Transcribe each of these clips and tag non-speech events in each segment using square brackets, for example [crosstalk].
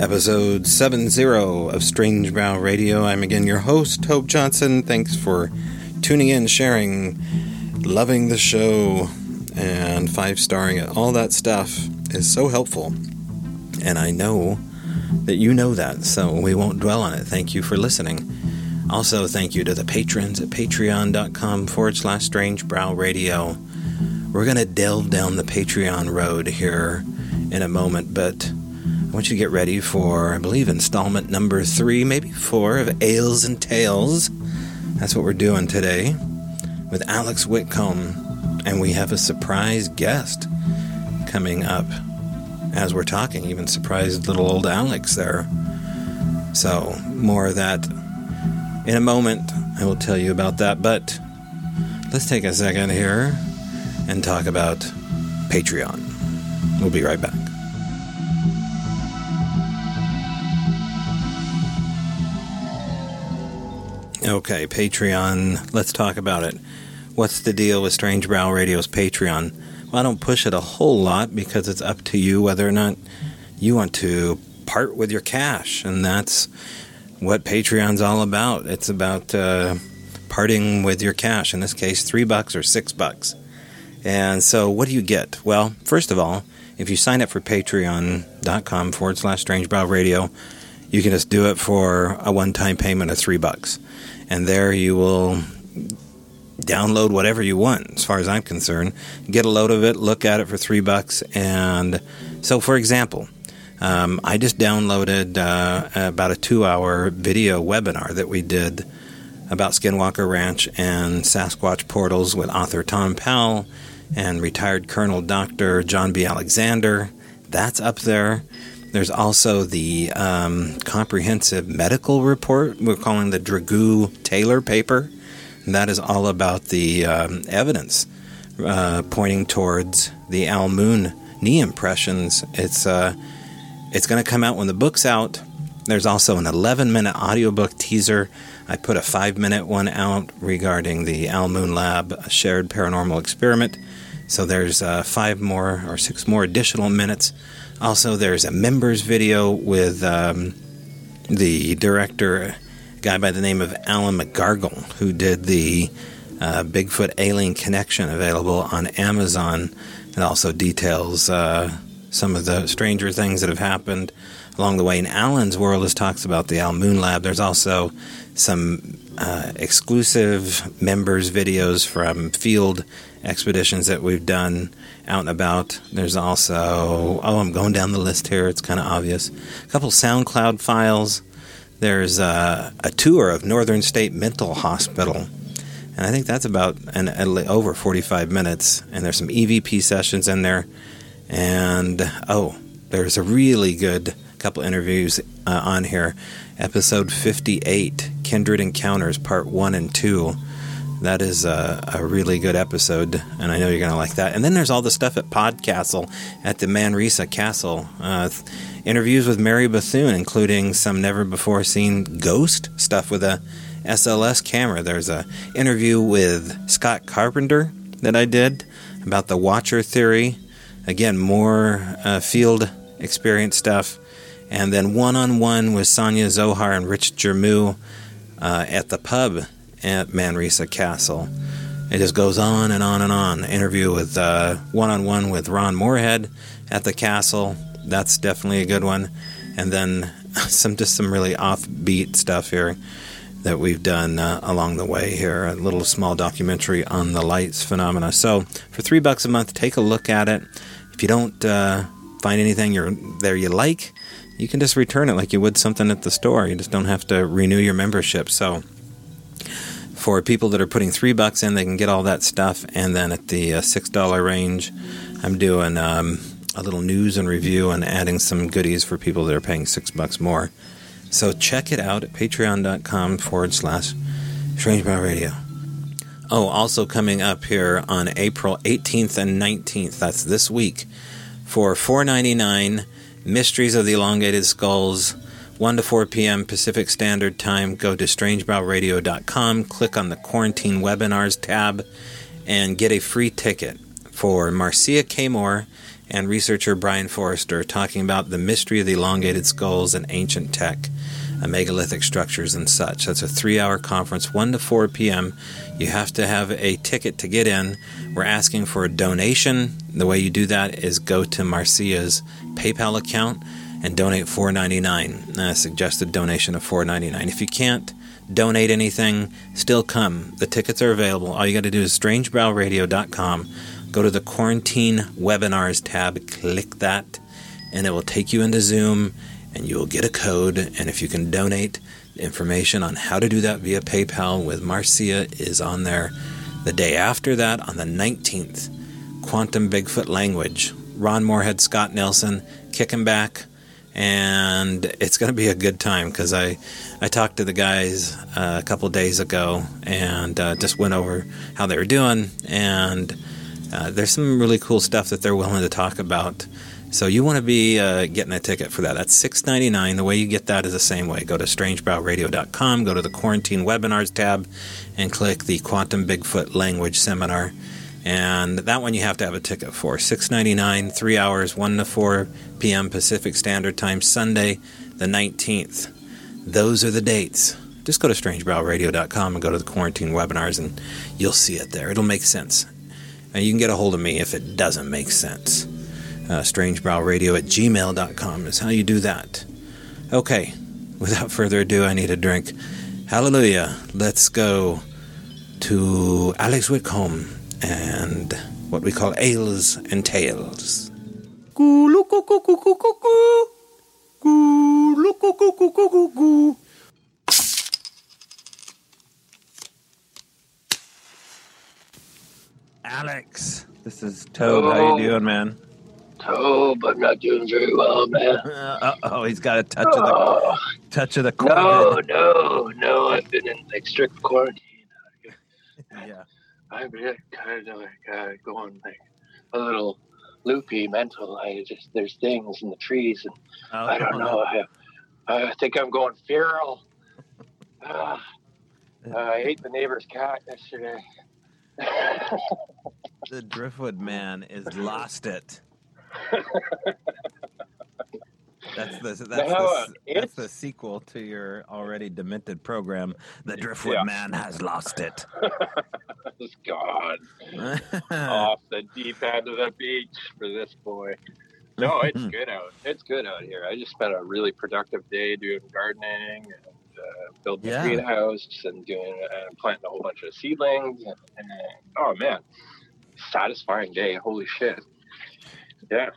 episode 70 of Strange Brow Radio. I'm again your host, Hope Johnson. Thanks for tuning in, sharing, loving the show, and five starring it. All that stuff is so helpful. And I know that you know that, so we won't dwell on it. Thank you for listening. Also, thank you to the patrons at patreon.com forward slash strange brow radio. We're going to delve down the Patreon road here in a moment, but want you to get ready for, I believe, installment number three, maybe four of Ales and Tales. That's what we're doing today with Alex Whitcomb, and we have a surprise guest coming up as we're talking. Even surprised little old Alex there. So, more of that in a moment. I will tell you about that, but let's take a second here and talk about Patreon. We'll be right back. Okay, Patreon. Let's talk about it. What's the deal with Strange Brow Radio's Patreon? Well, I don't push it a whole lot because it's up to you whether or not you want to part with your cash, and that's what Patreon's all about. It's about uh, parting with your cash. In this case, three bucks or six bucks. And so, what do you get? Well, first of all, if you sign up for patreon.com forward slash strange brow radio, you can just do it for a one time payment of three bucks and there you will download whatever you want as far as i'm concerned. Get a load of it look at it for three bucks and so for example um, i just downloaded uh, about a two hour video webinar that we did about skinwalker ranch and sasquatch portals with author tom powell and retired colonel dr john b. Alexander. That's up there there's also the um, comprehensive medical report. We're calling the Dragoo Taylor paper. And that is all about the um, evidence uh, pointing towards the Al Moon knee impressions. It's uh, it's going to come out when the book's out. There's also an 11 minute audiobook teaser. I put a five minute one out regarding the Al Moon Lab shared paranormal experiment. So there's uh, five more or six more additional minutes also, there's a members video with um, the director, a guy by the name of Alan McGargle, who did the uh, Bigfoot Alien Connection available on Amazon. It also details uh, some of the stranger things that have happened along the way. In Alan's world, it talks about the Al Moon Lab. There's also some uh, exclusive members videos from field expeditions that we've done out and about. There's also, oh, I'm going down the list here. It's kind of obvious. A couple SoundCloud files. There's uh, a tour of Northern State Mental Hospital. And I think that's about an, over 45 minutes. And there's some EVP sessions in there. And oh, there's a really good couple interviews uh, on here. Episode 58 Kindred Encounters, Part 1 and 2 that is a, a, really good episode, and I know you're going to like that. And then there's all the stuff at Podcastle at the Manresa Castle. Uh, interviews with Mary Bethune, including some never before seen ghost stuff with a SLS camera. There's a interview with Scott Carpenter that I did about the Watcher theory. Again, more uh, field experience stuff. And then one on one with Sonia Zohar and Rich Jermu uh, at the pub at Manresa Castle. It just goes on and on and on. Interview with one on one with Ron Morehead at the castle. That's definitely a good one. And then [laughs] some just some really offbeat stuff here that we've done uh, along the way here. A little small documentary on the lights phenomena. So for three bucks a month, take a look at it. If you don't uh, find anything you're, there you like, you can just return it like you would something at the store. You just don't have to renew your membership. So for people that are putting three bucks in, they can get all that stuff. And then at the uh, six dollar range, I'm doing um, a little news and review and adding some goodies for people that are paying six bucks more. So check it out at patreon.com forward slash Strange Radio. Oh, also coming up here on April 18th and 19th, that's this week, for $4.99 Mysteries of the Elongated Skulls 1 to 4 p.m. Pacific Standard Time. Go to strangebrowradio.com, click on the Quarantine Webinars tab, and get a free ticket for Marcia K. Moore and researcher Brien Foerster talking about the mystery of the elongated skulls and ancient tech, uh, megalithic structures, and such. That's a three hour conference, 1 to 4 p.m. You have to have a ticket to get in. We're asking for a donation. The way you do that is go to Marcia's PayPal account and donate $4.99. A suggested donation of $4.99. If you can't, donate anything, still come. The tickets are available. All you got to do is strangebrowradio.com go to the quarantine webinars tab, click that, and it will take you into Zoom and you will get a code. And if you can donate, information on how to do that via PayPal with Marcia is on there. The day after that, on the 19th, Quantum Bigfoot Language. Ron Morehead, Scott Nelson, kicking back, and it's going to be a good time because I, I talked to the guys uh, a couple days ago and uh, just went over how they were doing, and uh, there's some really cool stuff that they're willing to talk about. So you want to be uh, getting a ticket for that. That's six ninety nine. The way you get that is the same way. Go to strangebrowradio.com, go to the quarantine webinars tab, and click the Quantum Bigfoot Language Seminar. And that one you have to have a ticket for. Six ninety nine, three hours, one to four p.m. Pacific Standard Time, Sunday, the nineteenth. Those are the dates. Just go to strangebrowradio.com and go to the quarantine webinars, and you'll see it there. It'll make sense. And you can get a hold of me if it doesn't make sense. Uh, strangebrowradio at gmail.com is how you do that. Okay, without [laughs] further ado, I need a drink. Hallelujah. Let's go to Alex Whitcomb and what we call ales and tales. Alex, this is Toad. How you doing, man? Toad, I'm not doing very well, man. [laughs] Uh oh, he's got a touch of the Oh, touch of the no, no, no. I've been in like strict quarantine. [laughs] Yeah. I've been kind of like uh, going like a little loopy mental. I just there's things in the trees, and Oh, I don't know. I, I think I'm going feral. [laughs] Ah, I ate the neighbor's cat yesterday. [laughs] The Driftwood man is lost it. [laughs] That's the [laughs] that's, No, the, that's the sequel to your already demented program. The Driftwood Yeah. man has lost it. It's gone Uh. off the deep end of the beach for this boy. No, it's [laughs] good out. It's good out here. I just spent a really productive day doing gardening and uh, building Yeah. a greenhouse and doing uh, planting a whole bunch of seedlings. And, and oh man, satisfying day. Holy shit! Yeah,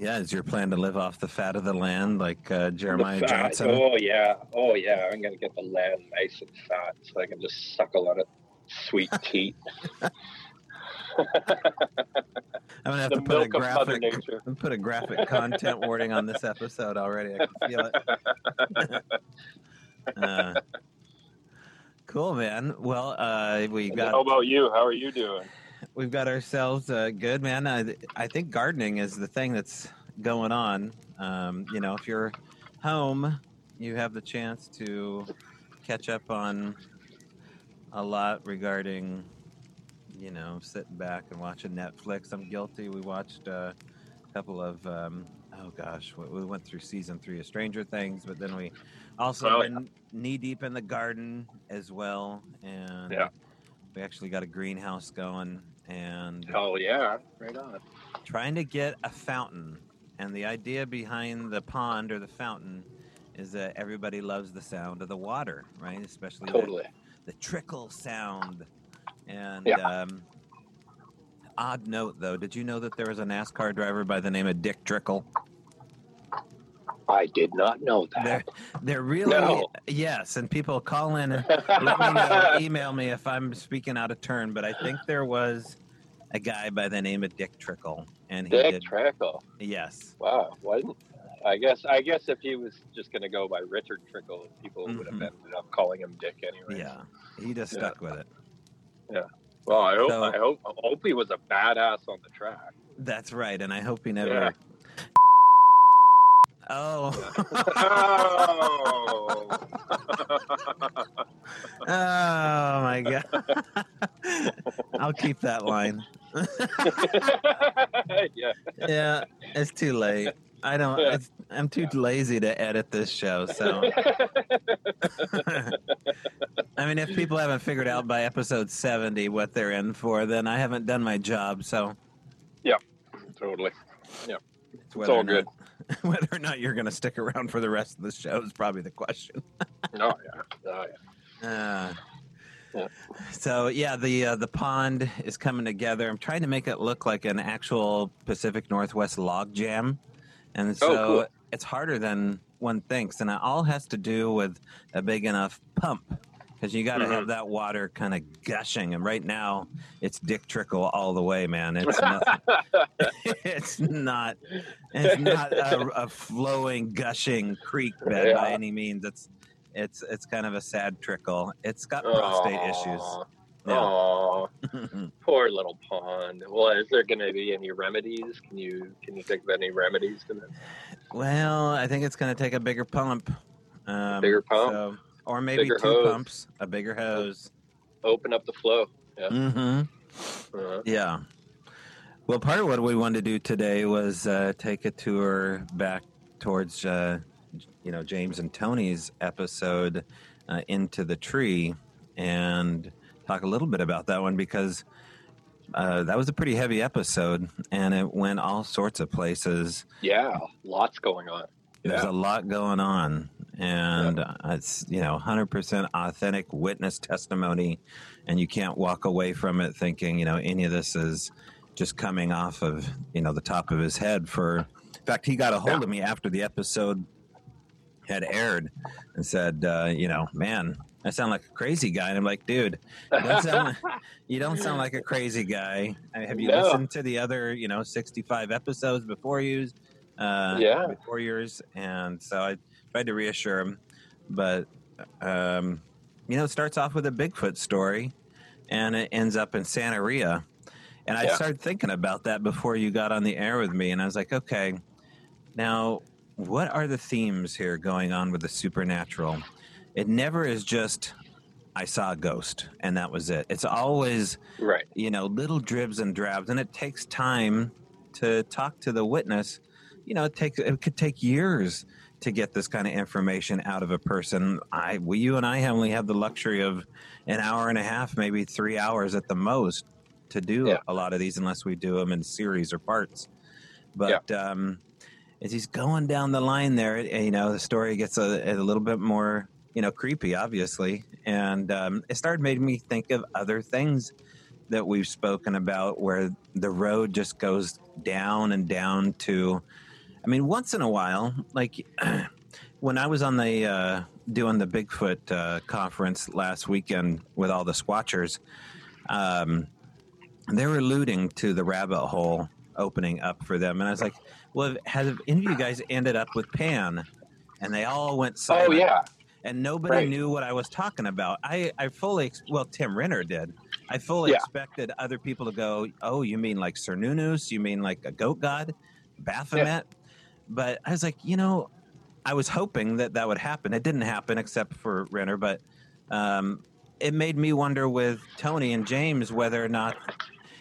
yeah, is your plan to live off the fat of the land like uh, Jeremiah Johnson? Oh yeah, oh yeah. I'm gonna get the land nice and fat so I can just suckle on it. Sweet teat. [laughs] [laughs] I'm gonna have the to put a milk of Mother graphic Nature. put a graphic content warning on this episode already. I can feel it. [laughs] Uh, cool, man. Well, uh, we got. How about you? How are you doing? We've got ourselves uh, good, man. I, I think gardening is the thing that's going on. Um, you know, if you're home, you have the chance to catch up on a lot regarding, you know, sitting back and watching Netflix. I'm guilty. We watched uh, a couple of, um, oh gosh, we we went through season three of Stranger Things, but then we also Oh, been knee deep in the garden as well. And Yeah. we actually got a greenhouse going and Oh yeah, right on. trying to get a fountain. And the idea behind the pond or the fountain is that everybody loves the sound of the water, right? Especially the- the, trickle sound. And Yeah. um, odd note, though, did you know that there was a NASCAR driver by the name of Dick Trickle? I did not know They're, that. they're really No. yes, and people call in and [laughs] let me know, email me if I'm speaking out of turn. But I think there was a guy by the name of Dick Trickle, and he Dick did Trickle. yes, Wow. What? I guess. I guess if he was just going to go by Richard Trickle, people would have Mhm. ended up calling him Dick anyway. yeah, he just Yeah. stuck with it. Yeah. Well, I hope. So- I hope. I hope he was a badass on the track. That's right, and I hope he never. Yeah. Oh, oh. [laughs] oh my god! [laughs] I'll keep that line. [laughs] yeah. Yeah, it's too late. I don't. Yeah. It's, I'm too lazy to edit this show. So, I mean, if people haven't figured out by episode 70 what they're in for, then I haven't done my job. So, yeah, totally. it's, It's all good. [laughs] Whether or not you're going to stick around for the rest of the show is probably the question. [laughs] Oh yeah. Oh yeah. Uh, Yeah. So yeah, the uh, the pond is coming together. I'm trying to make it look like an actual Pacific Northwest log jam, and so Oh, cool. it's harder than one thinks, and it all has to do with a big enough pump because you got to Mhm. have that water kind of gushing. And right now, it's dick trickle all the way, man. [laughs] It's nothing. [laughs] it's not. It's not a, a flowing, gushing creek bed by any means. It's it's it's kind of a sad trickle. It's got prostate Aw. issues. Yeah. [laughs] poor little pond. Well, is there going to be any remedies? Can you can you think of any remedies to that? well, I think it's going to take a bigger pump. Um, Bigger pump? so- or maybe Bigger two hose. pumps, a bigger hose. Open up the flow. Yeah. Mm-hmm. Uh, Yeah. Well, part of what we wanted to do today was uh, take a tour back towards, uh, you know, James and Tony's episode, uh, Into the Tree, and talk a little bit about that one because uh, that was a pretty heavy episode and it went all sorts of places. yeah. Lots going on. There's a lot going on, and uh, it's you know 100% authentic witness testimony, and you can't walk away from it thinking you know any of this is just coming off of you know the top of his head. For in fact, he got a hold of me after the episode had aired and said, uh, you know, man, I sound like a crazy guy, and I'm like, dude, you don't sound, [laughs] you don't sound like a crazy guy. I mean, Have you No. listened to the other you know 65 episodes before you? Uh, Yeah. before yours, and so I tried to reassure him, but um, you know, it starts off with a Bigfoot story, and it ends up in Santa Santeria, and I Yeah. started thinking about that before you got on the air with me, and I was like, okay, now what are the themes here going on with the supernatural? It never is just I saw a ghost and that was it. It's always Right. you know, little dribs and drabs, and it takes time to talk to the witness. You know, it takes it could take years to get this kind of information out of a person. I, we, you and I only have the luxury of an hour and a half, maybe three hours at the most, to do Yeah. a lot of these, unless we do them in series or parts. But um, as he's going down the line there, you know, the story gets a, a little bit more, you know, creepy, obviously, and um, it started making me think of other things that we've spoken about where the road just goes down and down to I mean once in a while like [clears throat] when I was on the uh, doing the Bigfoot uh, conference last weekend with all the squatchers um, they were alluding to the rabbit hole opening up for them and I was like well have any of you guys ended up with Pan and they all went Oh yeah. and nobody Right. knew what I was talking about. I, I fully, well, Tim Renner did. I fully Yeah. expected other people to go, oh, you mean like Cernunnos? You mean like a goat god? Baphomet? But I was like, you know, I was hoping that that would happen. It didn't happen except for Renner, but um, it made me wonder with Tony and James whether or not,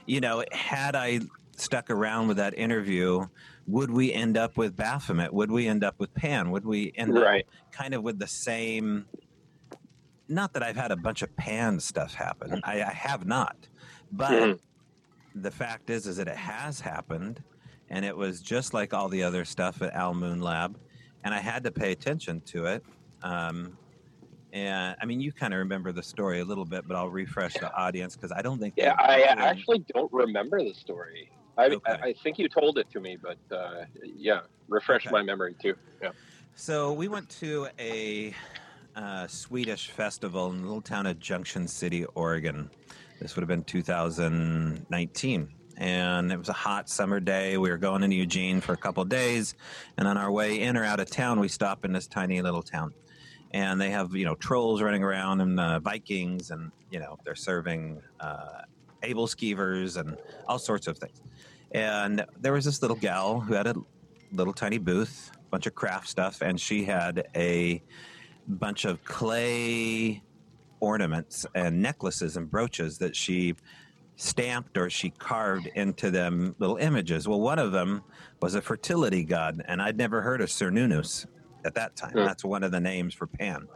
you know, had I stuck around with that interview, would we end up with Baphomet? Would we end up with Pan? Would we end up Right. kind of with the same not that I've had a bunch of pan stuff happen. I, I have not. But Mhm. the fact is is that it has happened and it was just like all the other stuff at Al Moon Lab and I had to pay attention to it. Um, and I mean, you kind of remember the story a little bit, but I'll refresh the audience because I don't think. Yeah, I actually don't remember the story. I, Okay. I, I think you told it to me, but uh, yeah, refresh Okay. my memory too. Yeah. So we went to a uh, Swedish festival in the little town of Junction City, Oregon. This would have been 2019. And it was a hot summer day. We were going into Eugene for a couple days. And on our way in or out of town, we stop in this tiny little town. And they have, you know, trolls running around and uh, Vikings, and, you know, they're serving uh, aebleskivers and all sorts of things. And there was this little gal who had a little tiny booth, a bunch of craft stuff, and she had a bunch of clay ornaments and necklaces and brooches that she stamped or she carved into them little images. Well, one of them was a fertility god, and I'd never heard of Cernunnos at that time. Hmm. That's one of the names for Pan.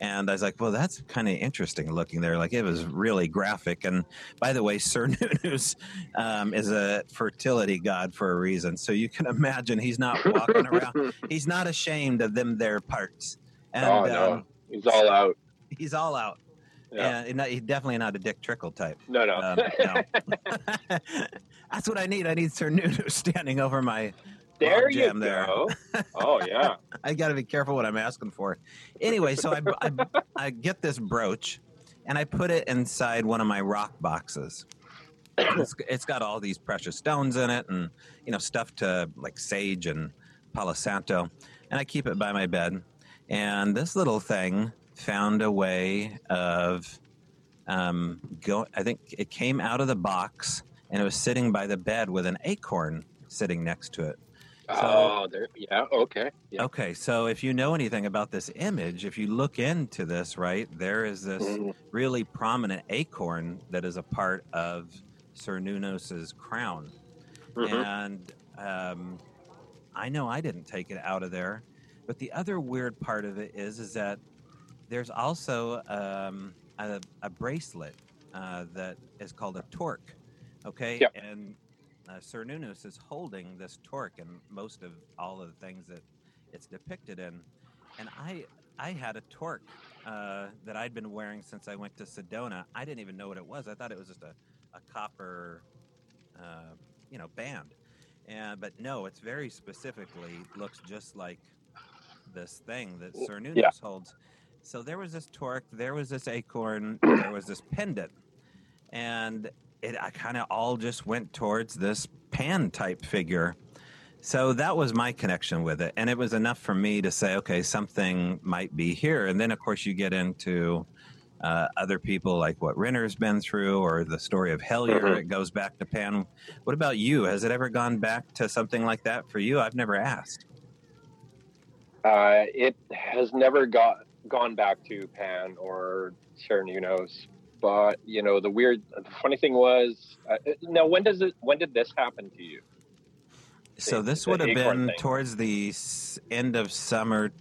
And I was like, well, that's kind of interesting looking there. Like it was really graphic. And by the way, [laughs] Cernunnos um, is a fertility god for a reason. So you can imagine he's not walking [laughs] around. He's not ashamed of them their parts. And oh no, um, he's all out. he's all out. Yeah. And not- he's definitely not a Dick Trickle type. No, no. Um, no. [laughs] That's what I need. I need Sir Nuno [laughs] standing over my. there you jam there. Oh yeah. [laughs] I got to be careful what I'm asking for. Anyway, so I, I, I get this brooch and I put it inside one of my rock boxes. It's, it's got all these precious stones in it and, you know, stuff to like sage and Palo Santo. And I keep it by my bed. And this little thing found a way of um, go. I think it came out of the box and it was sitting by the bed with an acorn sitting next to it. oh, there. Yeah. Okay. Yeah. Okay, so if you know anything about this image, if you look into this, right, there is this Mhm. really prominent acorn that is a part of Cernunnos's crown. Mhm. And um, I know I didn't take it out of there, but the other weird part of it is is that there's also um, a, a bracelet uh, that is called a torque. Okay, Yep. and uh, Cernunnos is holding this torque and most of all of the things that it's depicted in. And I I had a torque uh, that I'd been wearing since I went to Sedona. I didn't even know what it was. I thought it was just a, a copper, uh, you know, band. And but no, it's very specifically looks just like this thing that Cernunnos Yeah. holds. So there was this torque, there was this acorn, [coughs] there was this pendant, and it I kind of all just went towards this pan type figure. So that was my connection with it, and it was enough for me to say, okay, something might be here. And then, of course, you get into uh, other people like what Renner's been through, or the story of Hellier. Mhm. It goes back to Pan. What about you? Has it ever gone back to something like that for you? I've never asked. Uh, it has never got gone back to Pan or Cernunnos, but you know the weird, the funny thing was, uh, now when does it? When did this happen to you? So The- this would have been thing. towards the end of summer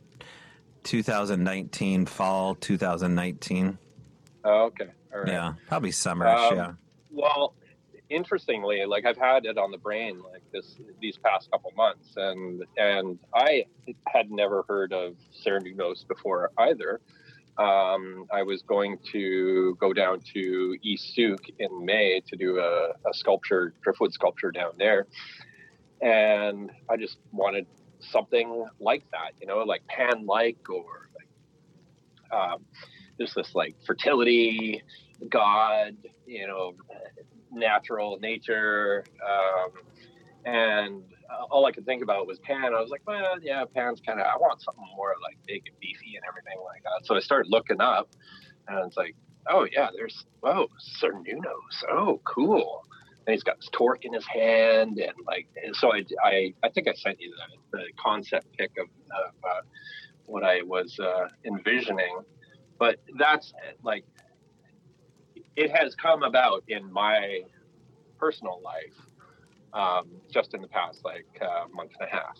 2019, fall 2019. Oh, okay, all right. Yeah, probably summerish. Um, yeah. Well, interestingly, like I've had it on the brain like this these past couple months, and and I had never heard of Cernunnos before either. Um, I was going to go down to East Sooke in May to do a, a sculpture, driftwood sculpture down there, and I just wanted something like that, you know, like pan-like or like um, just this like fertility god, you know, natural nature. Um, and uh, all I could think about was Pan. I was like, well, yeah, Pan's kind of, I want something more like big and beefy and everything like that. So I started looking up and it's like, oh, yeah, there's, oh, Cernunnos. Oh, cool. And he's got this torque in his hand. And like, and so I, I, I think I sent you the, the concept pic of, of uh, what I was uh, envisioning. But that's like, it has come about in my personal life um, just in the past like uh, month and a half.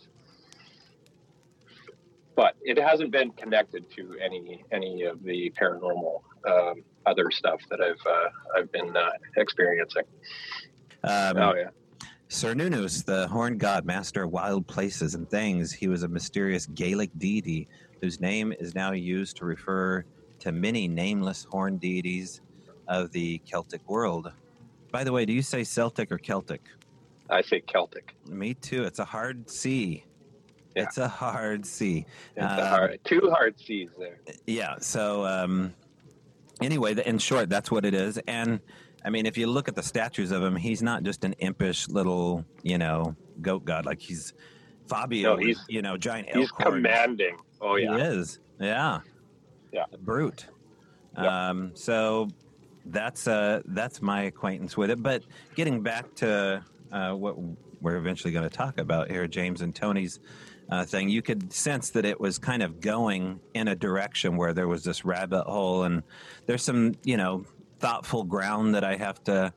But it hasn't been connected to any any of the paranormal um, other stuff that I've uh, I've been uh, experiencing. Um, oh yeah, Cernunnos, the horned god, master of wild places and things, he was a mysterious Gaelic deity whose name is now used to refer to many nameless horned deities of the Celtic world. By the way, do you say Celtic or Celtic? I say Celtic. Me too. It's a hard C. Yeah. It's a hard C. It's Um, a hard, two hard C's there. Yeah. So, um, anyway, in short, that's what it is. And I mean, if you look at the statues of him, he's not just an impish little, you know, goat god. Like he's Fabio, No, he's- with, you know, giant He's commanding. Oh yeah, He is. Yeah. Yeah. Brute. Yep. Um, so that's uh, that's my acquaintance with it. But getting back to uh, what we're eventually going to talk about here, James and Tony's uh, thing, you could sense that it was kind of going in a direction where there was this rabbit hole, and there's some, you know, thoughtful ground that I have to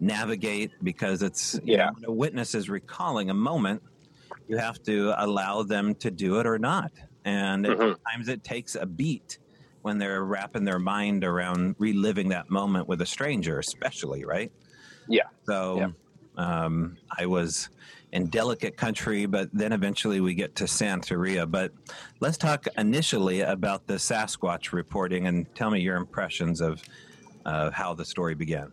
navigate because it's yeah. Know, a witness is recalling a moment. You have to allow them to do it or not, and mm-hmm. sometimes it takes a beat when they're wrapping their mind around reliving that moment with a stranger, especially, right? Yeah. So yeah. Um, I was in delicate country, but then eventually we get to Santeria. But let's talk initially about the Sasquatch reporting and tell me your impressions of uh, how the story began.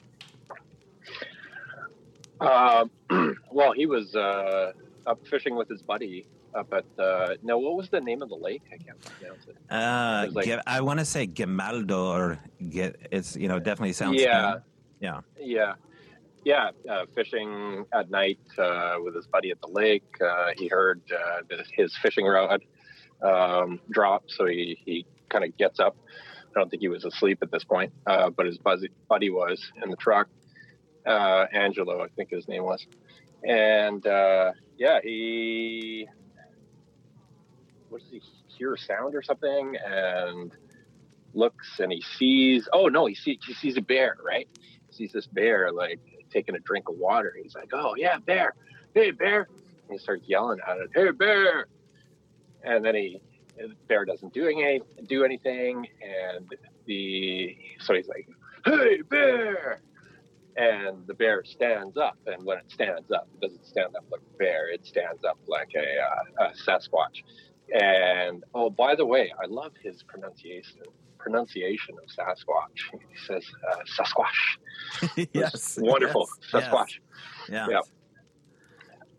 Uh, [clears throat] well, he was uh, up fishing with his buddy up at uh, no, what was the name of the lake? I can't pronounce it. Uh, it like, I want to say Gemaldo or it's you know definitely sounds yeah yeah yeah yeah, uh, fishing at night uh, with his buddy at the lake. Uh, he heard uh, his fishing rod um, drop, so he, he kind of gets up. I don't think he was asleep at this point, uh, but his buddy, buddy was in the truck. Uh, Angelo, I think his name was. And yeah, he, what does he hear a sound or something? And looks and he sees, oh no, he, see, he sees a bear, right? He sees this bear like taking a drink of water. He's like, "Oh yeah, bear! Hey bear!" And he starts yelling at it, "Hey bear!" And then he the bear doesn't do any do anything, and the so he's like, "Hey bear!" And the bear stands up, and when it stands up, it doesn't stand up like a bear; it stands up like a, uh, a Sasquatch. And oh, by the way, I love his pronunciation pronunciation of Sasquatch. [laughs] He says uh, Sasquatch. [laughs] yes, wonderful yes, Sasquatch. Yes. Yeah.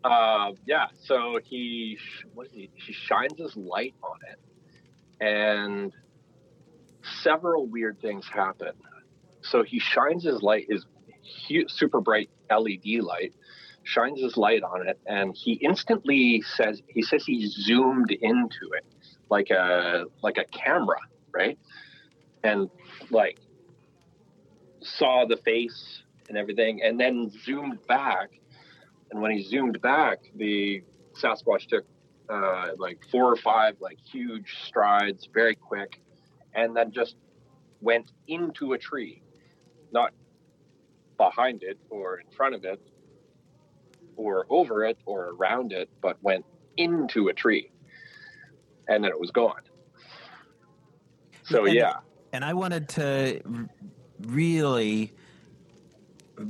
Uh, yeah. So he, what he he shines his light on it, and several weird things happen. So he shines his light, his super bright LED light, shines his light on it, and he instantly says he says he zoomed into it like a like a camera, right? and like saw the face and everything, and then zoomed back. And when he zoomed back, the Sasquatch took uh, like four or five like huge strides, very quick, and then just went into a tree, not behind it or in front of it or over it or around it, but went into a tree, and then it was gone. So and, yeah, and I wanted to really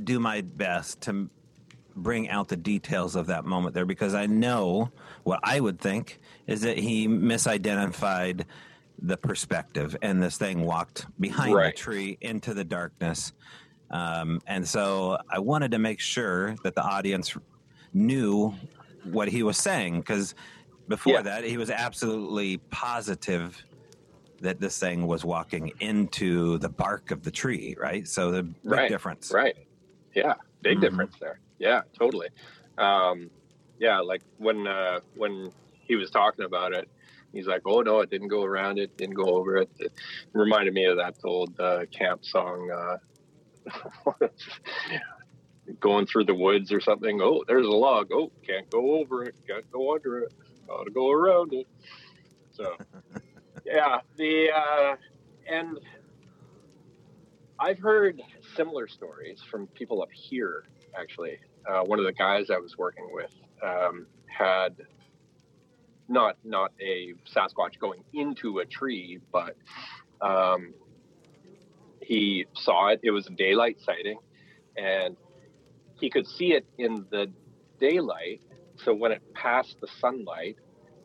do my best to bring out the details of that moment there because I know what I would think is that he misidentified the perspective and this thing walked behind right. the tree into the darkness. Um, and so I wanted to make sure that the audience knew what he was saying because before yeah. that he was absolutely positive that this thing was walking into the bark of the tree, right? So the big right, difference. Right. Yeah. Big mm-hmm. difference there. Yeah, totally. Um, yeah, like when uh, when he was talking about it, he's like, "Oh no, it didn't go around it, didn't go over it." It reminded me of that old uh, camp song, uh, [laughs] "Going Through the Woods" or something. Oh, there's a log. Oh, can't go over it, can't go under it, got to go around it. So [laughs] yeah, the uh, and I've heard similar stories from people up here. Actually, uh, one of the guys I was working with um, had not not a Sasquatch going into a tree, but um, he saw it. It was a daylight sighting, and he could see it in the daylight. So when it passed the sunlight,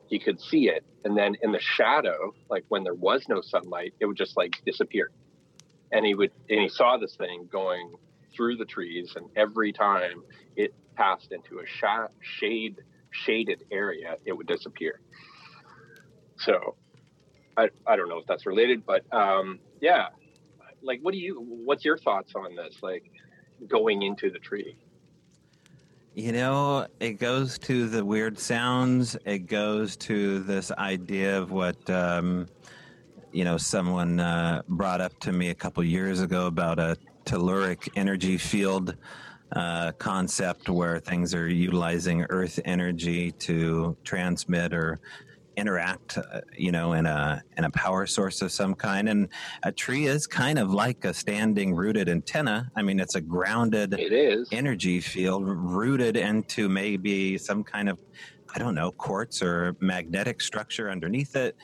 he could see it and then in the shadow like when there was no sunlight it would just like disappear. And he would and he saw this thing going through the trees and every time it passed into a sh- shade shaded area it would disappear. So I, I don't know if that's related but um yeah. Like what do you what's your thoughts on this? Like going into the tree you know, it goes to the weird sounds. It goes to this idea of what, um, you know, someone uh, brought up to me a couple years ago about a telluric energy field uh, concept where things are utilizing earth energy to transmit or interact, uh, you know, in a in a power source of some kind. And a tree is kind of like a standing rooted antenna. I mean, it's a grounded It is. energy field rooted into maybe some kind of I don't know quartz or magnetic structure underneath it.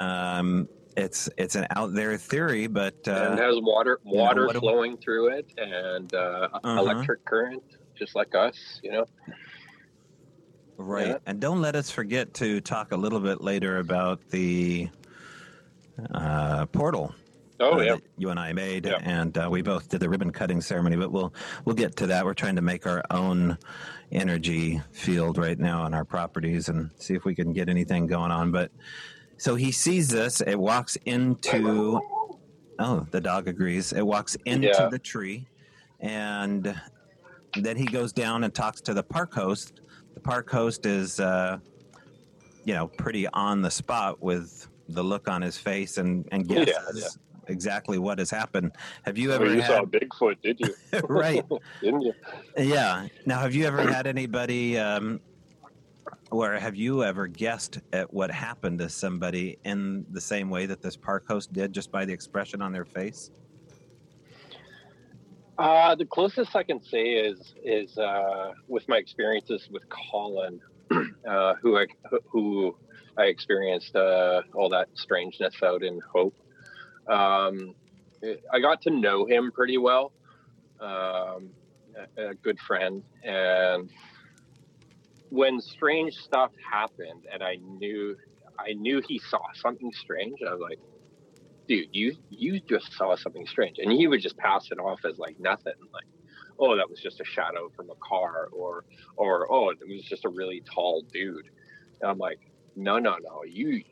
Um, it's it's an out there theory, but and it uh, has water you know, water what do- flowing through it and uh, Uh-huh. electric current, just like us. You know. Right. yeah. And don't let us forget to talk a little bit later about the uh, portal Oh uh, yeah. you and I made, Yeah. and uh, we both did the ribbon cutting ceremony. But we'll we'll get to that. We're trying to make our own energy field right now on our properties and see if we can get anything going on. But so he sees this. It walks into. Oh, the dog agrees. It walks into Yeah. the tree, and then he goes down and talks to the park host. The park host is, uh, you know, pretty on the spot with the look on his face and and Yeah, guesses exactly what has happened. Have you Oh, ever you had saw Bigfoot, did you? [laughs] [laughs] right? Didn't you? Yeah. Now, have you ever had anybody, um, or have you ever guessed at what happened to somebody in the same way that this park host did, just by the expression on their face? Uh, the closest I can say is is uh, with my experiences with Colin, [clears throat] uh, who I who I experienced uh, all that strangeness out in Hope. Um, I got to know him pretty well, um, a, a good friend, and when strange stuff happened, and I knew I knew he saw something strange. I was like, dude, you you just saw something strange, and he would just pass it off as like nothing, like, oh, that was just a shadow from a car, or or oh, it was just a really tall dude. And I'm like, no, no, no, you,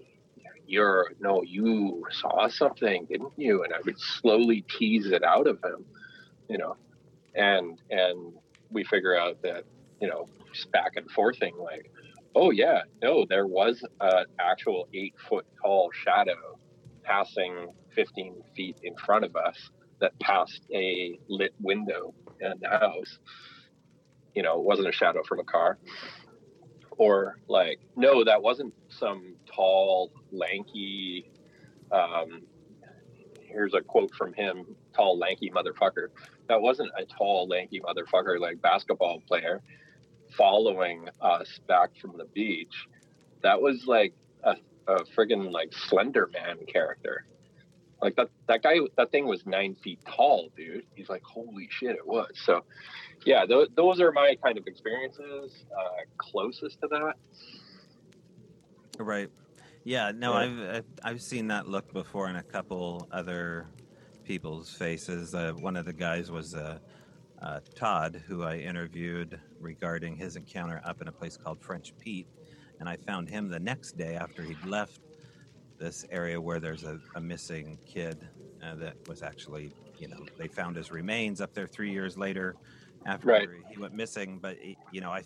you're no, you saw something, didn't you? And I would slowly tease it out of him, you know, and and we figure out that you know just back and forthing like. Oh yeah, no, there was an actual eight foot tall shadow passing 15 feet in front of us that passed a lit window in the house. You know, it wasn't a shadow from a car. Or like, no, that wasn't some tall, lanky. Um, here's a quote from him: "Tall, lanky motherfucker." That wasn't a tall, lanky motherfucker like basketball player following us back from the beach. That was like a a friggin' like Slender Man character. Like that that guy that thing was nine feet tall, dude. He's like, holy shit, it was. So, yeah, th- those are my kind of experiences uh, closest to that. Right. Yeah. No, Yeah. I've I've- I've seen that look before in a couple other people's faces. Uh, one of the guys was uh, uh, Todd, who I interviewed regarding his encounter up in a place called French Pete, and I found him the next day after he'd left this area where there's a, a missing kid uh, that was actually, you know, they found his remains up there three years later after Right. he went missing. But you know, I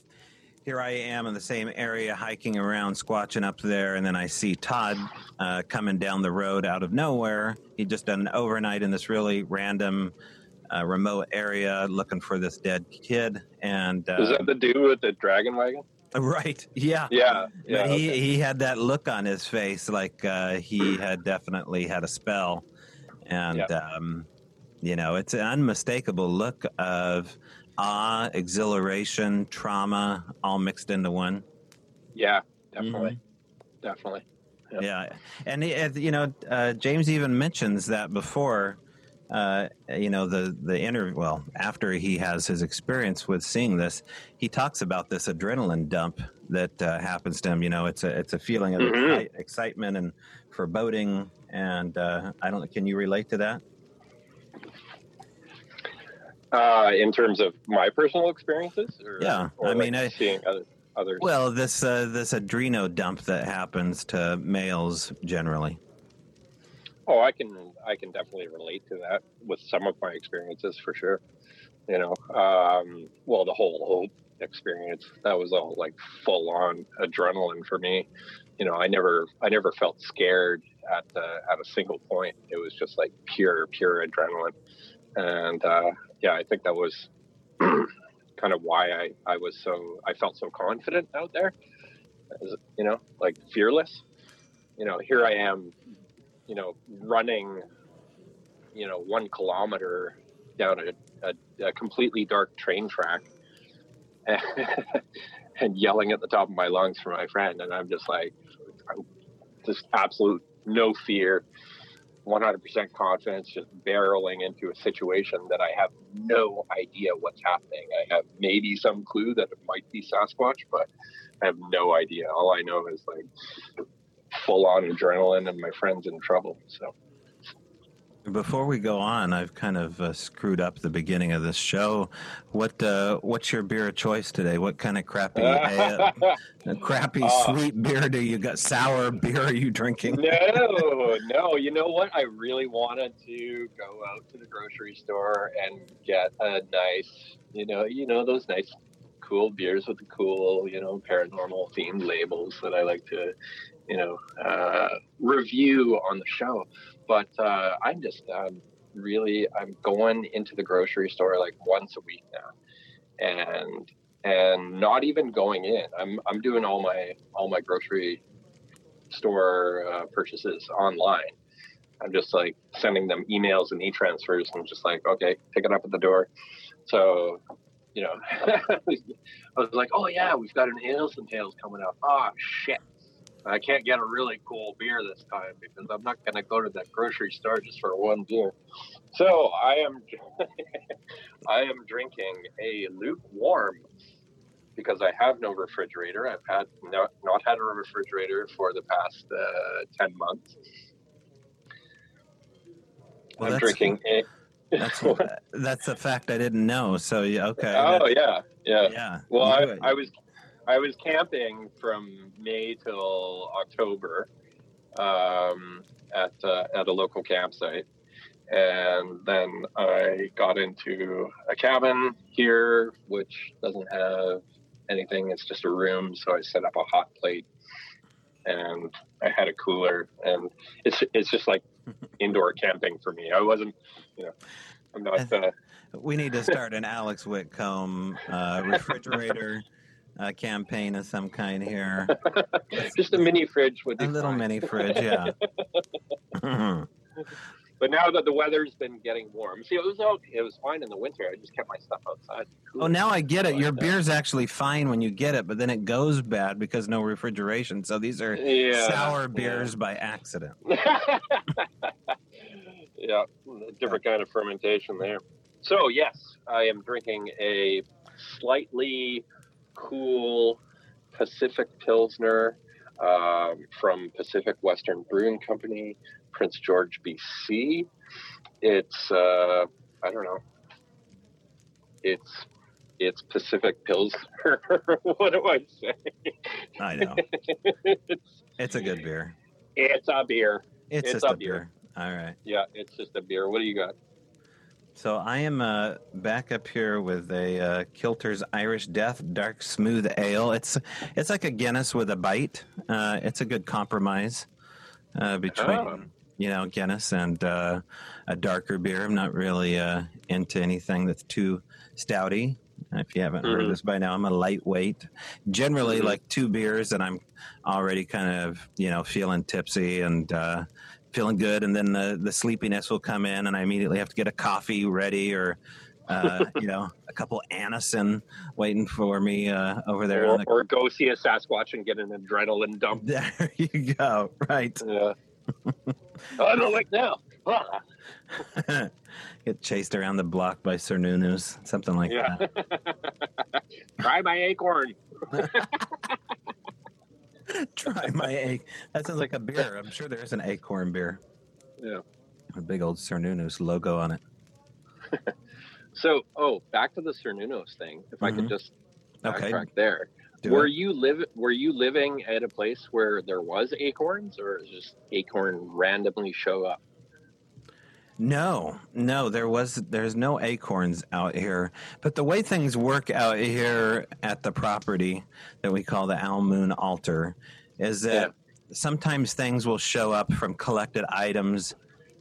here I am in the same area hiking around, squatching up there, and then I see Todd uh, coming down the road out of nowhere. He'd just done an overnight in this really random, uh, remote area looking for this dead kid. And uh, Is that the dude with the dragon wagon? [laughs] right, yeah, Yeah, yeah. But he okay. he had that look on his face, like uh, he had definitely had a spell, and um, you know, it's an unmistakable look of awe, exhilaration, trauma, all mixed into one. yeah, definitely, Mm-hmm. definitely. Yeah, Yeah. and uh, you know, uh, James even mentions that before. Uh, you know the the inter well after he has his experience with seeing this, he talks about this adrenaline dump that uh, happens to him. You know, it's a it's a feeling of Mhm. excite- excitement and foreboding. And uh, I don't. Can you relate to that? Uh, in terms of my personal experiences, or, Yeah, or I like mean, I- seeing other others. Well, this uh, this adreno dump that happens to males generally. Oh, I can I can definitely relate to that with some of my experiences for sure. You know, um, well, the whole hope experience that was all like full on adrenaline for me. You know, I never I never felt scared at uh, at a single point. It was just like pure pure adrenaline, and uh, yeah, I think that was [clears throat] kind of why I I was so I felt so confident out there. You know, like fearless. you know, here I am, you know, running, you know, one kilometer down a, a, a completely dark train track [laughs] and, yelling at the top of my lungs for my friend. And I'm just like, just absolute no fear, 100% confidence, just barreling into a situation that I have no idea what's happening. I have maybe some clue that it might be Sasquatch, but I have no idea. All I know is like full on adrenaline and my friend's in trouble. So. Before we go on, I've kind of uh, screwed up the beginning of this show. What uh, what's your beer of choice today? What kind of crappy, [laughs] uh, crappy sweet beer do you got? Sour beer are you drinking? no, no. You know what? I really wanted to go out to the grocery store and get a nice, you know, you know those nice, cool beers with the cool, you know, paranormal themed labels that I like to, you know, uh, review on the show but uh, I'm just um, really I'm going into the grocery store like once a week now, and and not even going in. I'm I'm doing all my all my grocery store uh, purchases online. I'm just like sending them emails and e-transfers and just like, okay, pick it up at the door. So, you know, [laughs] I was like, oh yeah, we've got an Ales and Tales coming up. Oh shit. I can't get a really cool beer this time because I'm not going to go to that grocery store just for one beer. So I am, [laughs] I am drinking a lukewarm because I have no refrigerator. I've had not, not had a refrigerator for the past uh, ten months. Well, I'm drinking [laughs] a. that's [laughs] that's a fact I didn't know. So yeah, okay. Oh yeah, yeah, yeah. Well, I, I was I was camping from May till October um, at uh, at a local campsite, and then I got into a cabin here, which doesn't have anything. It's just a room, so I set up a hot plate, and I had a cooler, and it's it's just like [laughs] indoor camping for me. I wasn't, you know, I'm not. Uh, we need to start an Alex Whitcomb uh, refrigerator a campaign of some kind here. [laughs] Just a mini fridge would be a little fine. mini fridge, yeah. [laughs] Mm-hmm. but now that the weather's been getting warm, see, it was okay. It was fine in the winter. I just kept my stuff outside. Cool. Oh, now I get it. Your beer's actually fine when you get it, but then it goes bad because no refrigeration. So these are yeah, sour beers yeah. by accident. [laughs] yeah, different kind of fermentation there. So yes, I am drinking a slightly cool Pacific Pilsner um, from Pacific Western Brewing Company, Prince George, BC. It's uh, I don't know. It's it's Pacific Pilsner. [laughs] what do I say? I know. it's, [laughs] it's a good beer. It's a beer. It's, it's a, beer. beer. All right. Yeah, it's just a beer. What do you got? So I am uh, back up here with a uh, Kilter's Irish Death Dark Smooth Ale. It's it's like a Guinness with a bite. Uh, it's a good compromise uh, between oh. you know Guinness and uh, a darker beer. I'm not really uh, into anything that's too stouty. If you haven't mm-hmm. heard this by now, I'm a lightweight. Generally, mm-hmm. like two beers, and I'm already kind of you know feeling tipsy and feeling good, and then the the sleepiness will come in, and I immediately have to get a coffee ready or. Uh, [laughs] you know, a couple Anacin waiting for me uh, over there. Or, the... or, go see a Sasquatch and get an adrenaline dump. [laughs] There you go. Right. Yeah. I don't like now. [laughs] get chased around the block by Cernunnos, something like yeah. that. Try my acorn. [laughs] Try my egg. That sounds like a beer. I'm sure there is an acorn beer. Yeah. A big old Cernunnos logo on it. [laughs] so, oh, back to the Cernunnos thing. If mm-hmm. I could mm-hmm. just backtrack okay. there. Do were it. you live? Were you living at a place where there was acorns, or just acorn randomly show up? No, no, there was there's no acorns out here. But the way things work out here at the property that we call the Owl Moon Altar is that yeah. sometimes things will show up from collected items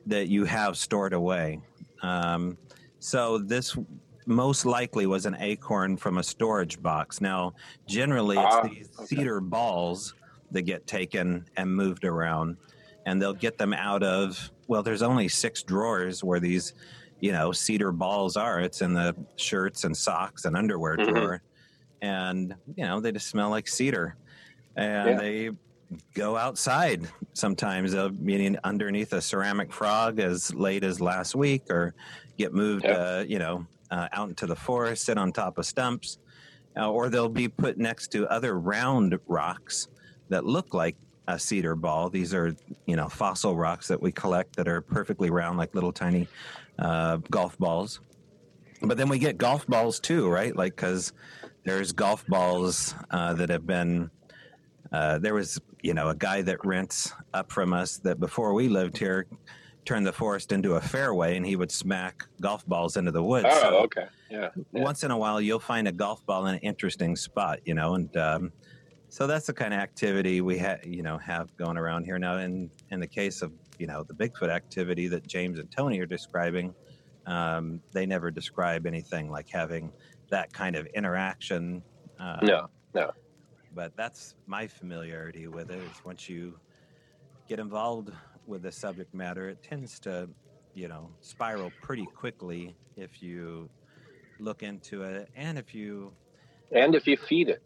that you have stored away. Um, so this most likely was an acorn from a storage box. Now, generally, it's uh, these okay. cedar balls that get taken and moved around. And they'll get them out of, well, there's only six drawers where these, you know, cedar balls are. It's in the shirts and socks and underwear mm-hmm. drawer. And, you know, they just smell like cedar. And yeah. they go outside sometimes, uh, meaning underneath a ceramic frog as late as last week, or get moved, uh, you know, uh, out into the forest, sit on top of stumps, uh, or they'll be put next to other round rocks that look like a cedar ball. These are, you know, fossil rocks that we collect that are perfectly round, like little tiny uh, golf balls. But then we get golf balls too, right? Like, because there's golf balls uh, that have been. Uh, there was, you know, a guy that rents up from us that before we lived here turned the forest into a fairway and he would smack golf balls into the woods. Oh, so okay. Yeah, yeah, Once in a while, you'll find a golf ball in an interesting spot, you know, and um, so that's the kind of activity we have, you know, have going around here now. In in the case of you know the Bigfoot activity that James and Tony are describing, um, they never describe anything like having that kind of interaction. Uh, no, no. But that's my familiarity with it. Is once you get involved with the subject matter, it tends to, you know, spiral pretty quickly if you look into it and if you and if you feed it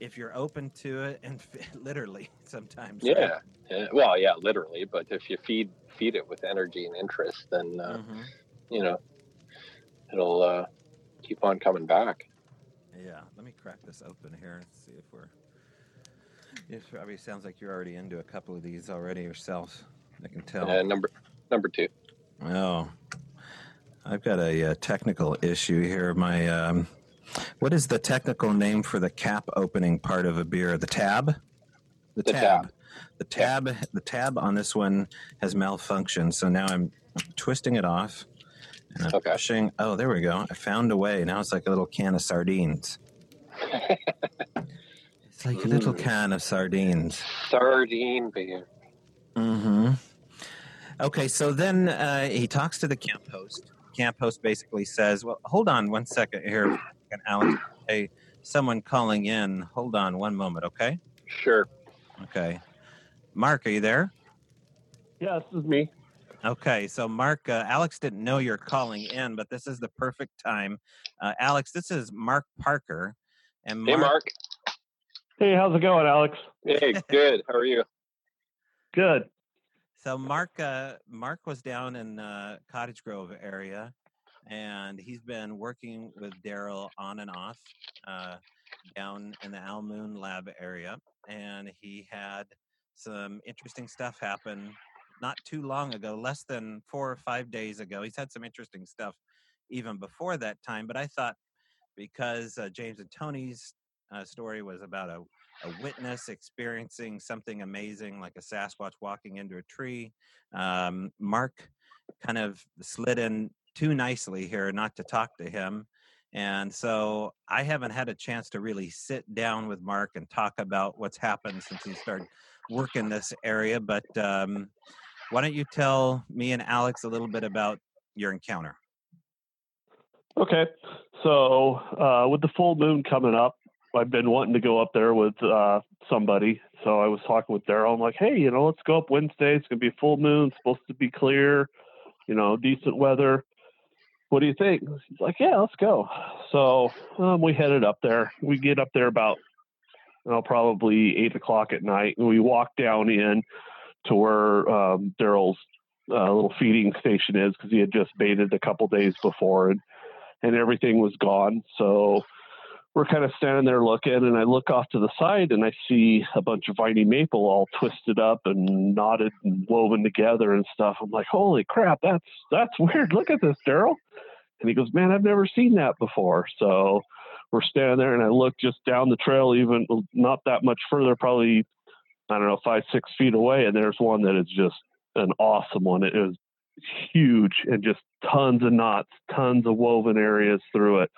if you're open to it and [laughs] literally sometimes yeah. Right? well yeah literally but if you feed feed it with energy and interest then uh, mm-hmm. you know it'll uh, keep on coming back yeah let me crack this open here and see if we're it probably sounds like you're already into a couple of these already yourself I can tell. Uh, number number two. Oh, I've got a, a uh, technical issue here. My um, what is the technical name for the cap opening part of a beer? The tab. The, the tab. tab. The tab. Yeah. The tab on this one has malfunctioned. So now I'm twisting it off. And I'm okay. pushing. Oh, there we go. I found a way. Now it's like a little can of sardines. [laughs] it's like a little can of sardines. Sardine beer. Mm-hmm. Okay, so then uh, he talks to the camp host. Camp host basically says, "Well, hold on one second here, Alex. Hey, someone calling in. Hold on one moment, okay?" Sure. Okay. Mark, are you there? Yeah, this is me. Okay, so Mark, uh, Alex didn't know you're calling in, but this is the perfect time. Uh, Alex, this is Mark Parker. And Mark, hey, Mark. Hey, how's it going, Alex? Hey, good. How are you? Good. So Mark, uh, Mark was down in uh, Cottage Grove area, and he's been working with Daryl on and off uh, down in the Al Moon Lab area, and he had some interesting stuff happen not too long ago, less than four or five days ago. He's had some interesting stuff even before that time, but I thought because uh, James and Tony's uh, story was about a a witness experiencing something amazing, like a Sasquatch walking into a tree. Um, Mark kind of slid in too nicely here not to talk to him. And so I haven't had a chance to really sit down with Mark and talk about what's happened since he started working this area. But um, why don't you tell me and Alex a little bit about your encounter? Okay. So, uh, with the full moon coming up, I've been wanting to go up there with uh, somebody. So I was talking with Daryl. I'm like, hey, you know, let's go up Wednesday. It's gonna be full moon. Supposed to be clear. You know, decent weather. What do you think? He's like, yeah, let's go. So um, we headed up there. We get up there about, you know, probably eight o'clock at night, and we walk down in to where um, Daryl's uh, little feeding station is because he had just baited a couple days before, and and everything was gone. So we're kind of standing there looking, and I look off to the side and I see a bunch of viney maple all twisted up and knotted and woven together and stuff. I'm like, holy crap, that's that's [laughs] weird. Look at this, Daryl. And he goes, man, I've never seen that before. So we're standing there, and I look just down the trail, even not that much further, probably I don't know, five six feet away, and there's one that is just an awesome one. It is huge and just tons of knots, tons of woven areas through it.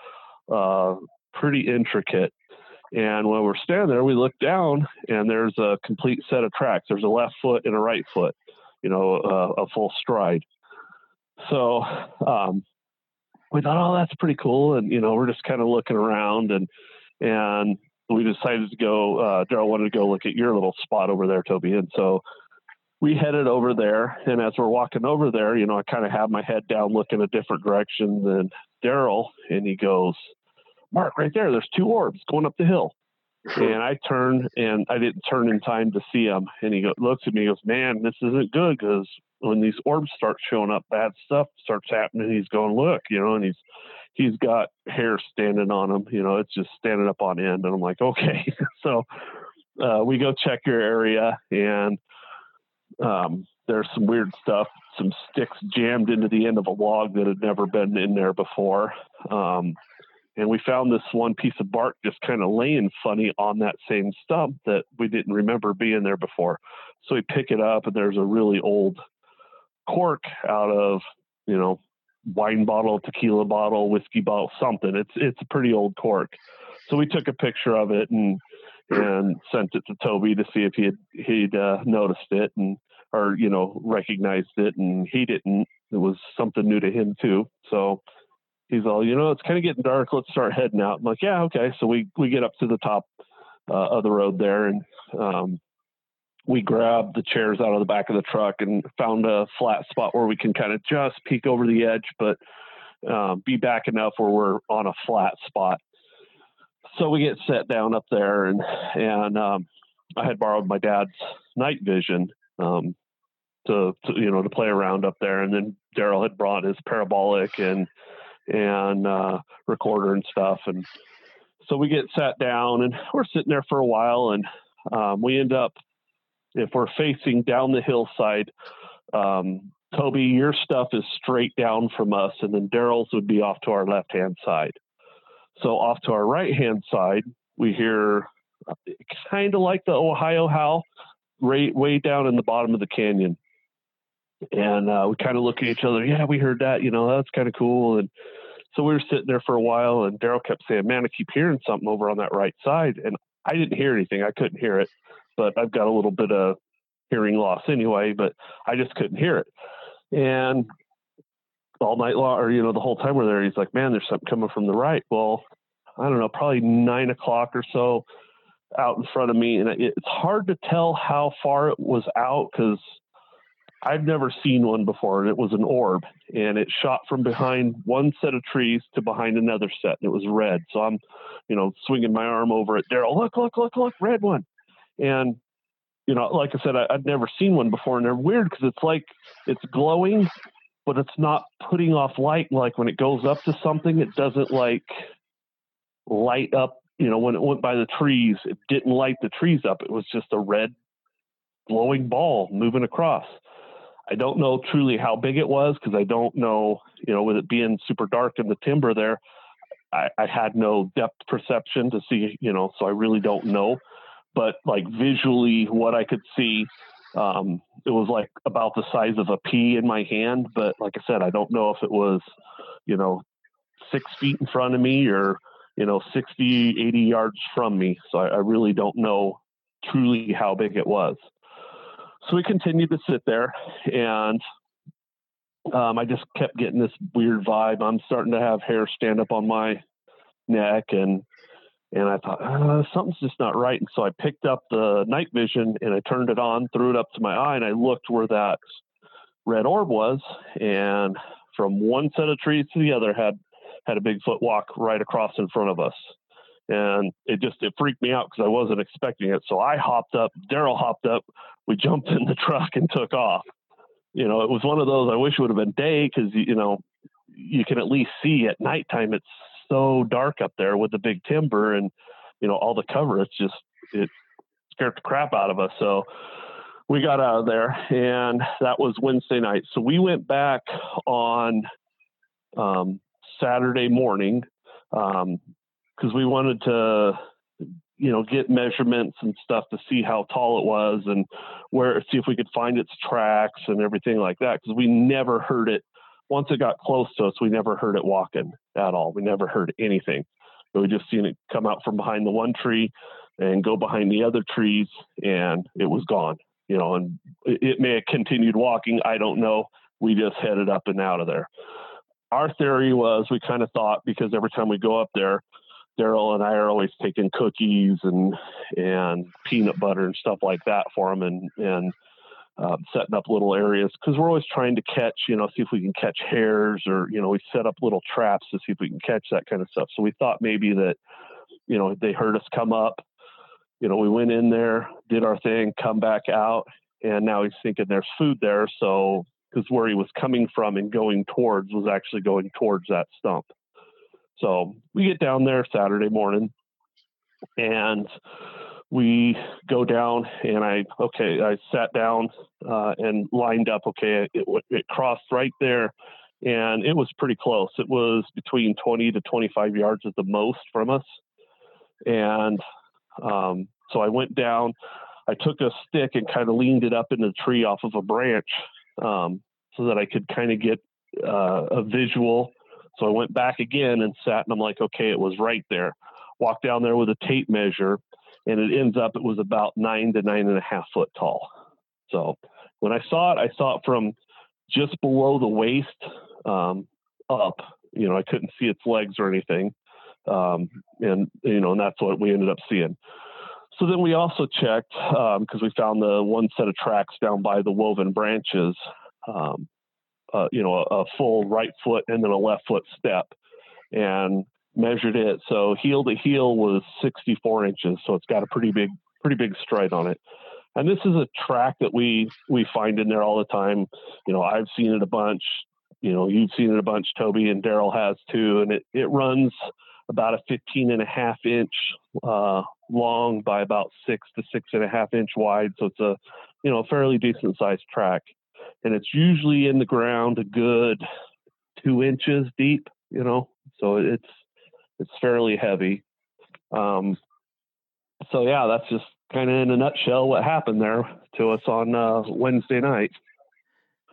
Uh, pretty intricate. And when we're standing there, we look down and there's a complete set of tracks. There's a left foot and a right foot, you know, uh, a full stride. So um, we thought, oh, that's pretty cool. And, you know, we're just kind of looking around and, and we decided to go. Uh, Daryl wanted to go look at your little spot over there, Toby, and so we headed over there. And as we're walking over there, you know, I kind of have my head down, looking a different direction than Daryl, and he goes, "Mark, right there, there's two orbs going up the hill." and I turn and I didn't turn in time to see him. And he go, looks at me and goes, Man, this isn't good because when these orbs start showing up, bad stuff starts happening. He's going, Look, you know, and he's he's got hair standing on him, you know, it's just standing up on end. And I'm like, Okay. [laughs] so uh, we go check your area and um, there's some weird stuff, some sticks jammed into the end of a log that had never been in there before. Um, and we found this one piece of bark just kind of laying funny on that same stump that we didn't remember being there before. So we pick it up, and there's a really old cork out of you know wine bottle, tequila bottle, whiskey bottle, something. It's it's a pretty old cork. So we took a picture of it and and sent it to Toby to see if he had he'd uh, noticed it and or you know recognized it, and he didn't. It was something new to him too. So he's all, you know, it's kind of getting dark. Let's start heading out. I'm like, yeah, okay. So we we get up to the top uh, of the road there, and um, we grab the chairs out of the back of the truck and found a flat spot where we can kind of just peek over the edge, but uh, be back enough where we're on a flat spot. So we get set down up there, and and um, I had borrowed my dad's night vision. Um, to, to, you know to play around up there and then daryl had brought his parabolic and and uh, recorder and stuff. And so we get sat down and we're sitting there for a while, and um, we end up, if we're facing down the hillside, um, Toby, your stuff is straight down from us, and then Daryl's would be off to our left hand side. So off to our right hand side, we hear uh, kind of like the Ohio howl, right way down in the bottom of the canyon. And uh, we kind of look at each other. Yeah, we heard that. You know, that's kind of cool. And so we were sitting there for a while, and Daryl kept saying, "Man, I keep hearing something over on that right side," and I didn't hear anything. I couldn't hear it, but I've got a little bit of hearing loss anyway. But I just couldn't hear it, and all night long, or you know, the whole time we're there, he's like, "Man, there's something coming from the right." Well, I don't know, probably nine o'clock or so out in front of me, and it's hard to tell how far it was out because I've never seen one before, and it was an orb, and it shot from behind one set of trees to behind another set, and it was red. So I'm, you know, swinging my arm over at Daryl. Look, look, look, look, red one, and you know, like I said, I, would never seen one before, and they're weird because it's like it's glowing, but it's not putting off light. Like when it goes up to something, it doesn't like light up. You know, when it went by the trees, it didn't light the trees up. It was just a red glowing ball moving across. I don't know truly how big it was because I don't know, you know, with it being super dark in the timber there, I, I, had no depth perception to see, you know, so I really don't know. But like visually, what I could see, um, it was like about the size of a pea in my hand. But like I said, I don't know if it was, you know, six feet in front of me or, you know, 60, 80 yards from me. So I, I really don't know truly how big it was so we continued to sit there and um, I just kept getting this weird vibe. I'm starting to have hair stand up on my neck and and I thought uh, something's just not right. And so I picked up the night vision and I turned it on, threw it up to my eye, and I looked where that red orb was. And from one set of trees to the other had had a Bigfoot walk right across in front of us. And it just it freaked me out because I wasn't expecting it. So I hopped up. Daryl hopped up we jumped [laughs] in the truck and took off. You know, it was one of those. I wish it would have been day because you know you can at least see at nighttime. It's so dark up there with the big timber and you know all the cover. It's just it scared the crap out of us. So we got out of there, and that was Wednesday night. So we went back on um, Saturday morning because we wanted to you know, get measurements and stuff to see how tall it was and where, see if we could find its tracks and everything like that. Because we never heard it. Once it got close to us, we never heard it walking at all. We never heard anything. We just seen it come out from behind the one tree and go behind the other trees, and it was gone. You know, and it may have continued walking. I don't know. We just headed up and out of there. Our theory was we kind of thought because every time we go up there, Daryl and I are always taking cookies and and peanut butter and stuff like that for them, and and uh, setting up little areas because we're always trying to catch, you know, see if we can catch hairs or you know we set up little traps to see if we can catch that kind of stuff. So we thought maybe that, you know, they heard us come up. You know, we went in there, did our thing, come back out, and now he's thinking there's food there. So because where he was coming from and going towards was actually going towards that stump. So we get down there Saturday morning and we go down and I, okay, I sat down uh, and lined up. Okay. It, it crossed right there and it was pretty close. It was between 20 to 25 yards at the most from us. And um, so I went down, I took a stick and kind of leaned it up in the tree off of a branch um, so that I could kind of get uh, a visual so I went back again and sat, and I'm like, okay, it was right there. Walked down there with a tape measure, and it ends up it was about nine to nine and a half foot tall. So when I saw it, I saw it from just below the waist um, up. You know, I couldn't see its legs or anything, um, and you know, and that's what we ended up seeing. So then we also checked because um, we found the one set of tracks down by the woven branches. Um, you know, a, a, full right foot and then a left foot step and measured it. So heel to heel was 64 inches. So it's got a pretty big, pretty big stride on it. And this is a track that we, we find in there all the time. You know, I've seen it a bunch, you know, you've seen it a bunch, Toby and Daryl has too. And it, it runs about a 15 and a half inch uh, long by about six to six and a half inch wide. So it's a, you know, a fairly decent sized track and it's usually in the ground a good two inches deep, you know, so it's it's fairly heavy. Um, so yeah, that's just kind of in a nutshell what happened there to us on uh, Wednesday night.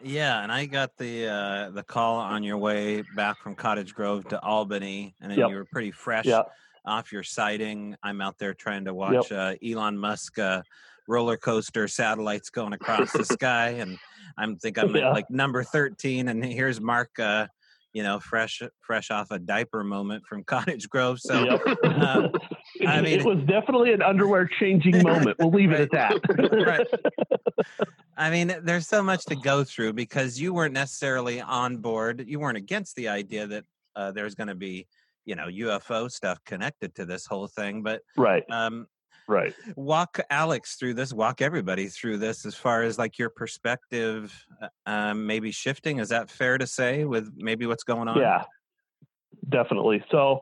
Yeah, and I got the uh, the call on your way back from Cottage Grove to Albany, and yep. you were pretty fresh yep. off your sighting. I'm out there trying to watch yep. uh, Elon Musk uh, roller coaster satellites going across the [laughs] sky, and I'm think I'm yeah. like number 13, and here's Mark. Uh, you know, fresh fresh off a diaper moment from [laughs] Cottage Grove. So, yep. uh, I [laughs] mean, it was definitely an underwear changing moment. We'll leave right, it at that. right. I mean, there's so much to go through because you weren't necessarily on board. You weren't against the idea that uh, there's going to be, you know, UFO stuff connected to this whole thing, but right. Um, right [laughs] walk alex through this walk everybody through this as far as like your perspective uh, um, maybe shifting is that fair to say with maybe what's going on yeah definitely so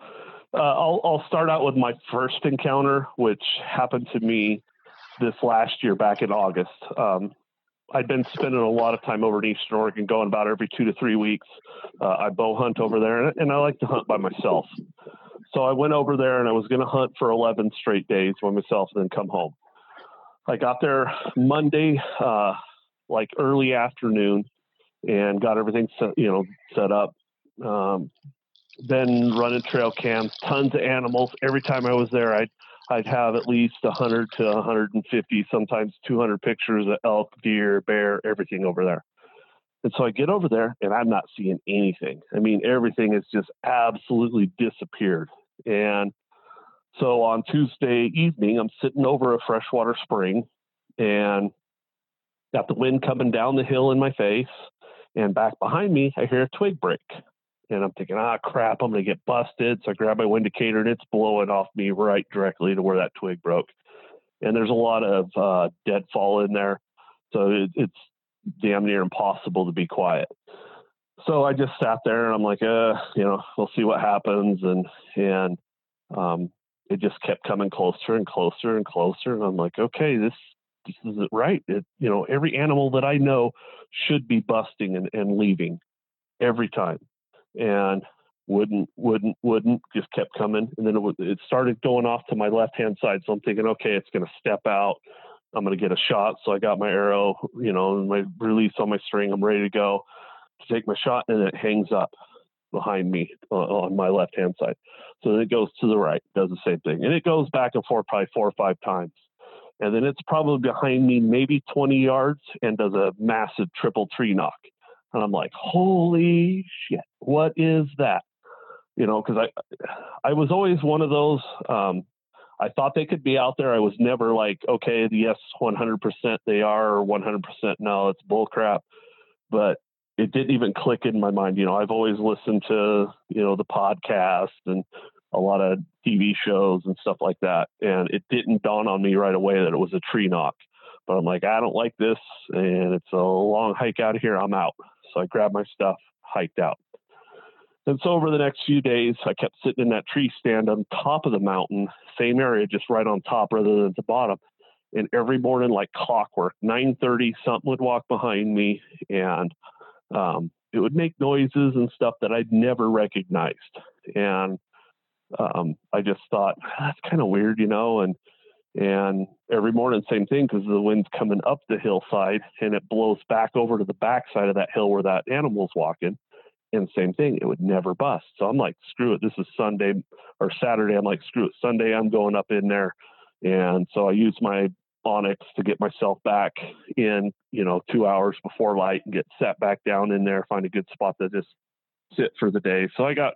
uh, I'll, I'll start out with my first encounter which happened to me this last year back in august um, I'd been spending a lot of time over in Eastern Oregon, going about every two to three weeks. Uh, I bow hunt over there, and, and I like to hunt by myself. So I went over there and I was going to hunt for 11 straight days by myself and then come home. I got there Monday, uh, like early afternoon, and got everything set, you know, set up. Um, then running trail cams, tons of animals. Every time I was there, I'd I'd have at least 100 to 150, sometimes 200 pictures of elk, deer, bear, everything over there. And so I get over there and I'm not seeing anything. I mean, everything has just absolutely disappeared. And so on Tuesday evening, I'm sitting over a freshwater spring and got the wind coming down the hill in my face. And back behind me, I hear a twig break. And I'm thinking, ah, crap, I'm going to get busted. So I grab my windicator and it's blowing off me right directly to where that twig broke. And there's a lot of uh, deadfall in there. So it, it's damn near impossible to be quiet so I just sat there and I'm like, uh, you know, we'll see what happens. And, and, um, it just kept coming closer and closer and closer. And I'm like, okay, this, this isn't right. It, you know, every animal that I know should be busting and, and leaving every time. And wouldn't, wouldn't, wouldn't just kept coming. And then it, it started going off to my left hand side. So I'm thinking, okay, it's going to step out. I'm going to get a shot. So I got my arrow, you know, and my release on my string. I'm ready to go to take my shot, and it hangs up behind me on my left hand side. So then it goes to the right, does the same thing, and it goes back and forth probably four or five times. And then it's probably behind me, maybe 20 yards, and does a massive triple tree knock. And I'm like, holy shit, what is that? you know, because I I was always one of those. Um, I thought they could be out there. I was never like, okay, yes, 100% they are, or 100% no, it's bullcrap. But it didn't even click in my mind. You know, I've always listened to, you know, the podcast and a lot of TV shows and stuff like that. And it didn't dawn on me right away that it was a tree knock. But I'm like, I don't like this. And it's a long hike out of here. I'm out. So I grabbed my stuff, hiked out. And so over the next few days, I kept sitting in that tree stand on top of the mountain, same area, just right on top rather than at the bottom. And every morning, like clockwork, 9:30, something would walk behind me, and um, it would make noises and stuff that I'd never recognized. And um, I just thought that's kind of weird, you know. And and every morning, same thing because the wind's coming up the hillside and it blows back over to the backside of that hill where that animal's walking and same thing, it would never bust. So I'm like, screw it. This is Sunday or Saturday. I'm like, screw it. Sunday, I'm going up in there. And so I use my onX to get myself back in, you know, two hours before light and get sat back down in there, find a good spot to just sit for the day. So I got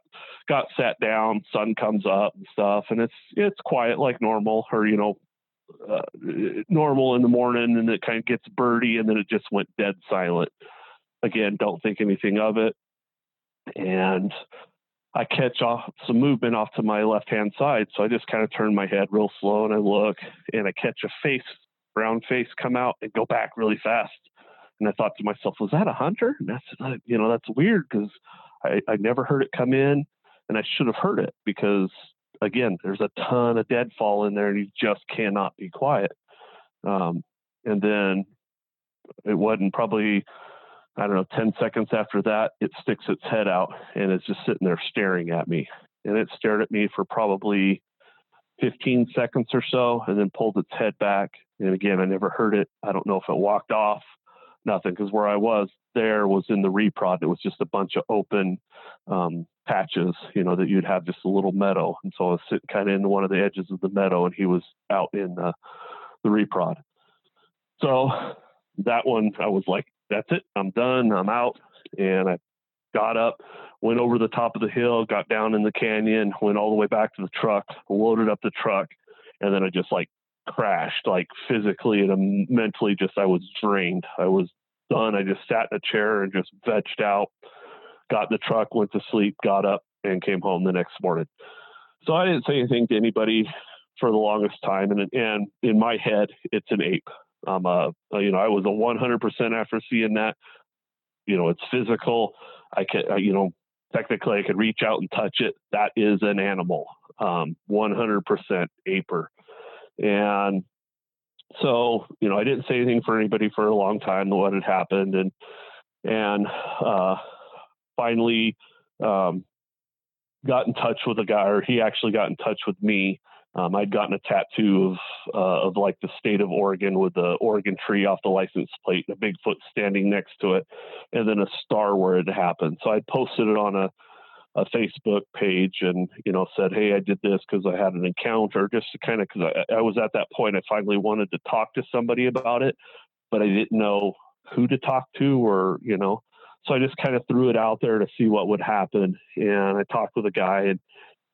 got sat down, sun comes up and stuff, and it's it's quiet like normal, or you know, uh, normal in the morning, and it kind of gets birdie, and then it just went dead silent. Again, don't think anything of it and I catch off some movement off to my left hand side. So I just kind of turn my head real slow and I look and I catch a face, brown face come out and go back really fast. And I thought to myself, was that a hunter? And that's, you know, that's weird because I, I never heard it come in and I should have heard it because again, there's a ton of deadfall in there and you just cannot be quiet. Um, and then it wasn't probably I don't know, 10 seconds after that, it sticks its head out and it's just sitting there staring at me. And it stared at me for probably 15 seconds or so and then pulled its head back. And again, I never heard it. I don't know if it walked off, nothing, because where I was there was in the reprod. It was just a bunch of open um, patches, you know, that you'd have just a little meadow. And so I was sitting kind of in one of the edges of the meadow and he was out in the, the reprod. So that one, I was like, that's it. I'm done. I'm out. And I got up, went over the top of the hill, got down in the canyon, went all the way back to the truck, loaded up the truck, and then I just like crashed, like physically and um, mentally. Just I was drained. I was done. I just sat in a chair and just vegged out. Got in the truck, went to sleep, got up, and came home the next morning. So I didn't say anything to anybody for the longest time, and and in my head, it's an ape. I'm a, you know, I was a 100% after seeing that. You know, it's physical. I can, you know, technically I could reach out and touch it. That is an animal, um, 100% aper. And so, you know, I didn't say anything for anybody for a long time what had happened. And, and, uh, finally, um, got in touch with a guy, or he actually got in touch with me um, I'd gotten a tattoo of uh, of like the state of Oregon with the Oregon tree off the license plate, and a Bigfoot standing next to it, and then a star where it happened. So I posted it on a a Facebook page and you know said, hey, I did this because I had an encounter, just to kind of because I, I was at that point I finally wanted to talk to somebody about it, but I didn't know who to talk to or you know, so I just kind of threw it out there to see what would happen, and I talked with a guy and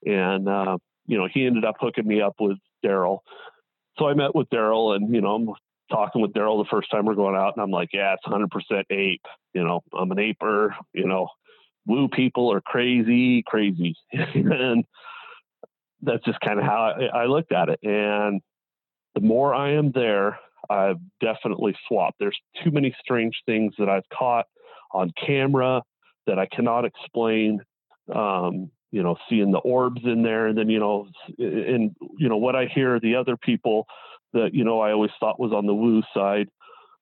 and uh, you know, he ended up hooking me up with Daryl. So I met with Daryl and, you know, I'm talking with Daryl the first time we're going out and I'm like, yeah, it's 100% ape. You know, I'm an aper, you know, woo people are crazy, crazy. [laughs] and that's just kind of how I, I looked at it. And the more I am there, I've definitely swapped. There's too many strange things that I've caught on camera that I cannot explain. Um, you know, seeing the orbs in there, and then you know, and you know what I hear the other people that you know I always thought was on the woo side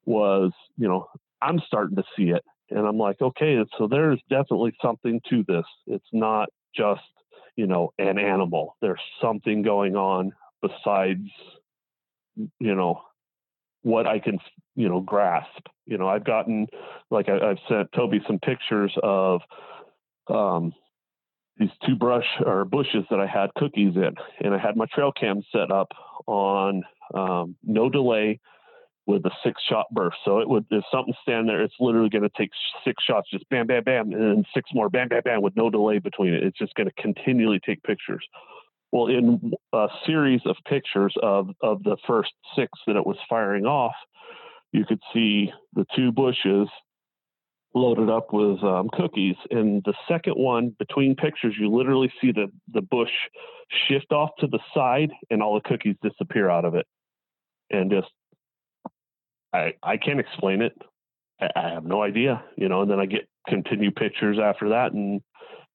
was, you know, I'm starting to see it, and I'm like, okay, so there's definitely something to this. It's not just you know an animal. There's something going on besides, you know, what I can you know grasp. You know, I've gotten like I, have sent Toby some pictures of um, these two brush or bushes that I had cookies in, and I had my trail cam set up on um, no delay with a six shot burst. So it would if something stand there, it's literally going to take six shots, just bam, bam, bam, and then six more, bam, bam, bam, with no delay between it. It's just going to continually take pictures. Well, in a series of pictures of of the first six that it was firing off, you could see the two bushes loaded up with um, cookies. And the second one, between pictures, you literally see the, the bush shift off to the side and all the cookies disappear out of it. And just, I, I can't explain it. I, I have no idea, you know, and then I get continue pictures after that and,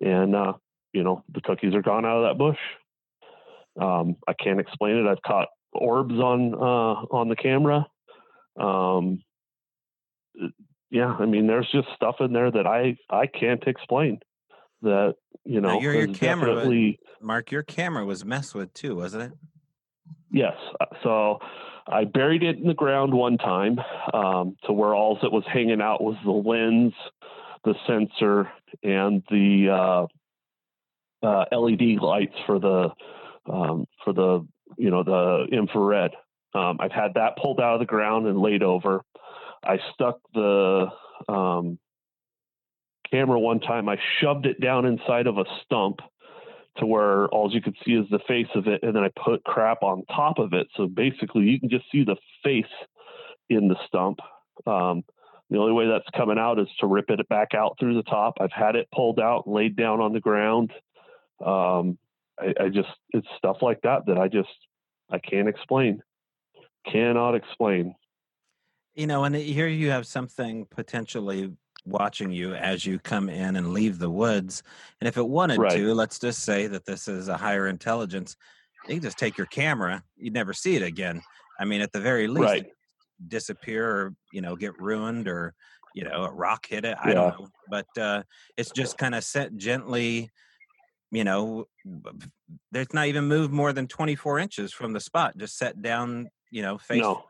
and, uh, you know, the cookies are gone out of that bush. Um, I can't explain it. I've caught orbs on, uh, on the camera. Um, yeah, I mean, there's just stuff in there that I I can't explain. That you know, now your, your camera, definitely... Mark, your camera was messed with too, wasn't it? Yes. Uh, so I buried it in the ground one time um, to where all that was hanging out was the lens, the sensor, and the uh, uh, LED lights for the um, for the you know the infrared. Um, I've had that pulled out of the ground and laid over. I stuck the um, camera one time. I shoved it down inside of a stump to where all you could see is the face of it, and then I put crap on top of it. So basically, you can just see the face in the stump. Um, the only way that's coming out is to rip it back out through the top. I've had it pulled out, laid down on the ground. Um, I, I just it's stuff like that that I just I can't explain, cannot explain you know, and here you have something potentially watching you as you come in and leave the woods. And if it wanted right. to, let's just say that this is a higher intelligence, you can just take your camera, you'd never see it again. I mean, at the very least, right. disappear or, you know, get ruined or, you know, a rock hit it. I yeah. don't know. But uh, it's just kind of set gently, you know, there's not even moved more than 24 inches from the spot, just set down, you know, face no.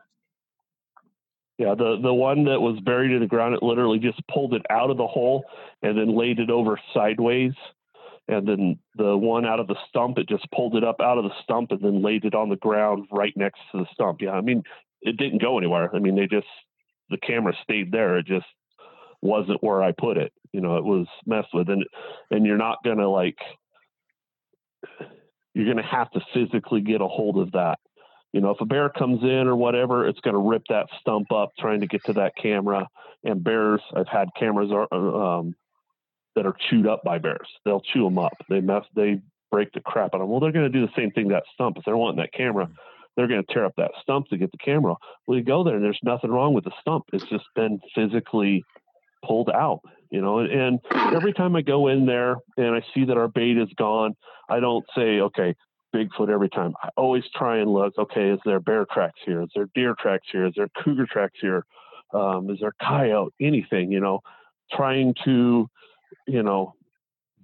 Yeah, the the one that was buried in the ground, it literally just pulled it out of the hole and then laid it over sideways. And then the one out of the stump, it just pulled it up out of the stump and then laid it on the ground right next to the stump. Yeah, I mean, it didn't go anywhere. I mean, they just the camera stayed there. It just wasn't where I put it. You know, it was messed with, and and you're not gonna like you're gonna have to physically get a hold of that you know, if a bear comes in or whatever, it's going to rip that stump up trying to get to that camera. And bears, I've had cameras are, um, that are chewed up by bears. They'll chew them up. They mess, they break the crap out of them. Well, they're going to do the same thing that stump. If they're wanting that camera, they're going to tear up that stump to get the camera. Well, you go there and there's nothing wrong with the stump. It's just been physically pulled out, you know. And every time I go in there and I see that our bait is gone, I don't say, okay, Bigfoot every time. I always try and look, okay, is there bear tracks here? Is there deer tracks here? Is there cougar tracks here? Um, is there coyote? Anything, you know, trying to, you know,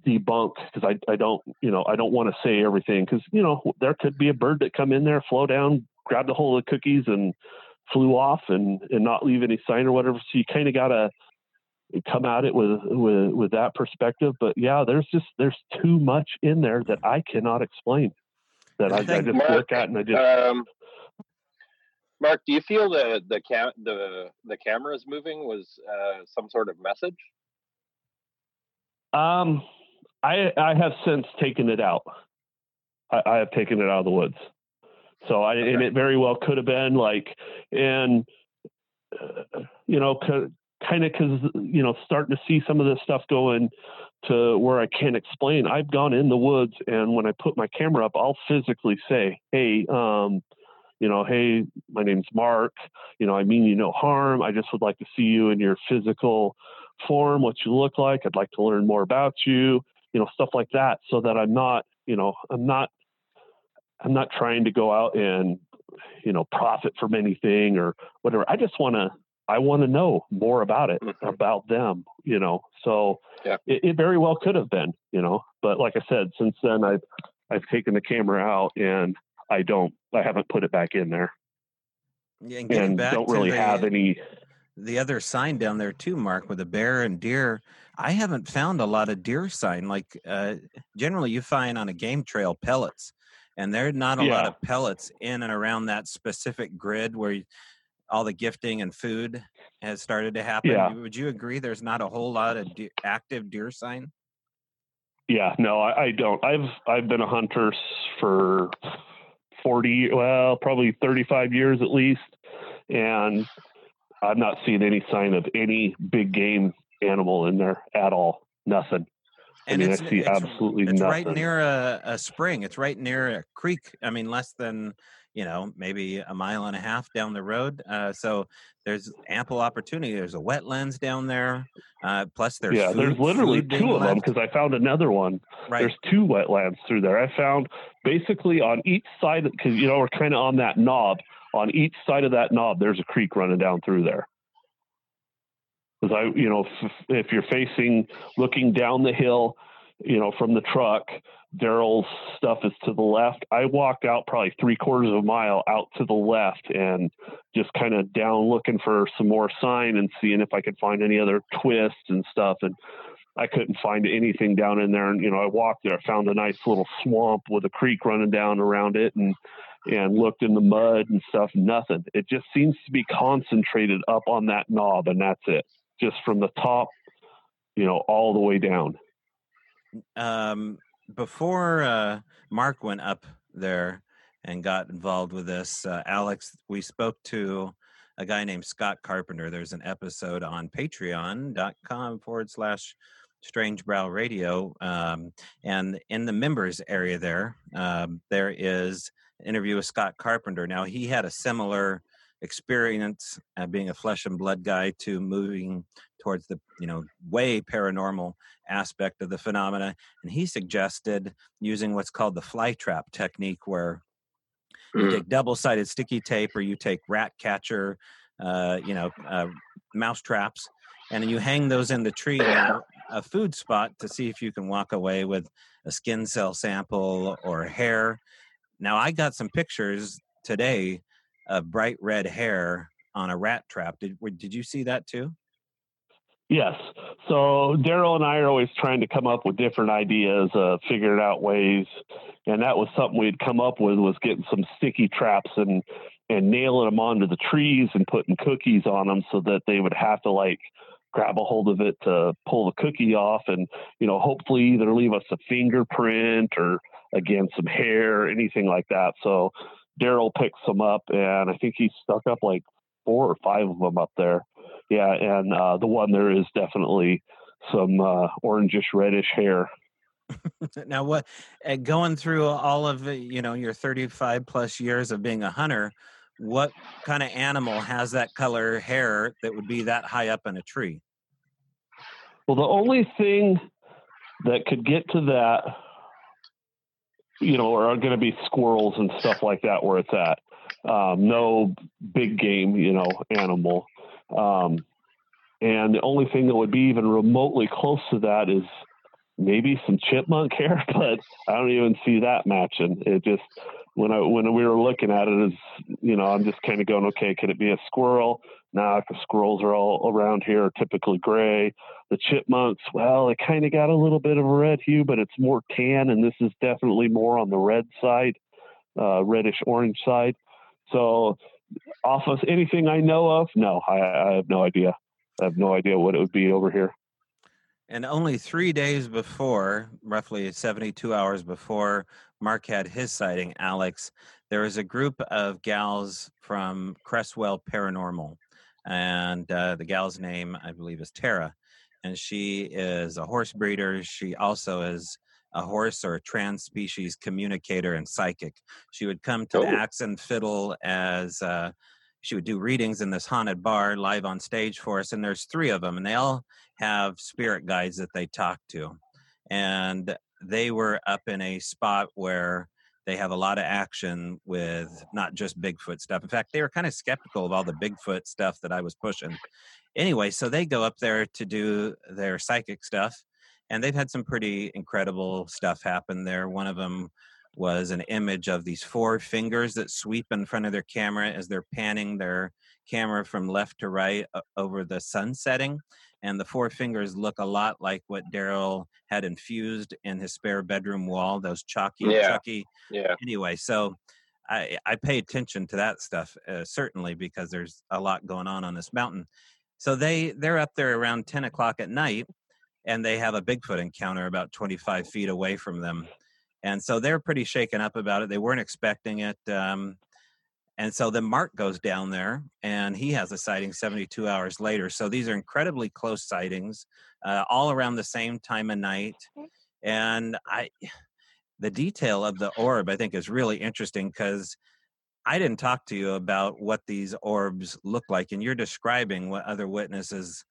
debunk because I, I don't, you know, I don't want to say everything because, you know, there could be a bird that come in there, flow down, grab the whole of the cookies and flew off and, and not leave any sign or whatever. So you kind of got to, come at it with, with with that perspective but yeah there's just there's too much in there that i cannot explain that I, I, just Mark, look at and I just. Um, Mark, do you feel the the cam the the cameras moving was uh, some sort of message? Um, I I have since taken it out. I, I have taken it out of the woods. So I okay. and it very well could have been like and uh, you know kind of because you know starting to see some of this stuff going to where I can't explain. I've gone in the woods, and when I put my camera up, I'll physically say, "Hey, um, you know, hey, my name's Mark. You know, I mean you no harm. I just would like to see you in your physical form, what you look like. I'd like to learn more about you. You know, stuff like that, so that I'm not, you know, I'm not, I'm not trying to go out and, you know, profit from anything or whatever. I just want to I want to know more about it, mm-hmm. about them, you know. So yeah. it, it, very well could have been, you know. But like I said, since then I've I've taken the camera out and I don't I haven't put it back in there. Yeah, and, and don't really the, have any the other sign down there too, Mark, with the bear and deer. I haven't found a lot of deer sign. Like uh, generally, you find on a game trail pellets, and there are not a yeah. lot of pellets in and around that specific grid where. You, all the gifting and food has started to happen. Yeah. Would you agree? There's not a whole lot of de- active deer sign. Yeah, no, I, I don't. I've I've been a hunter for forty, well, probably thirty-five years at least, and I've not seen any sign of any big game animal in there at all. Nothing. I And mean, I see it's, absolutely it's nothing. right near a, a spring. It's right near a creek. I mean, less than you know, maybe a mile and a half down the road. Uh, so there's ample opportunity. There's a wetlands down there. Uh, plus, there's yeah, food, there's literally two of them because I found another one. Right. There's two wetlands through there. I found basically on each side because you know we're kind of on that knob. On each side of that knob, there's a creek running down through there. Because I, you know, if, if you're facing looking down the hill, you know, from the truck, Daryl's stuff is to the left. I walked out probably three quarters of a mile out to the left and just kind of down looking for some more sign and seeing if I could find any other twists and stuff. And I couldn't find anything down in there. And, you know, I walked there, I found a nice little swamp with a creek running down around it and, and looked in the mud and stuff. Nothing. It just seems to be concentrated up on that knob and that's it. Just from the top, you know, all the way down. Um, before uh, Mark went up there and got involved with this, uh, Alex, we spoke to a guy named Scott Carpenter. There's an episode on patreon.com forward slash strange brow radio. Um, and in the members area there, um, there is an interview with Scott Carpenter. Now, he had a similar experience uh, being a flesh and blood guy to moving towards the you know way paranormal aspect of the phenomena and he suggested using what's called the fly trap technique where you Mm. take double-sided sticky tape or you take rat catcher uh, you know uh, mouse traps and you hang those in the tree near a food spot to see if you can walk away with a skin cell sample or hair now i got some pictures today of bright red hair on a rat trap did, did you see that too Yes. So Daryl and I are always trying to come up with different ideas, uh, figuring out ways, and that was something we'd come up with was getting some sticky traps and and nailing them onto the trees and putting cookies on them so that they would have to like grab a hold of it to pull the cookie off and you know hopefully either leave us a fingerprint or again some hair anything like that so daryl picks some up and i think he stuck up like four or five of them up there yeah, and uh, the one there is definitely some uh, orangish reddish hair. [laughs] now what uh, going through all of you know your 35 plus years of being a hunter what kind of animal has that color hair that would be that high up in a tree Well, the only thing that could get to that, you know, are going to be squirrels and stuff like that where it's at. Um, no big game, you know, animal. Um, and the only thing that would be even remotely close to that is maybe some chipmunk [laughs] hair, but I don't even see that matching. It just when I when we were looking at it, is you know, I'm just kind of going, okay, could it be a squirrel? Nah, the squirrels are all around here are typically gray. The chipmunks, well, it kind of got a little bit of a red hue, but it's more tan, and this is definitely more on the red side, uh, reddish orange side. So, off of anything I know of, no, I, I have no idea. I have no idea what it would be over here. And only three days before roughly 72 hours before mark had his sighting alex there was a group of gals from creswell paranormal. And uh, the gal's name i believe is tara. And she is a horse breeder. She also is a horse or a trans species communicator and psychic. She would come to the Oh. axe and fiddle as uh, she would do readings in this haunted bar live on stage for us and there's three of them and they all have spirit guides that they talk to. And they were up in a spot where they have a lot of action with not just bigfoot stuff. In fact they were kind of skeptical of all the bigfoot stuff that i was pushing. Anyway so they go up there to do their psychic stuff and they've had some pretty incredible stuff happen there. One of them was an image of these four fingers that sweep in front of their camera as they're panning their camera from left to right uh, over the sun setting. And the four fingers look a lot like what Daryl had infused in his spare bedroom wall, those chalky, Yeah. chucky. Yeah. Anyway, so I, I pay attention to that stuff uh, certainly because there's a lot going on on this mountain. So they they're up there around ten o'clock at night, and they have a Bigfoot encounter about twenty five feet away from them, and so they're pretty shaken up about it. They weren't expecting it. Um, and so then Mark goes down there and he has a sighting 72 hours later. So these are incredibly close sightings, uh, all around the same time of night. And I, the detail of the orb, I think, is really interesting because I didn't talk to you about what these orbs look like, and you're describing what other witnesses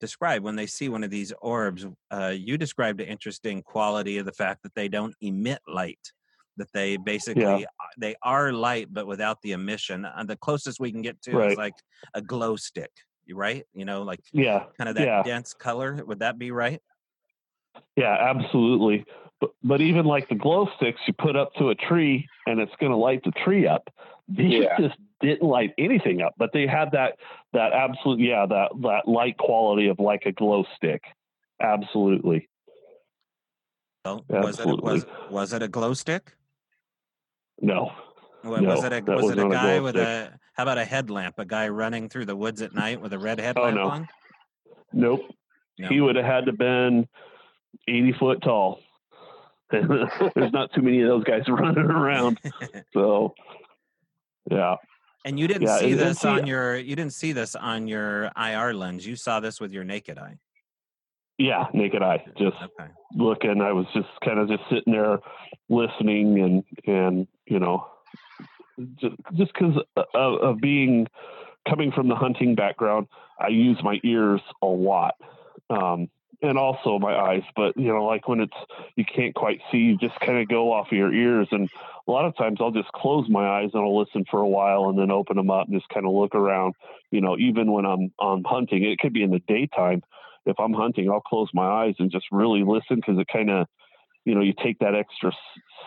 describe when they see one of these orbs. Uh, you described an interesting quality of the fact that they don't emit light that they basically yeah. they are light but without the emission and the closest we can get to right. is like a glow stick right you know like yeah kind of that yeah. dense color would that be right yeah absolutely but but even like the glow sticks you put up to a tree and it's going to light the tree up [laughs] these yeah. just didn't light anything up but they had that that absolute yeah that that light quality of like a glow stick absolutely well, was it was was it a glow stick no. No, was it a was it a guy a with stick. a how about a headlamp? A guy running through the woods at night with a red oh, headlamp oh, no. on? Nope. No. He would have had to been eighty foot tall. [laughs] There's not too many of those guys [laughs] running around. [laughs] So yeah. And you didn't yeah, see this on your you didn't see this on your IR lens. You saw this with your naked eye. Yeah, naked eye. Just okay. looking. I was just kind of just sitting there listening and and you know just just because of, of being coming from the hunting background, I use my ears a lot. Um, and also my eyes, but you know, like when it's you can't quite see, you just kind of go off of your ears. And a lot of times I'll just close my eyes and I'll listen for a while and then open them up and just kind of look around. You know, even when I'm I'm hunting, it could be in the daytime if I'm hunting, I'll close my eyes and just really listen because it kind of, you know, you take that extra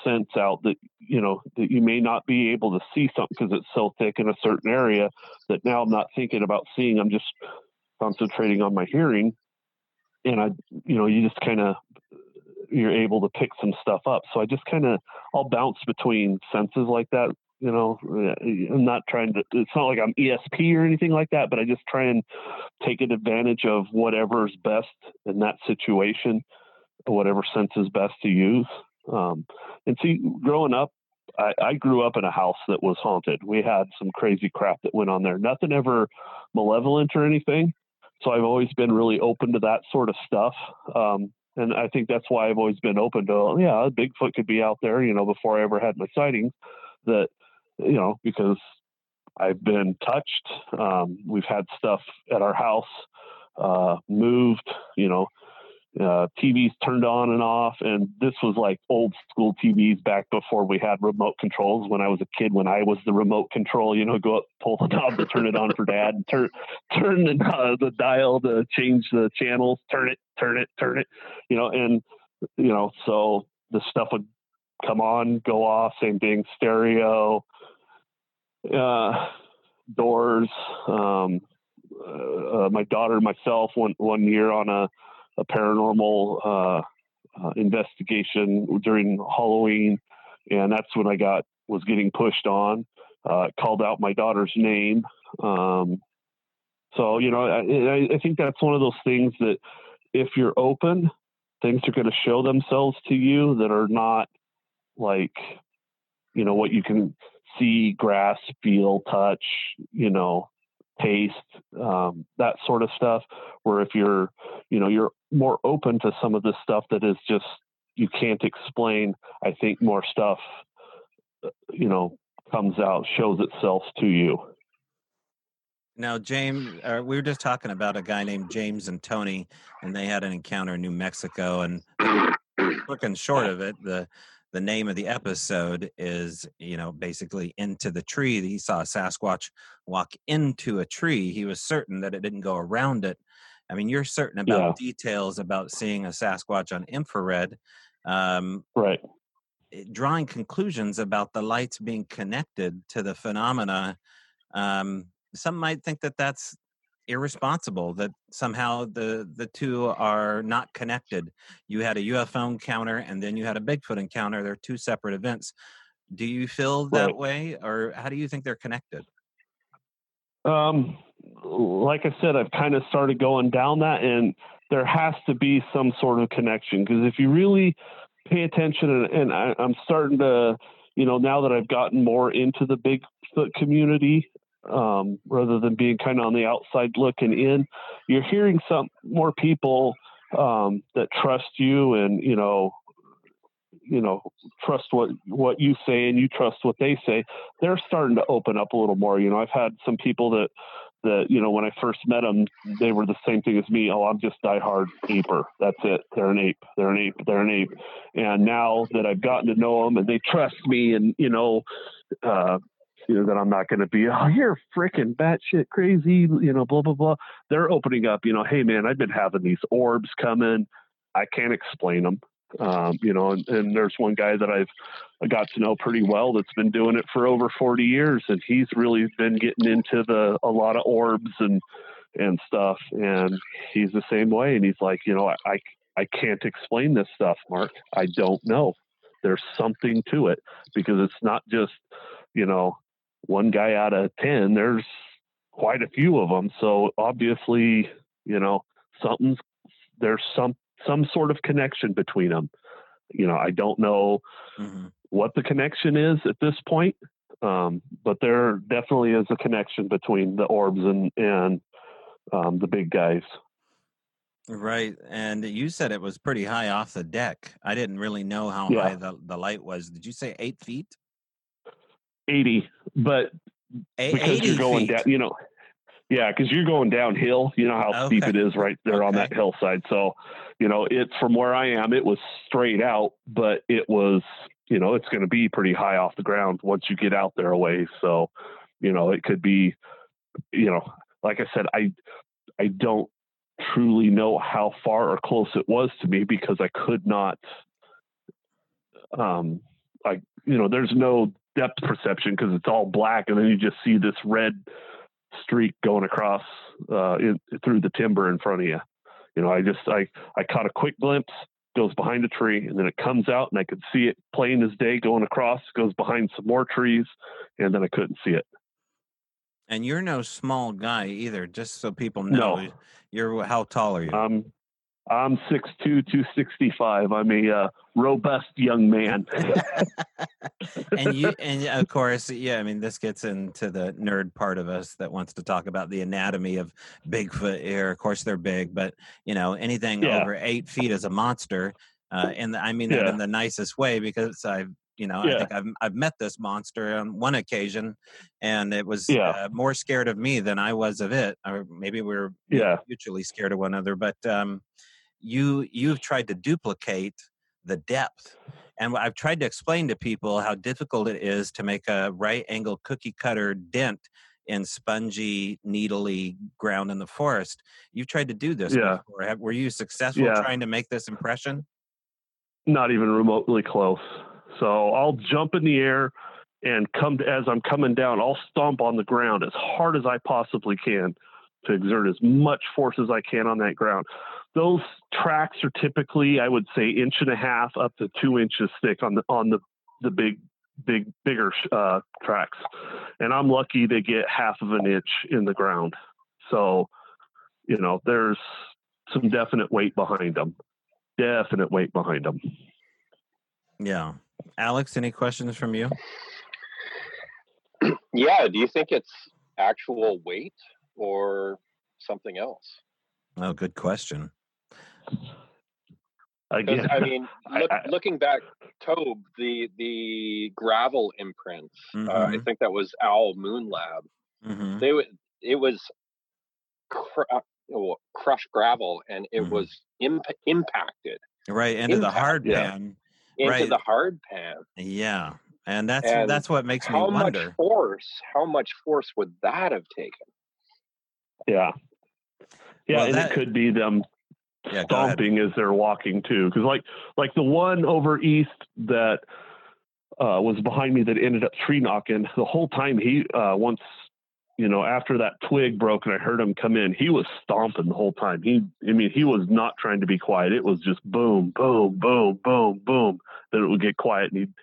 sense out that, you know, that you may not be able to see something because it's so thick in a certain area that now I'm not thinking about seeing. I'm just concentrating on my hearing. And I, you know, you just kind of, you're able to pick some stuff up. So I just kind of, I'll bounce between senses like that you know? I'm not trying to it's not like i'm esp or anything like that but i just try and take advantage of whatever's best in that situation whatever sense is best to use. Um, and see growing up I, I grew up in a house that was haunted. We had some crazy crap that went on there. Nothing ever malevolent or anything so i've always been really open to that sort of stuff um, and I think that's why I've always been open to, yeah, Bigfoot could be out there, you know, before I ever had my sightings. That you know, because I've been touched. Um, we've had stuff at our house uh, moved, you know, uh, TVs turned on and off. And this was like old school TVs back before we had remote controls. When I was a kid, when I was the remote control, you know, go up, pull the knob to turn it on for dad, turn [laughs] turn the, uh, the dial to change the channels, turn it, turn it, turn it, you know, and you know, so the stuff would come on, go off, same thing, stereo, uh, doors. Um, uh, my daughter and myself went one year on a, a paranormal uh, uh, investigation during Halloween, and that's when I got was getting pushed on. Uh, called out my daughter's name. Um, so you know, I, I think that's one of those things that if you're open, things are going to show themselves to you that are not like you know what you can see, grasp, feel, touch, you know, taste, um, that sort of stuff. Where if you're, you know, you're more open to some of the stuff that is just you can't explain. I think more stuff, uh, you know, comes out, shows itself to you. Now, James, uh, we were just talking about a guy named James and Tony, and they had an encounter in New Mexico. And looking short of it, the the name of the episode is, you know, basically into the tree. He saw a Sasquatch walk into a tree. He was certain that it didn't go around it. I mean, you're certain about yeah. details about seeing a Sasquatch on infrared. Um, right. Eh, drawing conclusions about the lights being connected to the phenomena. Um, some might think that that's irresponsible that somehow the the two are not connected. You had a UFO encounter and then you had a Bigfoot encounter. They're two separate events. Do you feel that Right. way, or how do you think they're connected? Um, like I said, I've kind of started going down that, and there has to be some sort of connection because if you really pay attention, and, and I, I'm starting to, you know, now that I've gotten more into the Bigfoot community, um, rather than being kind of on the outside looking in, you're hearing some more people um, that trust you, and you know, you know, trust what what you say, and you trust what they say. They're starting to open up a little more. You know, I've had some people that that you know when I first met them, they were the same thing as me. Oh, I'm just diehard aper. That's it. They're an ape. They're an ape. They're an ape. And now that I've gotten to know them and they trust me, and you know, uh, you know that I'm not going to be. [laughs] Oh, you're freaking batshit crazy. You know, blah blah blah. They're opening up. You know, hey man, I've been having these orbs coming. I can't explain them. Um, you know, and, and there's one guy that I've got to know pretty well that's been doing it for over 40 years, and he's really been getting into the a lot of orbs and and stuff. And he's the same way, and he's like, you know, I I, I can't explain this stuff, Mark. I don't know. There's something to it because it's not just you know one guy out of ten. There's quite a few of them. So obviously, you know, something's there's some some sort of connection between them. You know, I don't know hmm what the connection is at this point, um, but there definitely is a connection between the orbs and and um, the big guys. Right, and you said it was pretty high off the deck. I didn't really know how Yeah. high the, the light was. Did you say eight feet? Eighty, but A- because 80 you're going feet. down, you know, yeah, because you're going downhill. You know how steep it is right there on that hillside. So, you know, it's from where I am, it was straight out, but it was, you know, it's going to be pretty high off the ground once you get out there away. So, you know, it could be, you know, like I said, I, I don't truly know how far or close it was to me because I could not, um, I, you know, there's no depth perception because it's all black and then you just see this red streak going across uh, in, through the timber in front of you. You know, I just I I caught a quick glimpse, goes behind a tree, and then it comes out, and I could see it plain as day going across, goes behind some more trees, and then I couldn't see it. And you're no small guy either. Just so people know, No. you're how tall are you? Um, I'm 6'2", 265. I'm a uh, robust young man. [laughs] [laughs] and you and of course yeah i mean this gets into the nerd part of us that wants to talk about the anatomy of bigfoot here of course they're big but you know anything Yeah. over eight feet is a monster uh, and i mean that Yeah. in the nicest way because i've you know i think I've, I've met this monster on one occasion and it was Yeah. uh, more scared of me than i was of it or maybe we were Yeah. mutually scared of one another but um, you you've tried to duplicate the depth and I've tried to explain to people how difficult it is to make a right angle cookie cutter dent in spongy, needly ground in the forest. You've tried to do this Yeah. before. Have, were you successful Yeah. trying to make this impression? Not even remotely close. So I'll jump in the air and come to, as I'm coming down, I'll stomp on the ground as hard as I possibly can to exert as much force as I can on that ground. Those tracks are typically, I would say, inch and a half up to two inches thick on the on the the big big bigger uh, tracks, and I'm lucky to get half of an inch in the ground. So, you know, there's some definite weight behind them. Definite weight behind them. Yeah. Alex, any questions from you? [clears throat] Yeah. Do you think it's actual weight or something else? Oh, good question. Because Again, I mean, [laughs] look, I- looking back, Tobe, the the gravel imprints. Uh, I Mhm. think that was Owl Moon Lab. hmm They wa- it was cr- uh, crushed gravel, and it Mhm. was imp- impacted Right into the Impact, hard yeah. pan. into Right. the hard pan. Yeah. And that's And that's what makes me How wonder. much force? How much force would that have taken? yeah, yeah, Well, and that- it could be them Yeah, stomping as they're walking too. Because like like the one over east that uh, was behind me that ended up tree knocking the whole time. He uh, once you know after that twig broke and I heard him come in, he was stomping the whole time. He I mean he was not trying to be quiet. It was just boom, boom, boom, boom, boom. Then it would get quiet and he'd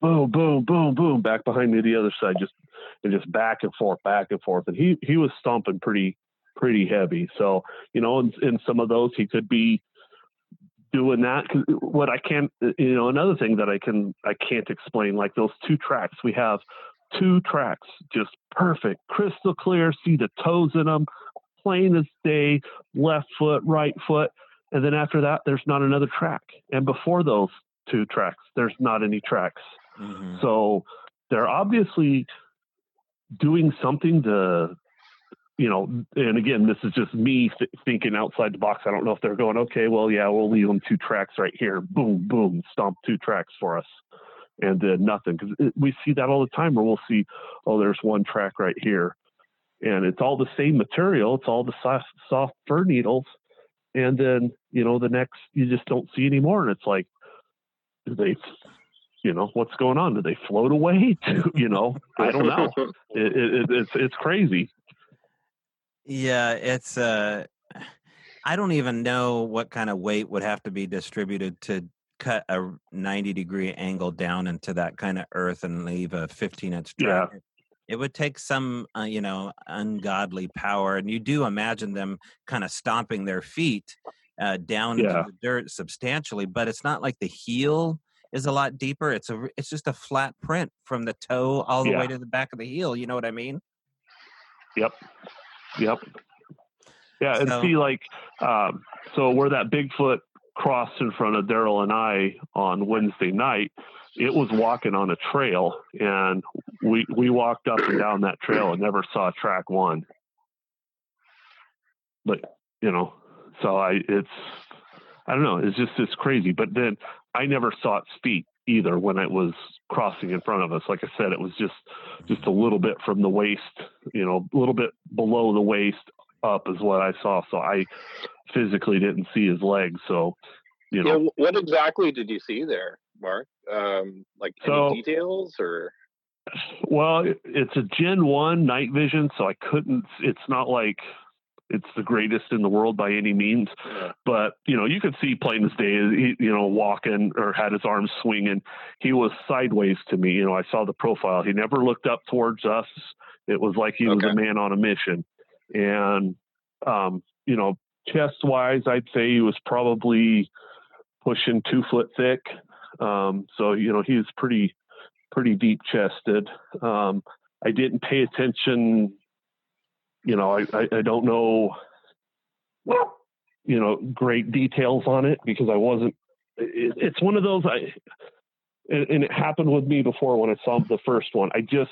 boom, boom, boom, boom, back behind me the other side, just and just back and forth, back and forth. And he he was stomping pretty pretty heavy. So you know, in, in some of those, he could be doing that. Cause what I can't, you know, another thing that I can I can't explain, like those two tracks we have. Two tracks, just perfect, crystal clear. See the toes in them, plain as day. Left foot, right foot, and then after that, there's not another track. And before those two tracks, there's not any tracks. Mm-hmm. So they're obviously doing something to you know, and again, this is just me th- thinking outside the box. I don't know if they're going, okay, well, yeah, we'll leave them two tracks right here. Boom, boom, stomp two tracks for us. And then nothing. Because we see that all the time where we'll see, oh, there's one track right here. And it's all the same material. It's all the soft, soft fir needles. And then, you know, the next, you just don't see anymore. And it's like, do they you know what's going on do they float away [laughs] to you know i don't know it, it, it's it's crazy yeah, it's uh I don't even know what kind of weight would have to be distributed to cut a 90 degree angle down into that kind of earth and leave a 15 inch track. Yeah. It would take some, uh, you know, ungodly power, and you do imagine them kind of stomping their feet uh, down yeah. into the dirt substantially. But it's not like the heel is a lot deeper. It's a, it's just a flat print from the toe all the yeah. way to the back of the heel. You know what I mean? Yep. Yep. Yeah, and so, see, like, um, so where that Bigfoot crossed in front of Daryl and I on Wednesday night, it was walking on a trail, and we we walked up and down that trail and never saw track one. But you know, so I it's I don't know, it's just it's crazy. But then I never saw its feet either when it was crossing in front of us. Like I said, it was just just a little bit from the waist, you know, a little bit below the waist up is what I saw. So I physically didn't see his legs. So you know, yeah, what exactly did you see there, Mark? Um, like so, any details or? Well, it's a Gen One night vision, so I couldn't. It's not like it's the greatest in the world by any means. Yeah. But you know, you could see plain as day, he, you know, walking or had his arms swinging. He was sideways to me. You know, I saw the profile. He never looked up towards us. It was like he was a man on a mission. And um, you know, chest wise, I'd say he was probably pushing two foot thick. Um, so you know, he's pretty pretty deep chested. Um, I didn't pay attention you know, I, I, I don't know, you know, great details on it because I wasn't. It, it's one of those I, and, it happened with me before when I saw the first one. I just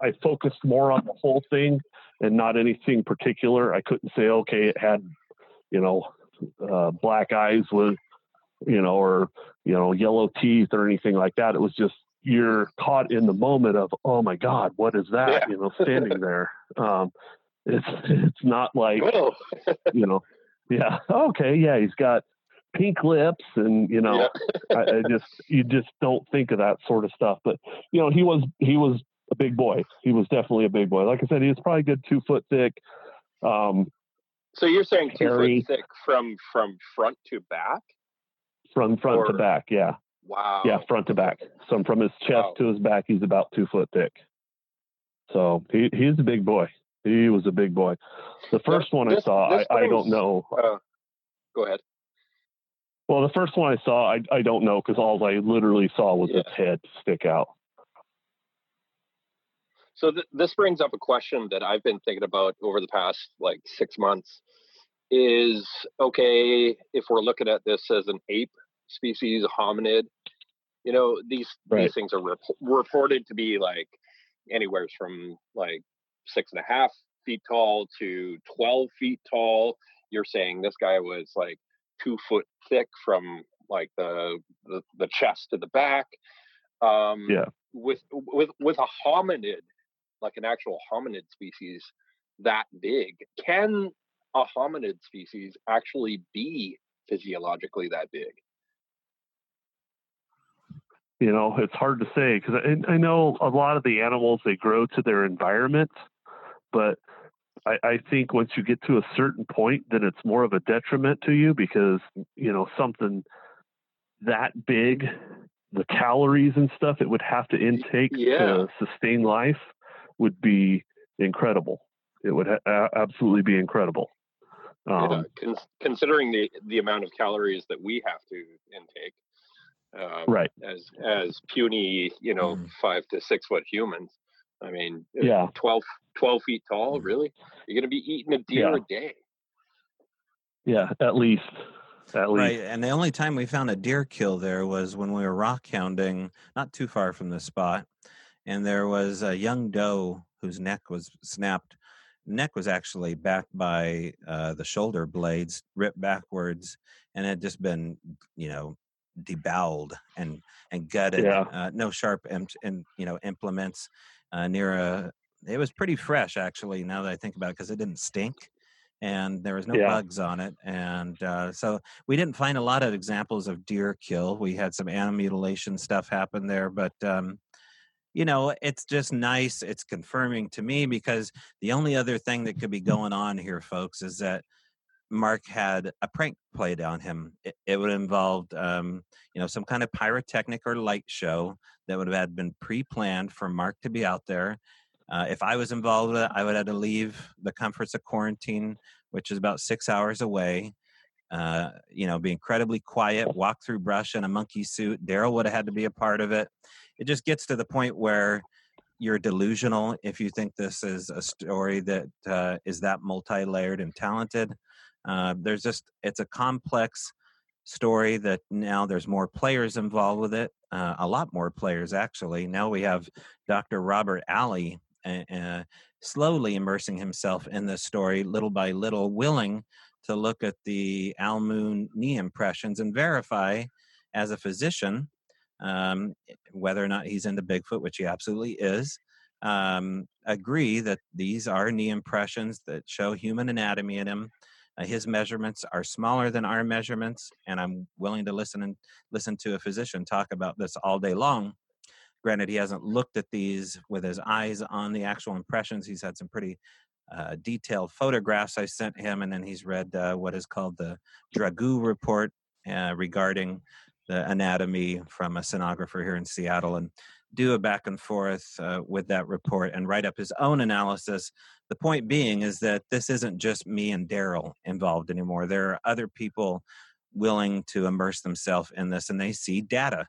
I focused more on the whole thing and not anything particular. I couldn't say okay, it had, you know, uh, black eyes with, you know, or you know, yellow teeth or anything like that. It was just you're caught in the moment of oh my god, what is that? Yeah. You know, standing there. Um, it's it's not like [laughs] you know, yeah, okay, yeah, he's got pink lips and you know, yeah. I, I just you just don't think of that sort of stuff. But you know, he was he was a big boy. He was definitely a big boy. Like I said, he was probably good two foot thick. Um, so you're saying two hairy, foot thick from from front to back? From front or, to back, yeah. Wow. Yeah, front to back. So from his chest wow. to his back, he's about two foot thick. So he he's a big boy. He was a big boy. The first one I saw, I, I, don't know. Uh, go ahead. Well, the first one I saw, I, I don't know because all I literally saw was yeah. its head stick out. So th- this brings up a question that I've been thinking about over the past like six months. Is okay if we're looking at this as an ape species, a hominid. You know, these right. these things are rep- reported to be like anywhere from like six and a half feet tall to 12 feet tall. You're saying this guy was like two foot thick from like the the, the chest to the back. Um, yeah. With with with a hominid, like an actual hominid species that big, can a hominid species actually be physiologically that big? You know, it's hard to say because I, I know a lot of the animals they grow to their environment but I, I think once you get to a certain point, then it's more of a detriment to you because you know something that big the calories and stuff it would have to intake Yeah. to sustain life would be incredible. It would ha- absolutely be incredible. Um, yeah, con- considering the the amount of calories that we have to intake, um, Right. As as puny, you know, Mm. five to six foot humans. I mean, uh, Yeah. 12, 12 feet tall. Really, you're going to be eating a deer Yeah. a day. Yeah, at least. At least. Right, and the only time we found a deer kill there was when we were rock hounding, not too far from the spot, and there was a young doe whose neck was snapped. Neck was actually backed by uh, the shoulder blades, ripped backwards, and had just been, you know, deboweled and and gutted. Yeah. Uh, no sharp and you know implements uh, near a. It was pretty fresh actually. Now that I think about it, because it didn't stink, and there was no Yeah. bugs on it, and uh, so we didn't find a lot of examples of deer kill. We had some animal mutilation stuff happen there, but um, you know, it's just nice. It's confirming to me because the only other thing that could be going on here, folks, is that Mark had a prank played on him. It, it would have involved, um, you know, some kind of pyrotechnic or light show that would have been pre-planned for Mark to be out there. Uh, if I was involved with it, I would have to leave the comforts of quarantine, which is about six hours away. Uh, you know, be incredibly quiet, walk through brush in a monkey suit. Daryl would have had to be a part of it. It just gets to the point where you're delusional if you think this is a story that uh, is that multi-layered and talented. Uh, there's just it's a complex story that now there's more players involved with it. Uh, a lot more players actually. Now we have Dr. Robert Alley uh, slowly immersing himself in this story, little by little, willing to look at the Owl Moon knee impressions and verify as a physician um, whether or not he's into Bigfoot, which he absolutely is. Um, agree that these are knee impressions that show human anatomy in him. Uh, his measurements are smaller than our measurements, and I'm willing to listen and listen to a physician talk about this all day long. Granted, he hasn't looked at these with his eyes on the actual impressions. He's had some pretty uh, detailed photographs I sent him, and then he's read uh, what is called the Dragoo report uh, regarding the anatomy from a sonographer here in Seattle, and do a back and forth uh, with that report and write up his own analysis. The point being is that this isn't just me and Daryl involved anymore. There are other people willing to immerse themselves in this, and they see data.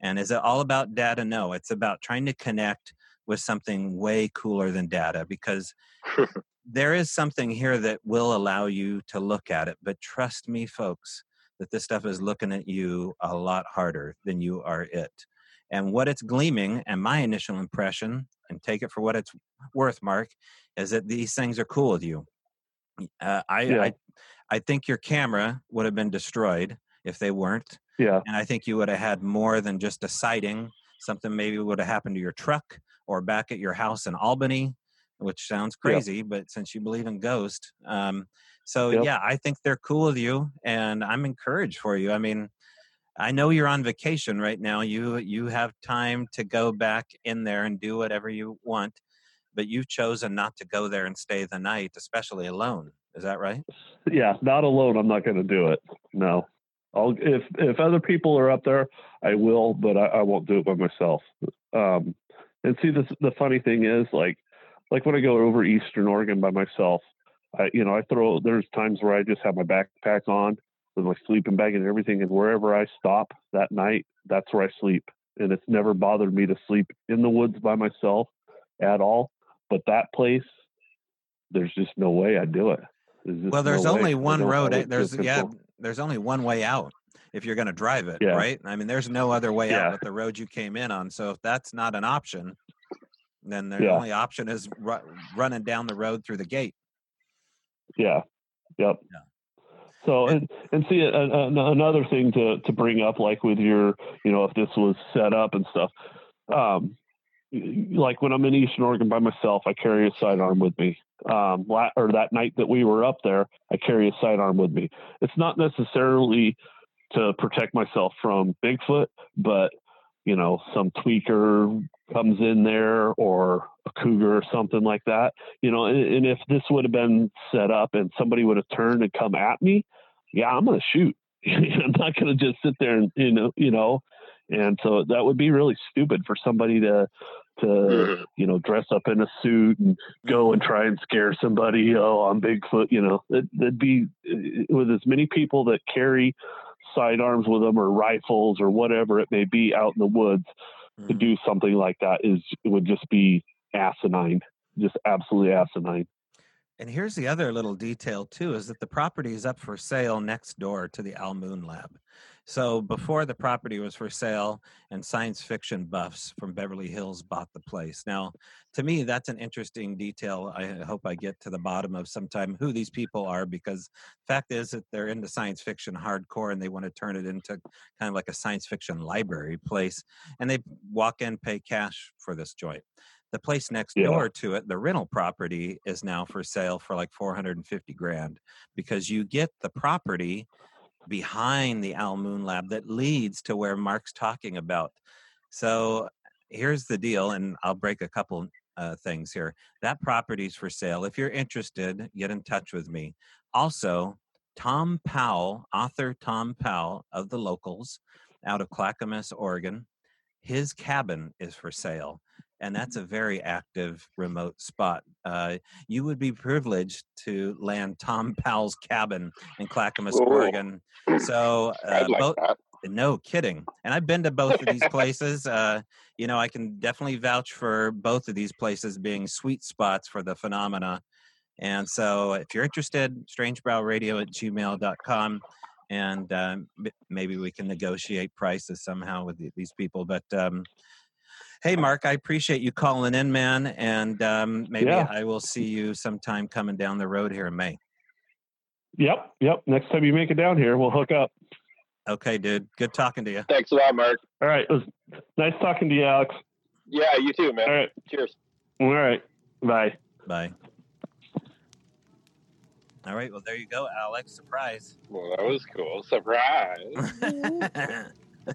And is it all about data? No, it's about trying to connect with something way cooler than data because [laughs] there is something here that will allow you to look at it. But trust me, folks, that this stuff is looking at you a lot harder than you are it. And what it's gleaming, and my initial impression, and take it for what it's worth, Mark, is that these things are cool with you. Uh, I, Yeah. I, I think your camera would have been destroyed if they weren't. Yeah. And I think you would have had more than just a sighting. Something maybe would have happened to your truck or back at your house in Albany, which sounds crazy, but since you believe in ghosts, um, so Yep. yeah, I think they're cool with you, and I'm encouraged for you. I mean, I know you're on vacation right now. You you have time to go back in there and do whatever you want, but you've chosen not to go there and stay the night, especially alone. Is that right? yeah, not alone. I'm not going to do it. No, I'll if if other people are up there, I will, but I, I won't do it by myself. Um, and see, the the funny thing is, like, like when I go over Eastern Oregon by myself, I you know I throw. There's times where I just have my backpack on with my sleeping bag and everything, and wherever I stop that night, that's where I sleep. And it's never bothered me to sleep in the woods by myself at all. But that place, there's just no way I'd do it. Well, there's no only I one road. eh, There's yeah, there's only one way out if you're going to drive it, Yeah. right? I mean, there's no other way out but the road you came in on. So if that's not an option, then the Yeah. only option is ru- running down the road through the gate. Yeah. Yep. So and and see a, a, another thing to to bring up, like with your, you know, if this was set up and stuff, um, like when I'm in Eastern Oregon by myself, I carry a sidearm with me. Um, la- or that night that we were up there, I carry a sidearm with me. It's not necessarily to protect myself from Bigfoot, but you know, some tweaker comes in there or a cougar or something like that you know and, and if this would have been set up and somebody would have turned and come at me yeah i'm going to shoot [laughs] i'm not going to just sit there and you know you know And so that would be really stupid for somebody to to Mhm. you know dress up in a suit and go and try and scare somebody. Oh, I'm Bigfoot. You know, it, that'd be with as many people that carry sidearms with them or rifles or whatever it may be out in the woods to Mhm. do something like that is it would just be asinine, just absolutely asinine. And here's the other little detail too: is that the property is up for sale next door to the Owl Moon Lab. So before the property was for sale, and science fiction buffs from Beverly Hills bought the place. Now, to me, that's an interesting detail. I hope I get to the bottom of sometime who these people are, because the fact is that they're into science fiction hardcore, and they want to turn it into kind of like a science fiction library place. And they walk in, pay cash for this joint. The place next Yeah. door to it, the rental property, is now for sale for like 450 grand because you get the property behind the Owl Moon Lab that leads to where Mark's talking about. So here's the deal, and I'll break a couple uh, things here. That property's for sale. If you're interested, get in touch with me. Also, Thom Powell, author Thom Powell of the Locals out of Clackamas, Oregon, his cabin is for sale. And that's a very active remote spot. Uh, you would be privileged to land Thom Powell's cabin in Clackamas. Oregon. [clears throat] So, uh, like both, no kidding. And I've been to both of these places. Uh, you know, I can definitely vouch for both of these places being sweet spots for the phenomena. And so if you're interested, strangebrowradio at gmail.com. And um, maybe we can negotiate prices somehow with these people. But um, hey, Mark, I appreciate you calling in, man. And um, maybe Yeah. I will see you sometime coming down the road here in May. Yep, yep. Next time you make it down here, we'll hook up. Okay, dude. Good talking to you. Thanks a lot, Mark. All right. It was nice talking to you, Alex. Yeah, you too, man. All right. Cheers. All right. Bye. Bye. All right. Well, there you go, Alex. Surprise. Well, that was cool. Surprise. [laughs] [laughs]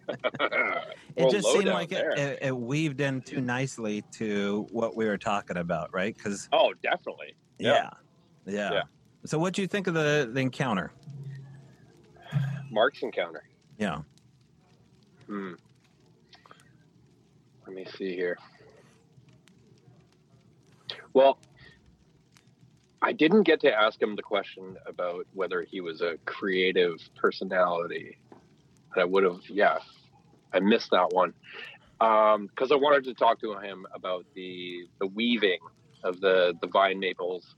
it just seemed like it, it, it weaved in too nicely to what we were talking about, right? Because Oh, definitely. yeah. Yeah. yeah, Yeah. So, what do you think of the, the encounter? Mark's encounter. Yeah. Hmm. Let me see here. Well, I didn't get to ask him the question about whether he was a creative personality. And I would have, yeah, I missed that one because I wanted to talk to him about the the weaving of the the vine maples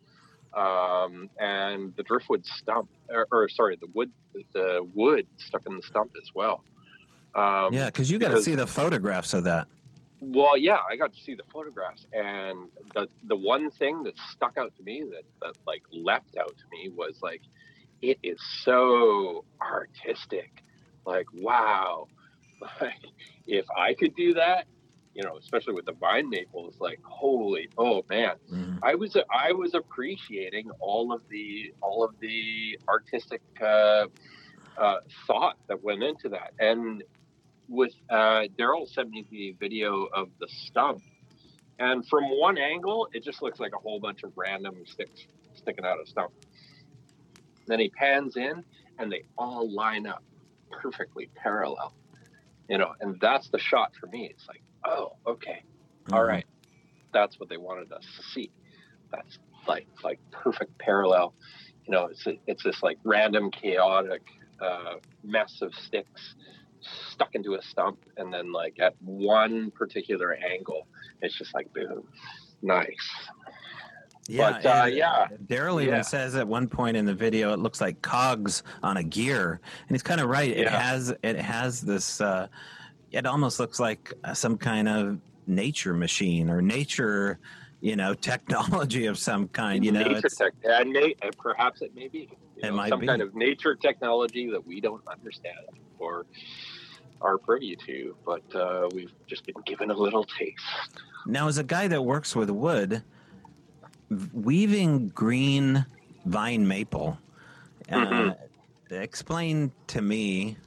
um, and the driftwood stump, or, or sorry, the wood the wood stuck in the stump as well. Um, yeah, because you got to see the photographs of that. well, yeah, I got to see the photographs, and the the one thing that stuck out to me that that like leapt out to me was like, it is so artistic. Like, wow, [laughs] like if I could do that, you know, especially with the vine maples, like, holy, oh man, Mhm. I was I was appreciating all of the all of the artistic uh, uh, thought that went into that, and with uh, Daryl sent me the video of the stump, and from one angle, it just looks like a whole bunch of random sticks sticking out of stump. Then he pans in, and they all line up perfectly parallel, you know, and that's the shot for me. It's like, oh, okay, all Mhm. right, that's what they wanted us to see. That's like like perfect parallel. You know, it's a, it's this like random chaotic uh, mess of sticks stuck into a stump, and then like at one particular angle, it's just like boom, nice. Yeah, But, uh, yeah. Daryl even Yeah. says at one point in the video, it looks like cogs on a gear, and he's kind of right. It has it has this. Uh, it almost looks like uh, some kind of nature machine or nature, you know, [laughs] technology of some kind. You know, nature it's, tech, and na- and perhaps it may be you It know, might some be. kind of nature technology that we don't understand or are privy to, but uh, we've just been given a little taste. now as a guy that works with wood, weaving green vine maple. Uh, Mhm. explain to me,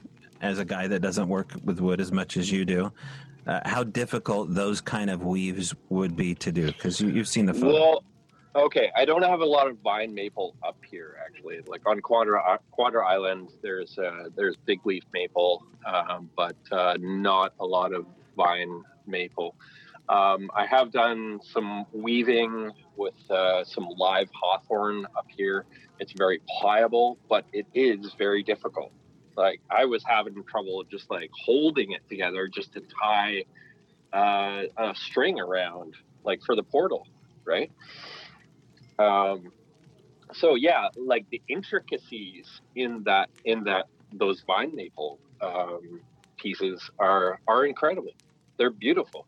as a guy that doesn't work with wood as much as you do, uh, how difficult those kind of weaves would be to do because you, you've seen the photo. Well, Okay, I don't have a lot of vine maple up here actually. Like on Quadra Quadra Island, there's uh, there's big leaf maple, um, but uh, not a lot of vine maple. Um, I have done some weaving with uh, some live hawthorn up here. It's very pliable, but it is very difficult. Like I was having trouble just like holding it together just to tie uh, a string around, like for the portal, right? Um, so yeah, like the intricacies in that in that those vine maple um, pieces are are incredible. They're beautiful,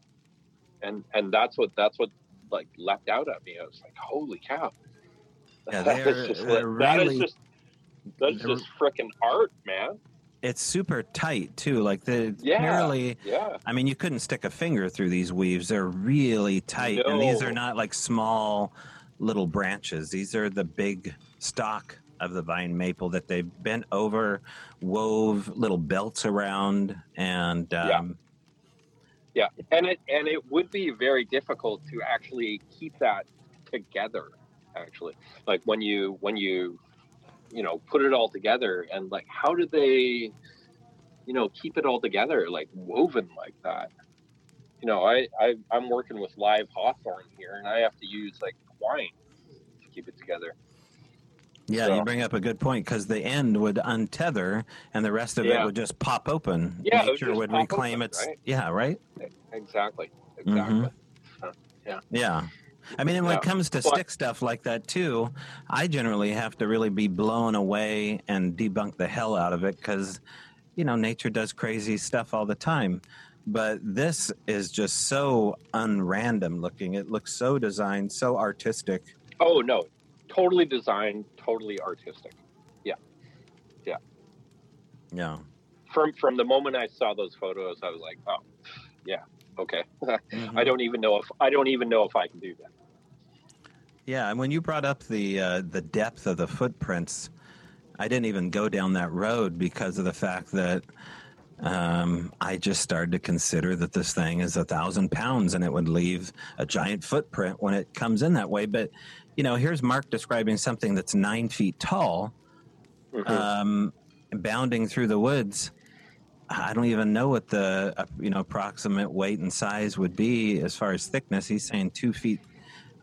and and that's what that's what like leapt out at me. I was like, holy cow! Yeah, [laughs] That just, they're like- that is really just that's just freaking art, man. it's super tight too. Like the Yeah. apparently Yeah, I mean, you couldn't stick a finger through these weaves. They're really tight, and these are not like small little branches. These are the big stock of the vine maple that they bent over, wove little belts around, and um, yeah, and it and it would be very difficult to actually keep that together. Actually, like when you when you you know put it all together and like how do they you know keep it all together like woven like that? You know i, I i'm working with live hawthorn here and i have to use like twine to keep it together yeah, So- you bring up a good point because the end would untether, and the rest of it would just pop open. Yeah, it would nature just would pop reclaim open, its. right? Yeah, right. exactly exactly Mhm. Yeah. I mean, and when it comes to stick stuff like that too, I generally have to really be blown away and debunk the hell out of it because, you know, nature does crazy stuff all the time. But this is just so unrandom looking. It looks so designed, so artistic. oh no totally designed totally artistic Yeah. Yeah, yeah. From from the moment i saw those photos i was like oh yeah okay [laughs] Mm-hmm. i don't even know if i don't even know if i can do that Yeah, and when you brought up the uh, the depth of the footprints, I didn't even go down that road because of the fact that um, I just started to consider that this thing is a thousand pounds and it would leave a giant footprint when it comes in that way. But you know, here's Mark describing something that's nine feet tall, Mhm. um, bounding through the woods. I don't even know what the uh, you know approximate weight and size would be as far as thickness. He's saying two feet.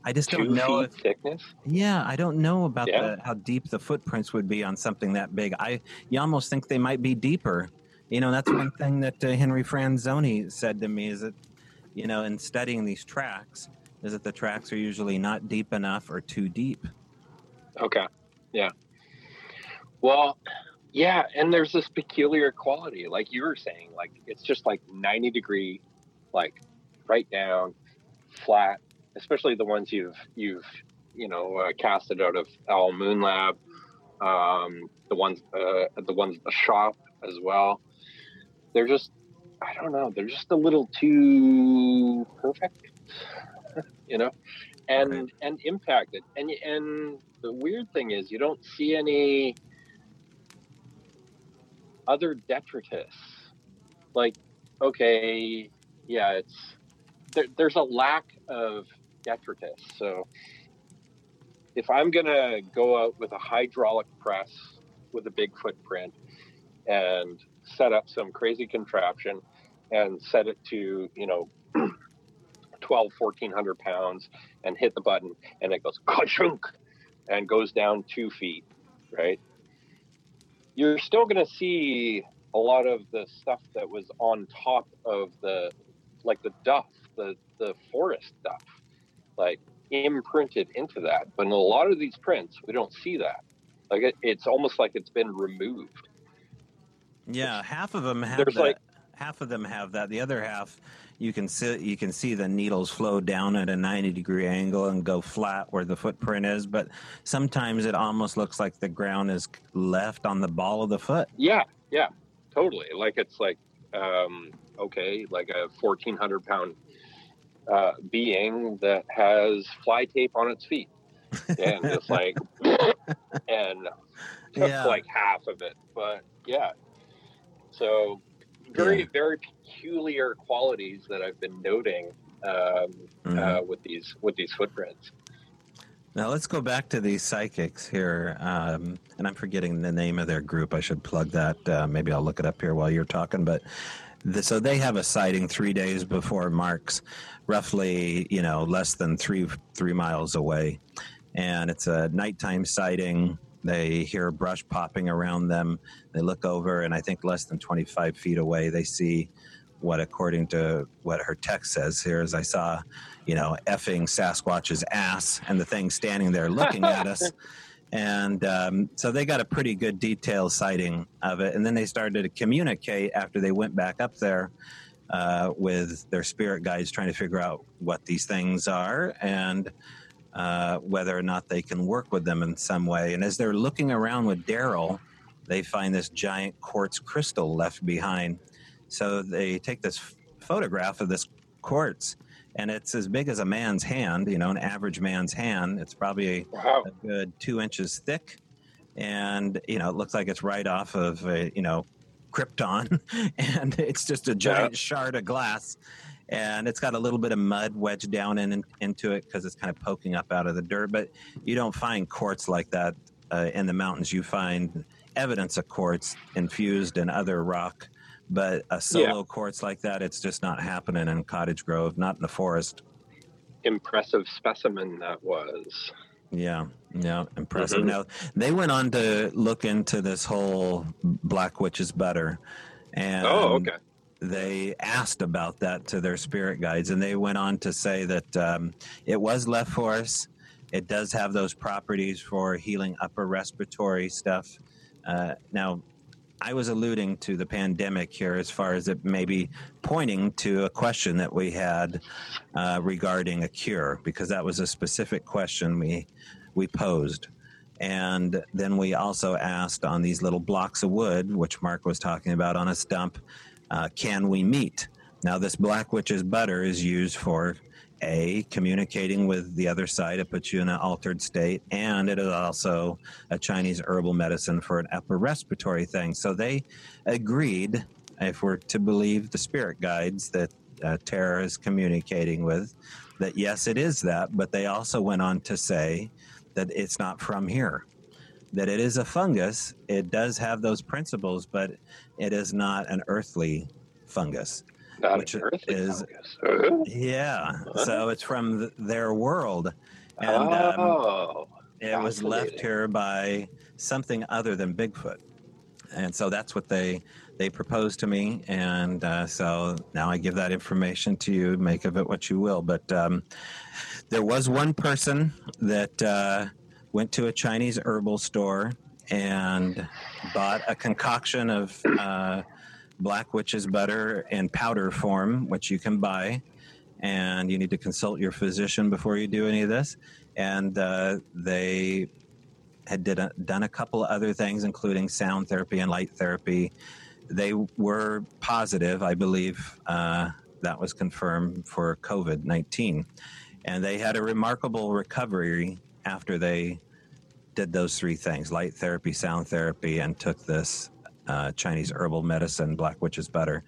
I just two don't know if thickness yeah, I don't know about Yeah. the, how deep the footprints would be on something that big. I you almost think they might be deeper. You know, that's one thing that uh, Henry Franzoni said to me is that you know, in studying these tracks, is that the tracks are usually not deep enough or too deep. Okay. Yeah. Well, yeah, and there's this peculiar quality, like you were saying, like it's just like 90 degree, like right down, flat. Especially the ones you've you've you know uh, casted out of Owl Moon Lab, um, the ones uh, the ones at the shop as well. They're just I don't know. They're just a little too perfect, you know, and Right. and impacted. And and the weird thing is, you don't see any other detritus. Like, okay, yeah, it's there, there's a lack of detritus. So if I'm gonna go out with a hydraulic press with a big footprint and set up some crazy contraption and set it to you know 12 1400 pounds and hit the button and it goes [laughs] ka-chunk and goes down two feet right? You're still going to see a lot of the stuff that was on top of the like the duff the the forest duff like imprinted into that. But in a lot of these prints we don't see that. Like it, it's almost like it's been removed. Yeah, half of them have There's that. like- half of them have that. The other half, you can see you can see the needles flow down at a ninety degree angle and go flat where the footprint is. But sometimes it almost looks like the ground is left on the ball of the foot. Yeah, yeah, totally. Like it's like, um, okay, like a 1400 pound uh, being that has fly tape on its feet. And it's [laughs] like, and took Yeah. like half of it. But yeah. So very, Yeah. very peculiar qualities that I've been noting um, Mhm. uh, with these with these footprints. Now let's go back to these psychics here, um, and I'm forgetting the name of their group. I should plug that. Uh, maybe I'll look it up here while you're talking. But the, so they have a sighting three days before Mark's, roughly you know less than three three miles away, and it's a nighttime sighting. They hear a brush popping around them. They look over, and I think less than 25 feet away, they see what, according to what her text says here, is I saw, you know, effing Sasquatch's ass and the thing standing there looking at us. [laughs] And um, so they got a pretty good detailed sighting of it. And then they started to communicate after they went back up there uh, with their spirit guides, trying to figure out what these things are and uh, whether or not they can work with them in some way. And as they're looking around with Daryl, they find this giant quartz crystal left behind. So they take this photograph of this quartz, and it's as big as a man's hand, you know, an average man's hand. It's probably wow. a good two inches thick. And, you know, it looks like it's right off of, a, you know, Krypton. [laughs] and it's just a giant yeah. shard of glass. And it's got a little bit of mud wedged down in, into it because it's kind of poking up out of the dirt. But you don't find quartz like that uh, in the mountains. You find evidence of quartz infused in other rock but a solo yeah. quartz like that, it's just not happening in Cottage Grove, not in the forest. Impressive specimen that was. Yeah, yeah, impressive. Mm-hmm. Now they went on to look into this whole Black Witch's butter, and oh, okay. They asked about that to their spirit guides, and they went on to say that um, it was left for us. It does have those properties for healing upper respiratory stuff. Uh, now, I was alluding to the pandemic here as far as it maybe pointing to a question that we had uh, regarding a cure, because that was a specific question we we posed. And then we also asked on these little blocks of wood, which Mark was talking about on a stump, uh, can we meet? Now, this Black Witch's butter is used for a communicating with the other side it puts you in an altered state and it is also a chinese herbal medicine for an upper respiratory thing so they agreed if we're to believe the spirit guides that uh, Tara is communicating with that yes it is that but they also went on to say that it's not from here that it is a fungus it does have those principles but it is not an earthly fungus not which is uh-huh. yeah. So it's from th- their world, and oh, um, it was left here by something other than Bigfoot, and so that's what they they proposed to me, and uh, so now I give that information to you. Make of it what you will. But um, there was one person that uh, went to a Chinese herbal store and bought a concoction of. Uh, black witch's butter in powder form, which you can buy. And you need to consult your physician before you do any of this. And uh, they had did a, done a couple other things, including sound therapy and light therapy. They were positive, I believe. Uh, that was confirmed for COVID 19. And they had a remarkable recovery after they did those three things light therapy, sound therapy, and took this uh, Chinese herbal medicine, Black Witch's butter.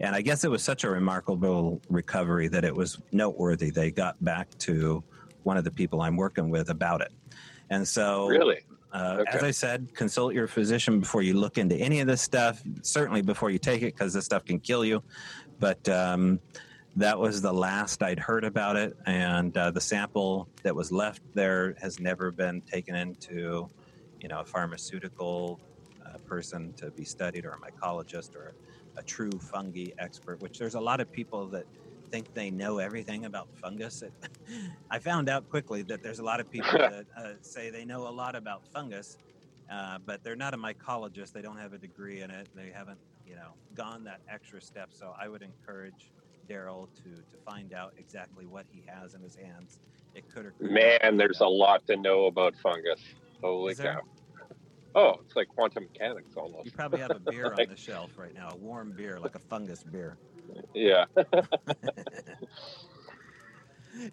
And I guess it was such a remarkable recovery that it was noteworthy. They got back to one of the people I'm working with about it. And so, really, uh, okay. as I said, consult your physician before you look into any of this stuff. Certainly before you take it, because this stuff can kill you. But um, that was the last I'd heard about it, and uh, the sample that was left there has never been taken into, you know, a pharmaceutical a person to be studied or a mycologist or a, true fungi expert, which there's a lot of people that think they know everything about fungus. [laughs] I found out quickly that there's a lot of people [laughs] that uh, say they know a lot about fungus, uh, but they're not a mycologist. They don't have a degree in it. They haven't, you know, gone that extra step. So I would encourage Daryl to to find out exactly what he has in his hands. It could or could man. There's a lot to know about fungus. Holy cow! Oh, it's like quantum mechanics almost. You probably have a beer [laughs] like, on the shelf right now, a warm beer, like a fungus beer. Yeah. [laughs]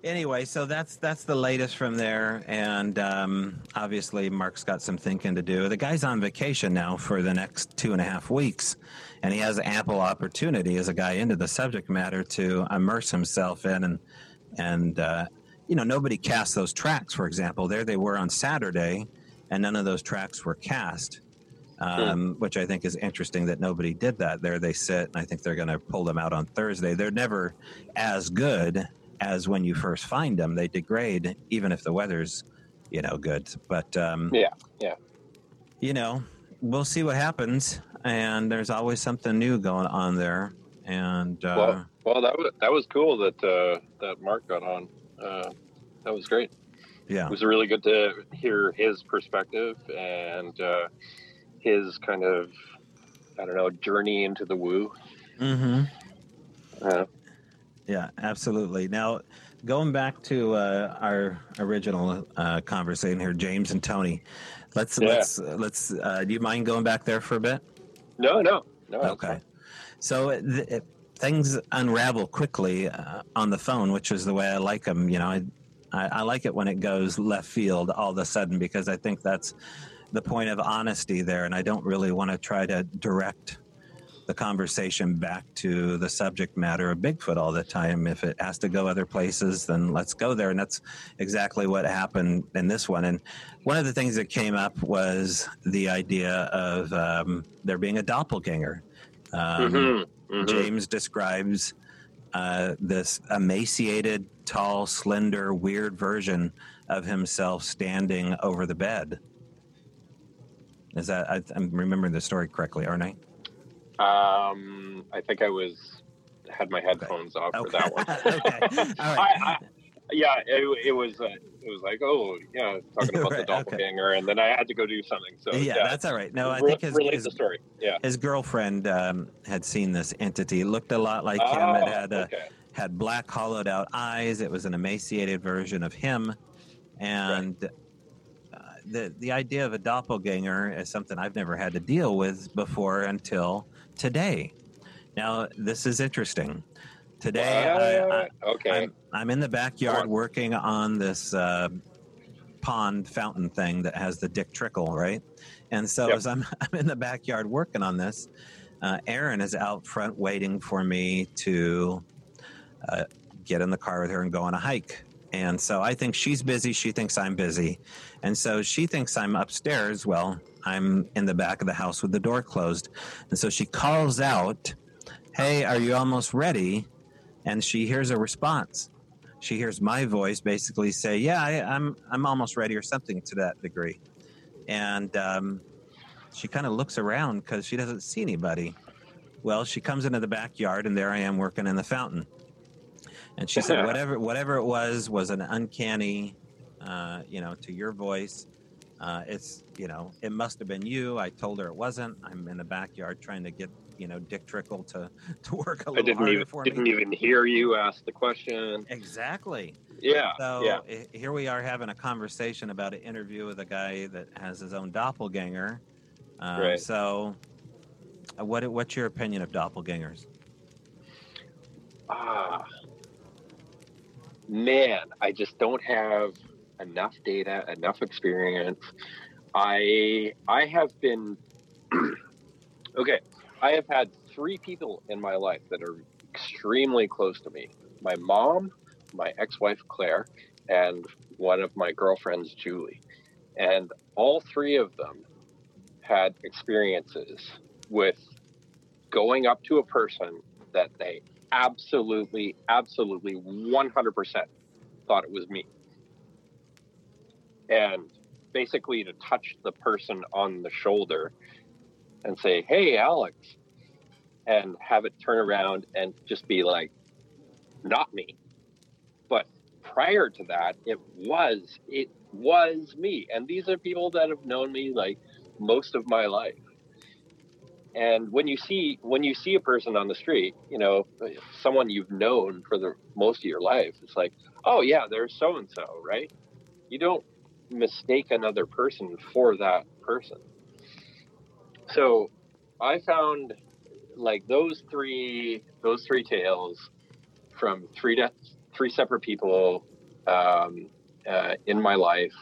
anyway, so that's that's the latest from there, and um, obviously Mark's got some thinking to do. The guy's on vacation now for the next two and a half weeks, and he has ample opportunity as a guy into the subject matter to immerse himself in and and uh, you know, nobody cast those tracks, for example. There they were on Saturday, and none of those tracks were cast, um, which I think is interesting that nobody did that. There they sit, and I think they're going to pull them out on Thursday. They're never as good as when you first find them. They degrade, even if the weather's, you know, good. But um, Yeah, yeah. you know, we'll see what happens. And there's always something new going on there. And uh, Well, well, that was that was cool that uh, that Mark got on. Uh, that was great. yeah, It was really good to hear his perspective and uh, his kind of I don't know journey into the woo. hmm Uh, Yeah, absolutely. Now, going back to uh, our original uh, conversation here, James and Tony, let's Yeah. let's let's. Uh, do you mind going back there for a bit? no, no, no. Okay. So th- things unravel quickly uh, on the phone, which is the way I like them. You know, I, I I like it when it goes left field all of a sudden because I think that's the point of honesty there, and I don't really want to try to direct the conversation back to the subject matter of Bigfoot all the time. If it has to go other places, then let's go there. And that's exactly what happened in this one. And one of the things that came up was the idea of um, there being a doppelganger. Um, Mhm, mhm. James describes uh, this emaciated, tall, slender, weird version of himself standing over the bed. Is that I, I'm remembering the story correctly, aren't I? Um, I think I was had my headphones off for that one. [laughs] okay. All I. I, yeah, it, it was uh, it was like oh yeah, talking about Right, the okay. doppelganger, and then I had to go do something. So yeah, yeah, that's all right. No, I Re- think his, relate his, the story. Yeah, his girlfriend um, had seen this entity. It looked a lot like him. It Oh, had uh, okay. had black hollowed out eyes. It was an emaciated version of him, and uh, the the idea of a doppelganger is something I've never had to deal with before until today. Now this is interesting. Today, I, I, okay. I'm, I'm in the backyard on. working on this uh, pond fountain thing that has the dick trickle, right? And so Yep. as I'm, [laughs] I'm in the backyard working on this, uh, Erin is out front waiting for me to uh, get in the car with her and go on a hike. And so I think she's busy. She thinks I'm busy. And so she thinks I'm upstairs. Well, I'm in the back of the house with the door closed. And so she calls out, Hey, are you almost ready? And she hears a response. She hears my voice basically say, Yeah, I, I'm, I'm almost ready, or something to that degree. And um, she kind of looks around because she doesn't see anybody. Well, she comes into the backyard, and there I am working in the fountain. And she said, "Whatever, whatever it was, was an uncanny, uh, you know, to your voice. Uh, it's, you know, it must have been you." I told her it wasn't. I'm in the backyard trying to get, you know, Dick Trickle to [laughs] to work a little didn't harder even for didn't me. even hear you ask the question. Exactly. Yeah, So yeah. i- here we are having a conversation about an interview with a guy that has his own doppelganger. Um, Right. So, uh, what what's your opinion of doppelgangers? Ah, man, I just don't have enough data, enough experience. I I have been [clears throat] okay. I have had three people in my life that are extremely close to me: my mom, my ex-wife Claire, and one of my girlfriends, Julie. And all three of them had experiences with going up to a person that they absolutely, absolutely 100% thought it was me. And basically to touch the person on the shoulder and say, hey, Alex, and have it turn around and just be like, not me. But prior to that, it was, it was me. And these are people that have known me like most of my life and when you see when you see a person on the street you know someone you've known for the most of your life it's like oh yeah there's so and so right you don't mistake another person for that person so i found like those three those three tales from three de- three separate people um, uh, in my life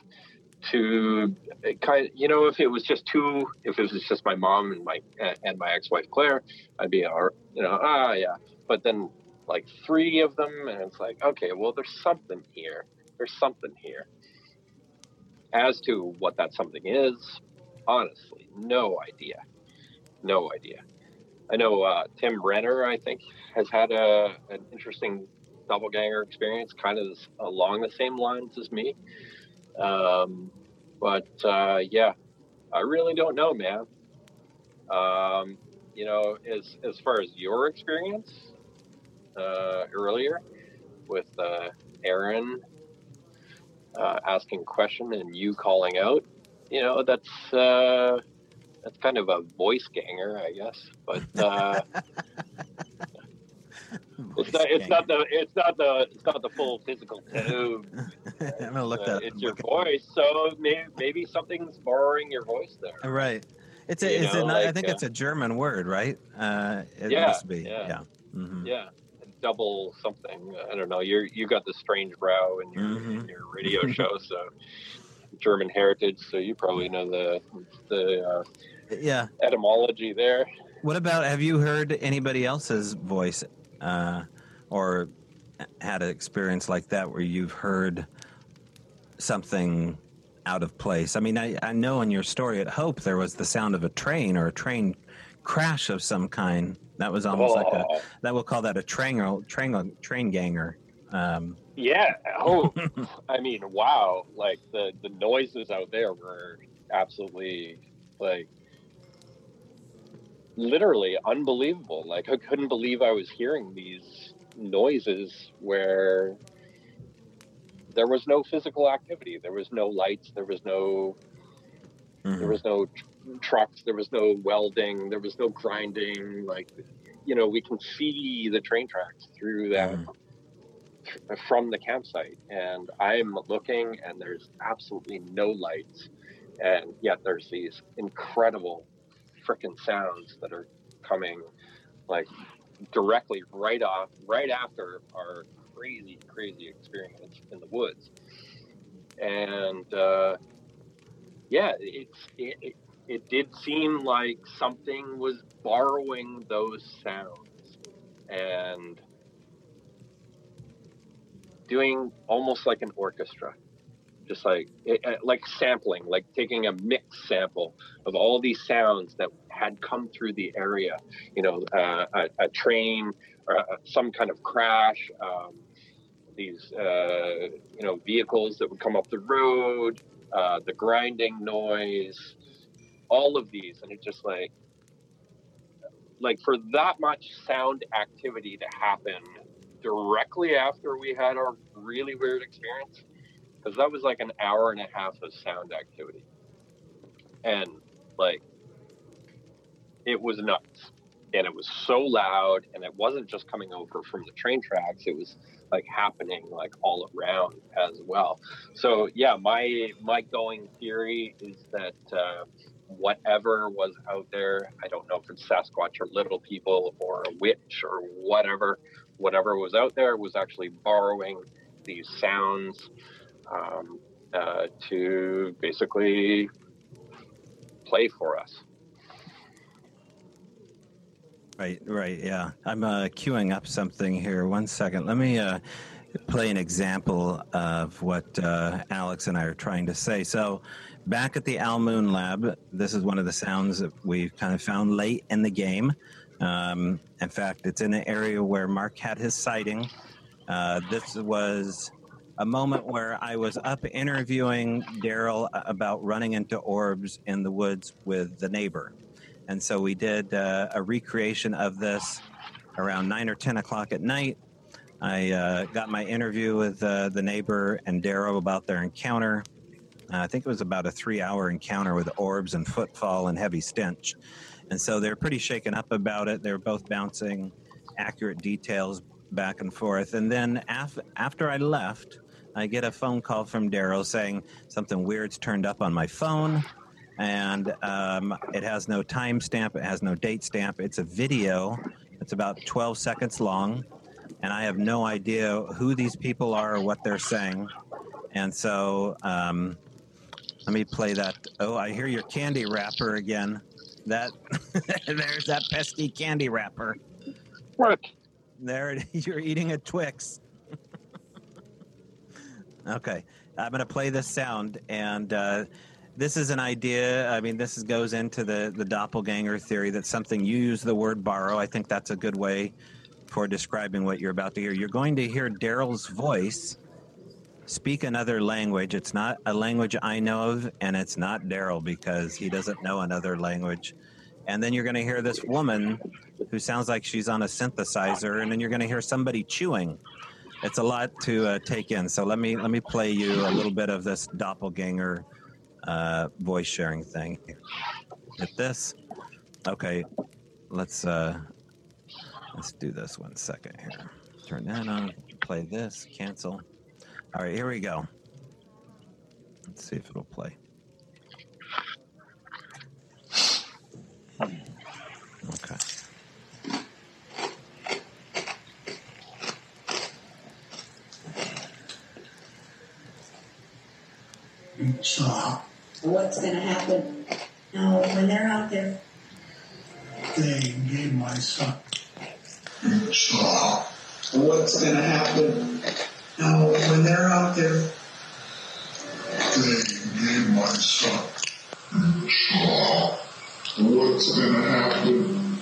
to kind of, you know, if it was just two, if it was just my mom and my and my ex-wife Claire, I'd be, all you know, ah, yeah. But then like three of them, and it's like, okay, well, there's something here. there's something here. As to what that something is, honestly, no idea. No idea. I know uh, Tim Renner, I think, has had a an interesting doppelganger experience, kind of along the same lines as me. Um, but uh, yeah, I really don't know, man. Um, you know, as as far as your experience uh, earlier with uh, Erin uh, asking a question and you calling out, you know, that's uh, that's kind of a voice ganger, I guess. But uh, [laughs] it's not, it's not the it's not the it's not the full physical tone. [laughs] I'm gonna look Uh, that. it's your voice, so maybe maybe something's borrowing your voice there. Right. It's a, You is know, it not, I think uh, it's a German word, right? Uh, it Yeah, must be. yeah. Yeah. Mhm. Yeah, double something. I don't know. You're you got the strange brow in your Mhm. in your radio [laughs] show, so German heritage. So you probably know the the uh, Yeah. etymology there. What about have you heard anybody else's voice uh, or had an experience like that where you've heard something out of place? I mean, I, I know in your story at Hope there was the sound of a train or a train crash of some kind. That was almost like a Oh, that we'll call that a train train train ganger. Um, yeah. Oh, [laughs] I mean, wow! Like the the noises out there were absolutely like literally unbelievable. Like I couldn't believe I was hearing these noises where there was no physical activity. There was no lights. There was no mhm. there was no trucks. There was no welding. There was no grinding. Like you know, we can see the train tracks through that Mhm. th- from the campsite, and I'm looking, and there's absolutely no lights, and yet there's these incredible freaking sounds that are coming like directly right off right after our crazy crazy experience in the woods and uh, yeah it's it, it, it did seem like something was borrowing those sounds and doing almost like an orchestra. Just like it, it- like sampling like taking a mix sample of all these sounds that had come through the area. You know uh, a, a train or uh, some kind of crash um, these uh, you know vehicles that would come up the road uh, the grinding noise all of these and it just like like for that much sound activity to happen directly after we had our really weird experience because that was like an hour and a half of sound activity. And like it was nuts. And it was so loud and it wasn't just coming over from the train tracks it was like happening like all around as well. So yeah my my going theory is that uh, whatever was out there i don't know if it's sasquatch or little people or a witch or whatever whatever was out there was actually borrowing these sounds um, uh, to basically play for us Right, right, yeah. I'm uh, queuing up something here. One second. Let me uh, play an example of what uh, Alex and I are trying to say. So, back at the Owl Moon Lab, this is one of the sounds that we've kind of found late in the game. Um, in fact, it's in an area where Mark had his sighting. Uh, this was a moment where I was up interviewing Daryl about running into orbs in the woods with the neighbor. And so we did uh, a recreation of this around nine or 10 o'clock at night. I uh, got my interview with uh, the neighbor and Daryl about their encounter. Uh, I think it was about a three hour encounter with orbs and footfall and heavy stench. And so they're pretty shaken up about it. They're both bouncing accurate details back and forth. And then af- after I left, I get a phone call from Daryl saying something weird's turned up on my phone and um, it has no timestamp, it has no date stamp. It's a video. It's about 12 seconds long, and I have no idea who these people are or what they're saying. And so, um, let me play that. Oh, I hear your candy wrapper again. That [laughs] there's that pesky candy wrapper. what There, it, [laughs] you're eating a Twix. [laughs] Okay, I'm going to play this sound, and uh, this is an idea. I mean, this is, goes into the the doppelganger theory. That's something you use the word borrow. I think that's a good way for describing what you're about to hear. You're going to hear Daryl's voice speak another language. It's not a language I know of, and it's not Daryl because he doesn't know another language. And then you're going to hear this woman who sounds like she's on a synthesizer, and then you're going to hear somebody chewing. It's a lot to uh, take in. So let me let me play you a little bit of this doppelganger uh, voice sharing thing. Hit this. Okay, let's uh, let's do this one second here. Turn that on. Play this. Cancel. All right, here we go. Let's see if it'll play. Okay. saw What's gonna happen? No, when they're out there, they gave my son. saw what's gonna happen. No, when they're out there, they need my son. saw what's gonna happen.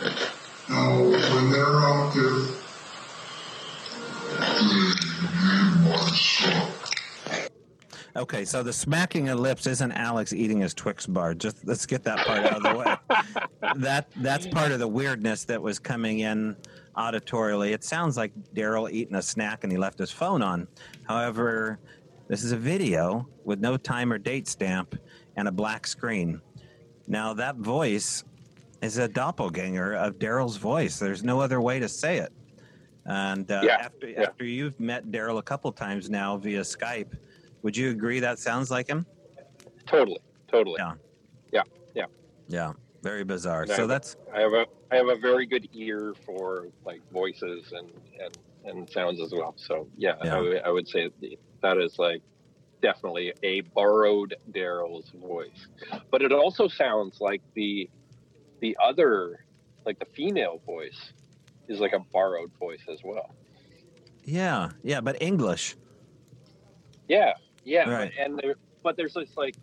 No, when they're out there, they gave my son. Okay, so the smacking of lips isn't Alex eating his Twix bar. Just let's get that part out of the way. [laughs] that that's part of the weirdness that was coming in auditorially. It sounds like Daryl eating a snack and he left his phone on. However, this is a video with no time or date stamp and a black screen. Now that voice is a doppelganger of Daryl's voice. There's no other way to say it. And uh, Yeah, after yeah. after you've met Daryl a couple times now via Skype, would you agree that sounds like him? Totally, totally. Yeah. Yeah, yeah. Yeah, very bizarre. Yeah, so but- that's I have a I have a very good ear for like voices and and, and sounds as well. So yeah, Yeah. I, would- I would say that is like definitely a borrowed Daryl's voice, but it also sounds like the the other like the female voice is like a borrowed voice as well. yeah, yeah, but English. Yeah, yeah, Right. and there, but there's this like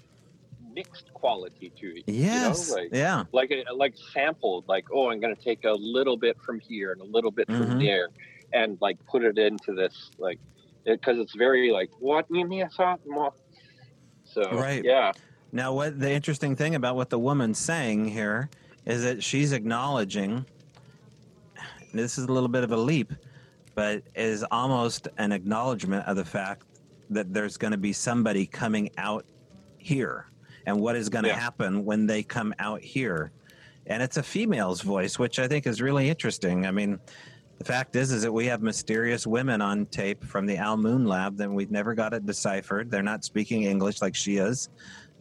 mixed quality to it. Yes, you know? like yeah, like a, like sampled like oh i'm going to take a little bit from here and a little bit from Mhm. there and like put it into this like because it's very like what you mean something more so Right. yeah Now, what the interesting thing about what the woman's saying here is that she's acknowledging this is a little bit of a leap, but is almost an acknowledgement of the fact that there's going to be somebody coming out here and what is going to Yeah. happen when they come out here. And it's a female's voice, which I think is really interesting. I mean, the fact is, is that we have mysterious women on tape from the Owl Moon Lab that we've never got it deciphered. They're not speaking English like she is.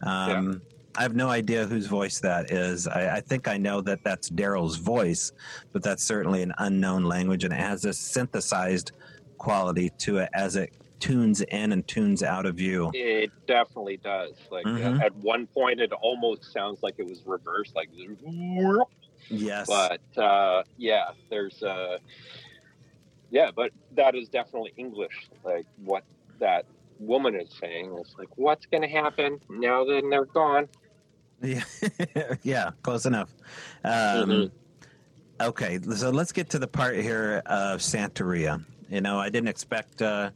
Um, I have no idea whose voice that is. I, I think I know that that's Daryl's voice, but that's certainly an unknown language, and it has a synthesized quality to it as it tunes in and tunes out of you. it definitely does like Mhm. at one point it almost sounds like it was reversed like Yes. but uh yeah there's uh yeah but that is definitely english like what that woman is saying is like what's gonna happen now that they're gone Yeah, [laughs] yeah, close enough. Um, Mhm. Okay, so let's get to the part here of Santeria. You know, I didn't expect uh,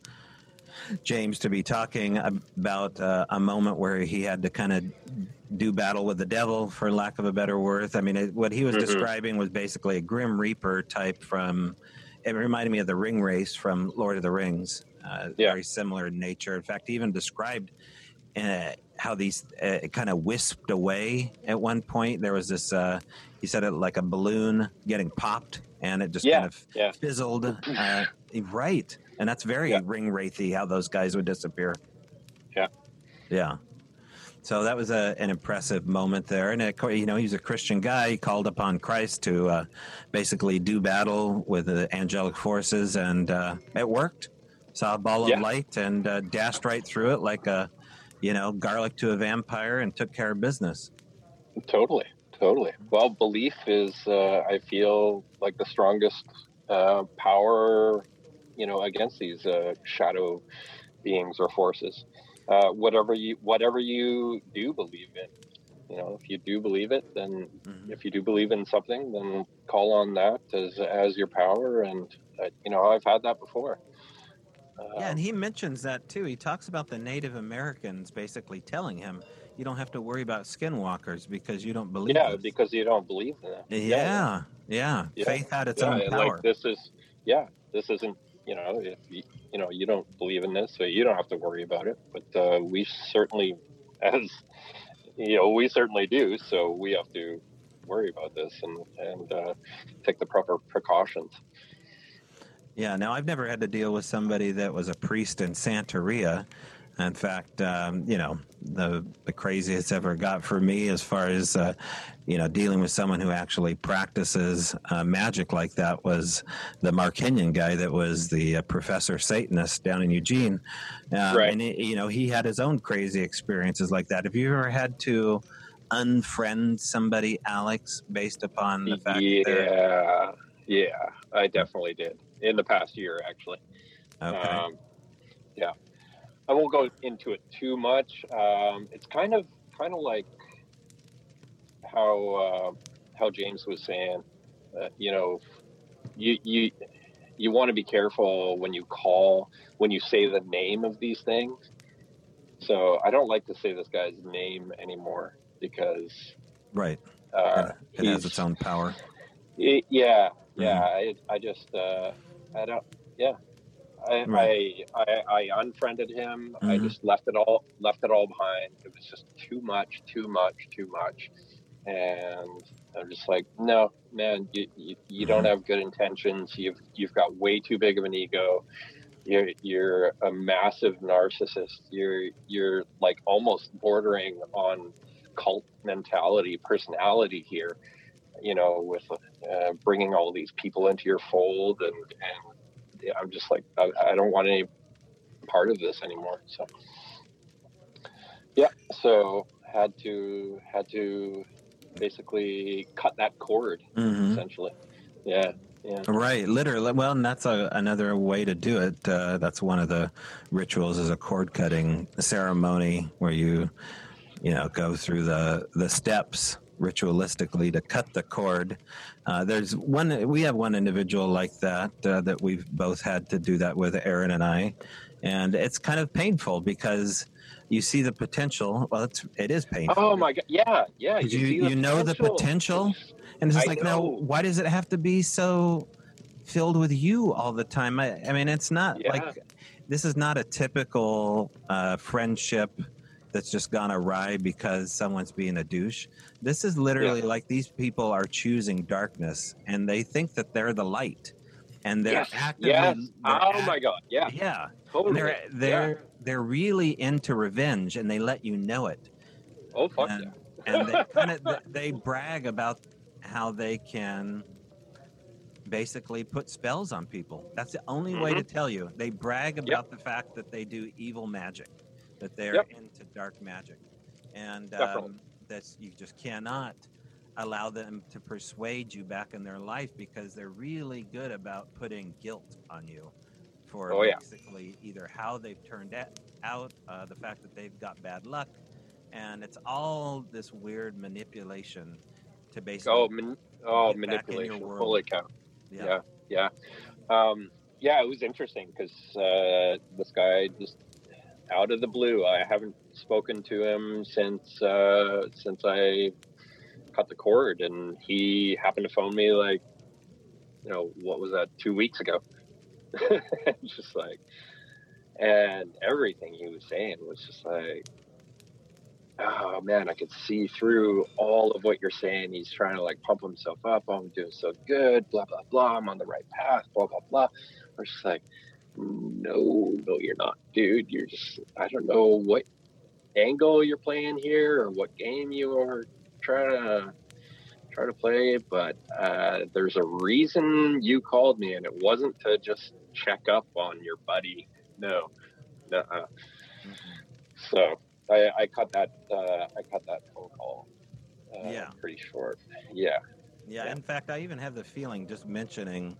James to be talking about uh, a moment where he had to kind of do battle with the devil, for lack of a better word. I mean, it, what he was Mhm. describing was basically a Grim Reaper type from. It reminded me of the Ringwraiths from Lord of the Rings. Uh, Yeah. Very similar in nature. In fact, he even described uh, how these uh, kind of wisped away at one point. There was this, uh, he said it like a balloon getting popped and it just Yeah, kind of yeah. fizzled. Uh, right. And that's very Yeah. ring wraithy how those guys would disappear. Yeah. Yeah. So that was a, an impressive moment there. And, course, you know, he's a Christian guy. He called upon Christ to uh, basically do battle with the angelic forces, and uh, it worked. Saw a ball Yeah. of light and uh, dashed right through it like a, you know, garlic to a vampire and took care of business. Totally, totally. Well, belief is, uh, I feel, like the strongest uh, power, you know, against these uh, shadow beings or forces. Uh, whatever you whatever you do believe in, you know, if you do believe it, then Mhm. if you do believe in something, then call on that as as your power. And uh, you know, I've had that before. Uh, Yeah, and he mentions that too. He talks about the Native Americans basically telling him, "You don't have to worry about skinwalkers because you don't believe." yeah, this." because you don't believe in that. yeah, yeah, Yeah. Faith had its yeah, own power. like this is yeah, this isn't you know if you, you know you don't believe in this, so you don't have to worry about it. But uh, we certainly, [laughs] as you know, we certainly do. So we have to worry about this and and uh, take the proper precautions. Yeah, now I've never had to deal with somebody that was a priest in Santeria. In fact, um, you know, the the craziest ever got for me as far as uh, you know dealing with someone who actually practices uh, magic like that was the Mark Kenyon guy that was the uh, professor Satanist down in Eugene, um, Right. and he, you know he had his own crazy experiences like that. Have you ever had to unfriend somebody, Alex, based upon the fact that yeah, yeah, I definitely did in the past year actually. okay? Um, yeah, I won't go into it too much. Um, it's kind of kind of like how uh, how James was saying. Uh, you know, you you you want to be careful when you call when you say the name of these things. So I don't like to say this guy's name anymore because right. uh, it has its own power. Y- yeah, yeah. Mm-hmm. I, I just, uh, I don't, yeah. I, Right. I, I, I unfriended him. I Mhm. just left it all, left it all behind. It was just too much, too much, too much. And I'm just like, no, man, you, you, you don't Mhm. have good intentions. You've, you've got way too big of an ego. You're, you're a massive narcissist. You're, you're like almost bordering on cult mentality, personality here you know, with uh, bringing all these people into your fold, and and I'm just like, I, I don't want any part of this anymore. So, yeah, so had to had to basically cut that cord hmm essentially. Yeah, yeah, Right, literally. Well, and that's a, another way to do it. Uh, that's one of the rituals is a cord cutting ceremony where you, you know, go through the the steps ritualistically to cut the cord. Uh, there's one. We have one individual like that uh, that we've both had to do that with Erin and I, and it's kind of painful because you see the potential. Well, it's it is painful. Oh my god, yeah, yeah. you- the you know the potential? And it's just I like, no, know. why does it have to be so filled with you all the time? I, I mean, it's not Yeah. like this is not a typical uh, friendship that's just gone awry because someone's being a douche. This is literally like these people are choosing darkness and they think that they're the light. And they're Yes, actively. yes. they're Oh act- my god, yeah, Yeah. totally. They're, they're, they're really into revenge and they let you know it Oh fuck and, yeah. and they [laughs] kind of they brag about how they can basically put spells on people. That's the only way Mm-hmm. to tell you. They brag about the fact that they do evil magic, that they're Yep. Dark magic, and um, that's you just cannot allow them to persuade you back in their life because they're really good about putting guilt on you for Oh, yeah. basically either how they've turned out, uh, the fact that they've got bad luck, and it's all this weird manipulation to basically Oh, man, oh, Get back in your manipulation. Holy cow. yeah. yeah, yeah. Um, yeah, it was interesting because uh, this guy just out of the blue. I haven't spoken to him since uh, since I cut the cord, and he happened to phone me like, you know, what was that? Two weeks ago. [laughs] Just like, and everything he was saying was just like, oh man, I could see through all of what you're saying. He's trying to like pump himself up. Oh, I'm doing so good. Blah blah blah. I'm on the right path. Blah blah blah. I was just like, no, no, you're not, dude. You're just I don't know what angle you're playing here or what game you are trying to try to play, but uh, there's a reason you called me, and it wasn't to just check up on your buddy. No, no. Mhm. So I, I cut that. Uh, I cut that phone call. Uh, Yeah. pretty short. Yeah. Yeah, Yeah. in fact, I even have the feeling just mentioning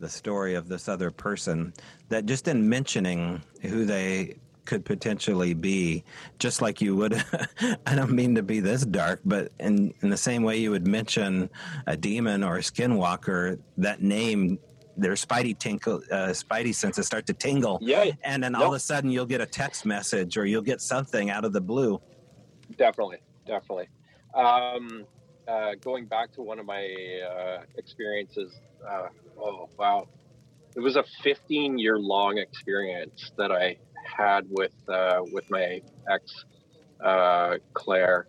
the story of this other person that just in mentioning who they could potentially be, just like you would. [laughs] I don't mean to be this dark, but in in the same way you would mention a demon or a skinwalker, that name. Their spidey tinkle, uh, spidey senses start to tingle, Yeah, and then all of a sudden you'll get a text message or you'll get something out of the blue. definitely, definitely. Um, uh, going back to one of my uh, experiences, uh, oh wow, it was a 15 year long experience that I had with uh, with my ex uh, Claire,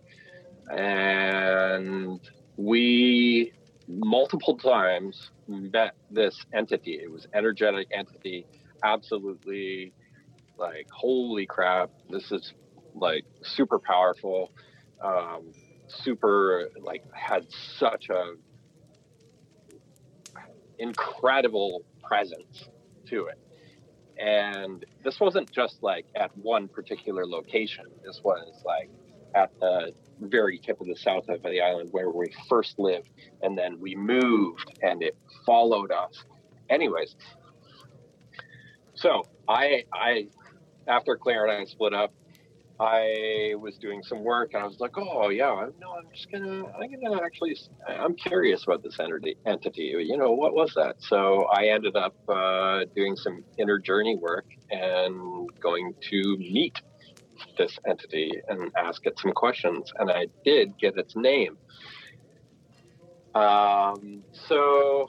and we multiple times met this entity. It was energetic entity, absolutely like holy crap, this is like super powerful, um, super like had such a incredible presence to it. And this wasn't just like at one particular location. This was like at the very tip of the south of the island where we first lived, and then we moved, and it followed us. Anyways, so I I after Claire and I split up, I was doing some work and I was like, oh yeah, I- no, I'm just gonna, I'm gonna actually, I'm curious about this entity. Entity, you know, what was that? So I ended up uh, doing some inner journey work and going to meet this entity and ask it some questions, and I did get its name. Um, so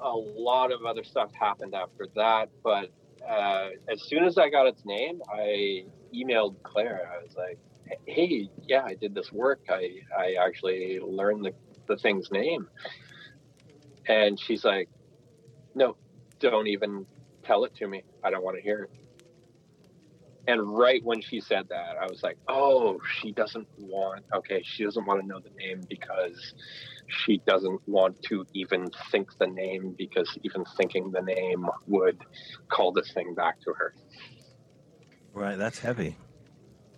a lot of other stuff happened after that, but uh, as soon as I got its name, I emailed Claire. I was like, "Hey, yeah, I did this work. I I actually learned the the thing's name." And she's like, "No, don't even tell it to me. I don't want to hear it." And right when she said that, I was like, "Oh, she doesn't want. Okay, she doesn't want to know the name because she doesn't want to even think the name because even thinking the name would call this thing back to her." Right, that's heavy.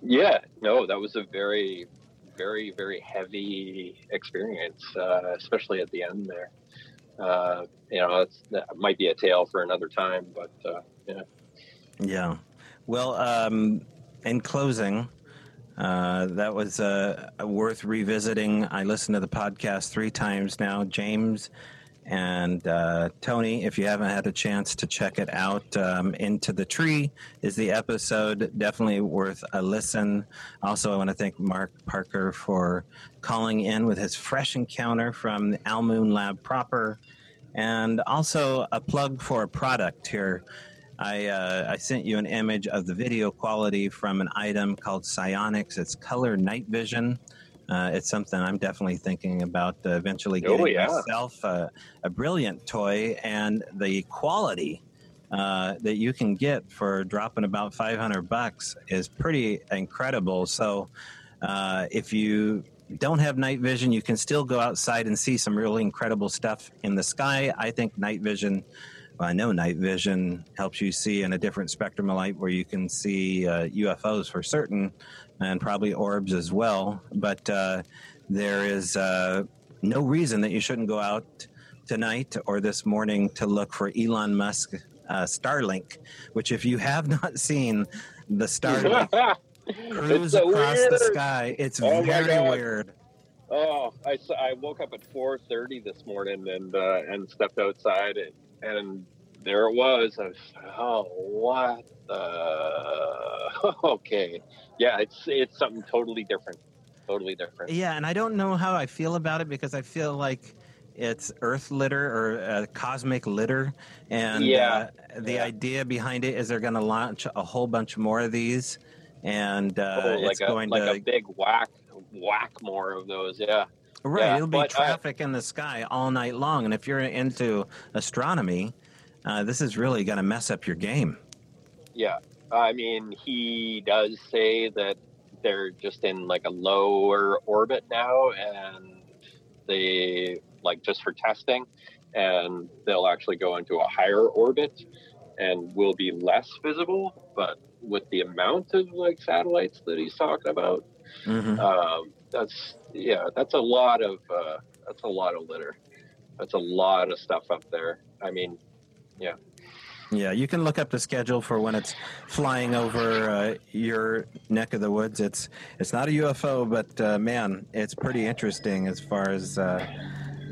Yeah, no, that was a very, very, very heavy experience, uh, especially at the end there. Uh, you know, that might be a tale for another time, but uh, yeah. Yeah. Well, um, in closing, uh, that was uh, worth revisiting. I listened to the podcast three times now. James and uh, Tony, if you haven't had a chance to check it out, um, Into the Tree is the episode. Definitely worth a listen. Also, I want to thank Mark Parker for calling in with his fresh encounter from the Owl Moon Lab proper. And also a plug for a product here. I, uh, I sent you an image of the video quality from an item called SiOnyx. It's color night vision. Uh, it's something I'm definitely thinking about uh, eventually Oh, getting yeah. myself a, a brilliant toy, and the quality uh, that you can get for dropping about 500 bucks is pretty incredible. So, uh, if you don't have night vision, you can still go outside and see some really incredible stuff in the sky. I think night vision. I know night vision helps you see in a different spectrum of light where you can see uh, UFOs for certain and probably orbs as well. But uh, there is uh, no reason that you shouldn't go out tonight or this morning to look for Elon Musk uh, Starlink, which, if you have [laughs] not seen the Starlink [laughs] cruise so across the sky, it's Oh very weird. Oh, I, I woke up at 4:30 this morning and uh, and stepped outside and, and there it was. I was oh what the [laughs] okay yeah it's it's something totally different totally different Yeah, and I don't know how I feel about it because I feel like it's Earth litter or uh, cosmic litter, and Yeah, uh, the yeah. idea behind it is they're going to launch a whole bunch more of these, and uh, oh, like it's a going like to a big whack whack more of those yeah right. yeah, it'll be but, uh, traffic in the sky all night long, and if you're into astronomy, uh, this is really going to mess up your game. Yeah, I mean, he does say that they're just in like a lower orbit now, and they like just for testing, and they'll actually go into a higher orbit and will be less visible. But with the amount of like satellites that he's talking about, hmm um, that's yeah, that's a lot of uh, that's a lot of litter. That's a lot of stuff up there. I mean, yeah. Yeah, you can look up the schedule for when it's flying over uh, your neck of the woods. It's it's not a UFO, but uh, man, it's pretty interesting as far as uh,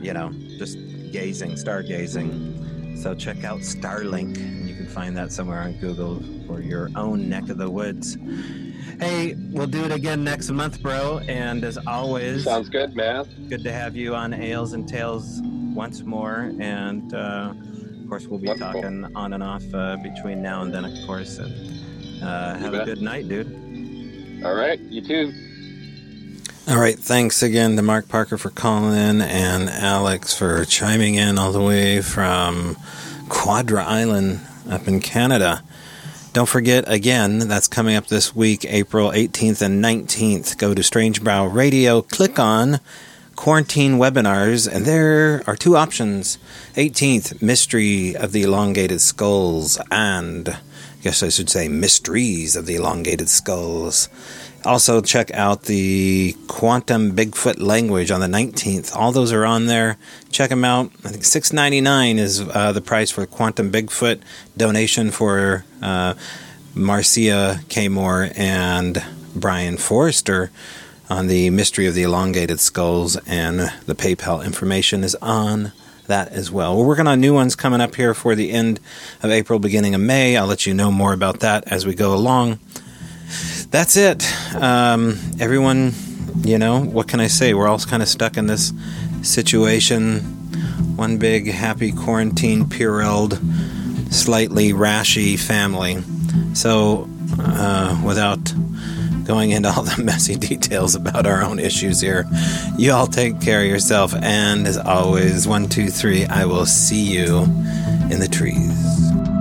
you know, just gazing, stargazing. So check out Starlink. You can find that somewhere on Google for your own neck of the woods. Hey, we'll do it again next month, bro. And as always, Sounds good, man. good to have you on Ales and Tales once more. And uh, of course, we'll be Wonderful. talking on and off uh, between now and then, of course. And uh, have a good night, dude. All right, you too. All right. Thanks again to Mark Parker for calling in and Alex for chiming in all the way from Quadra Island up in Canada. Don't forget, again, that's coming up this week, April 18th and 19th. Go to Strange Brow Radio, click on quarantine webinars, and there are two options 18th, Mystery of the Elongated Skulls, and I guess I should say Mysteries of the Elongated Skulls. Also, check out the Quantum Bigfoot Language on the 19th. All those are on there. Check them out. I think $6.99 is uh, the price for Quantum Bigfoot donation for uh, Marcia K. Moore and Brien Foerster on the Mystery of the Elongated Skulls, and the PayPal information is on that as well. We're working on new ones coming up here for the end of April, beginning of May. I'll let you know more about that as we go along that's it. Um, everyone, you know, what can I say? We're all kind of stuck in this situation. One big happy quarantine, purelled, slightly rashy family. So, uh, without going into all the [laughs] messy details about our own issues here, you all take care of yourself. And as always, one, two, three, I will see you in the trees.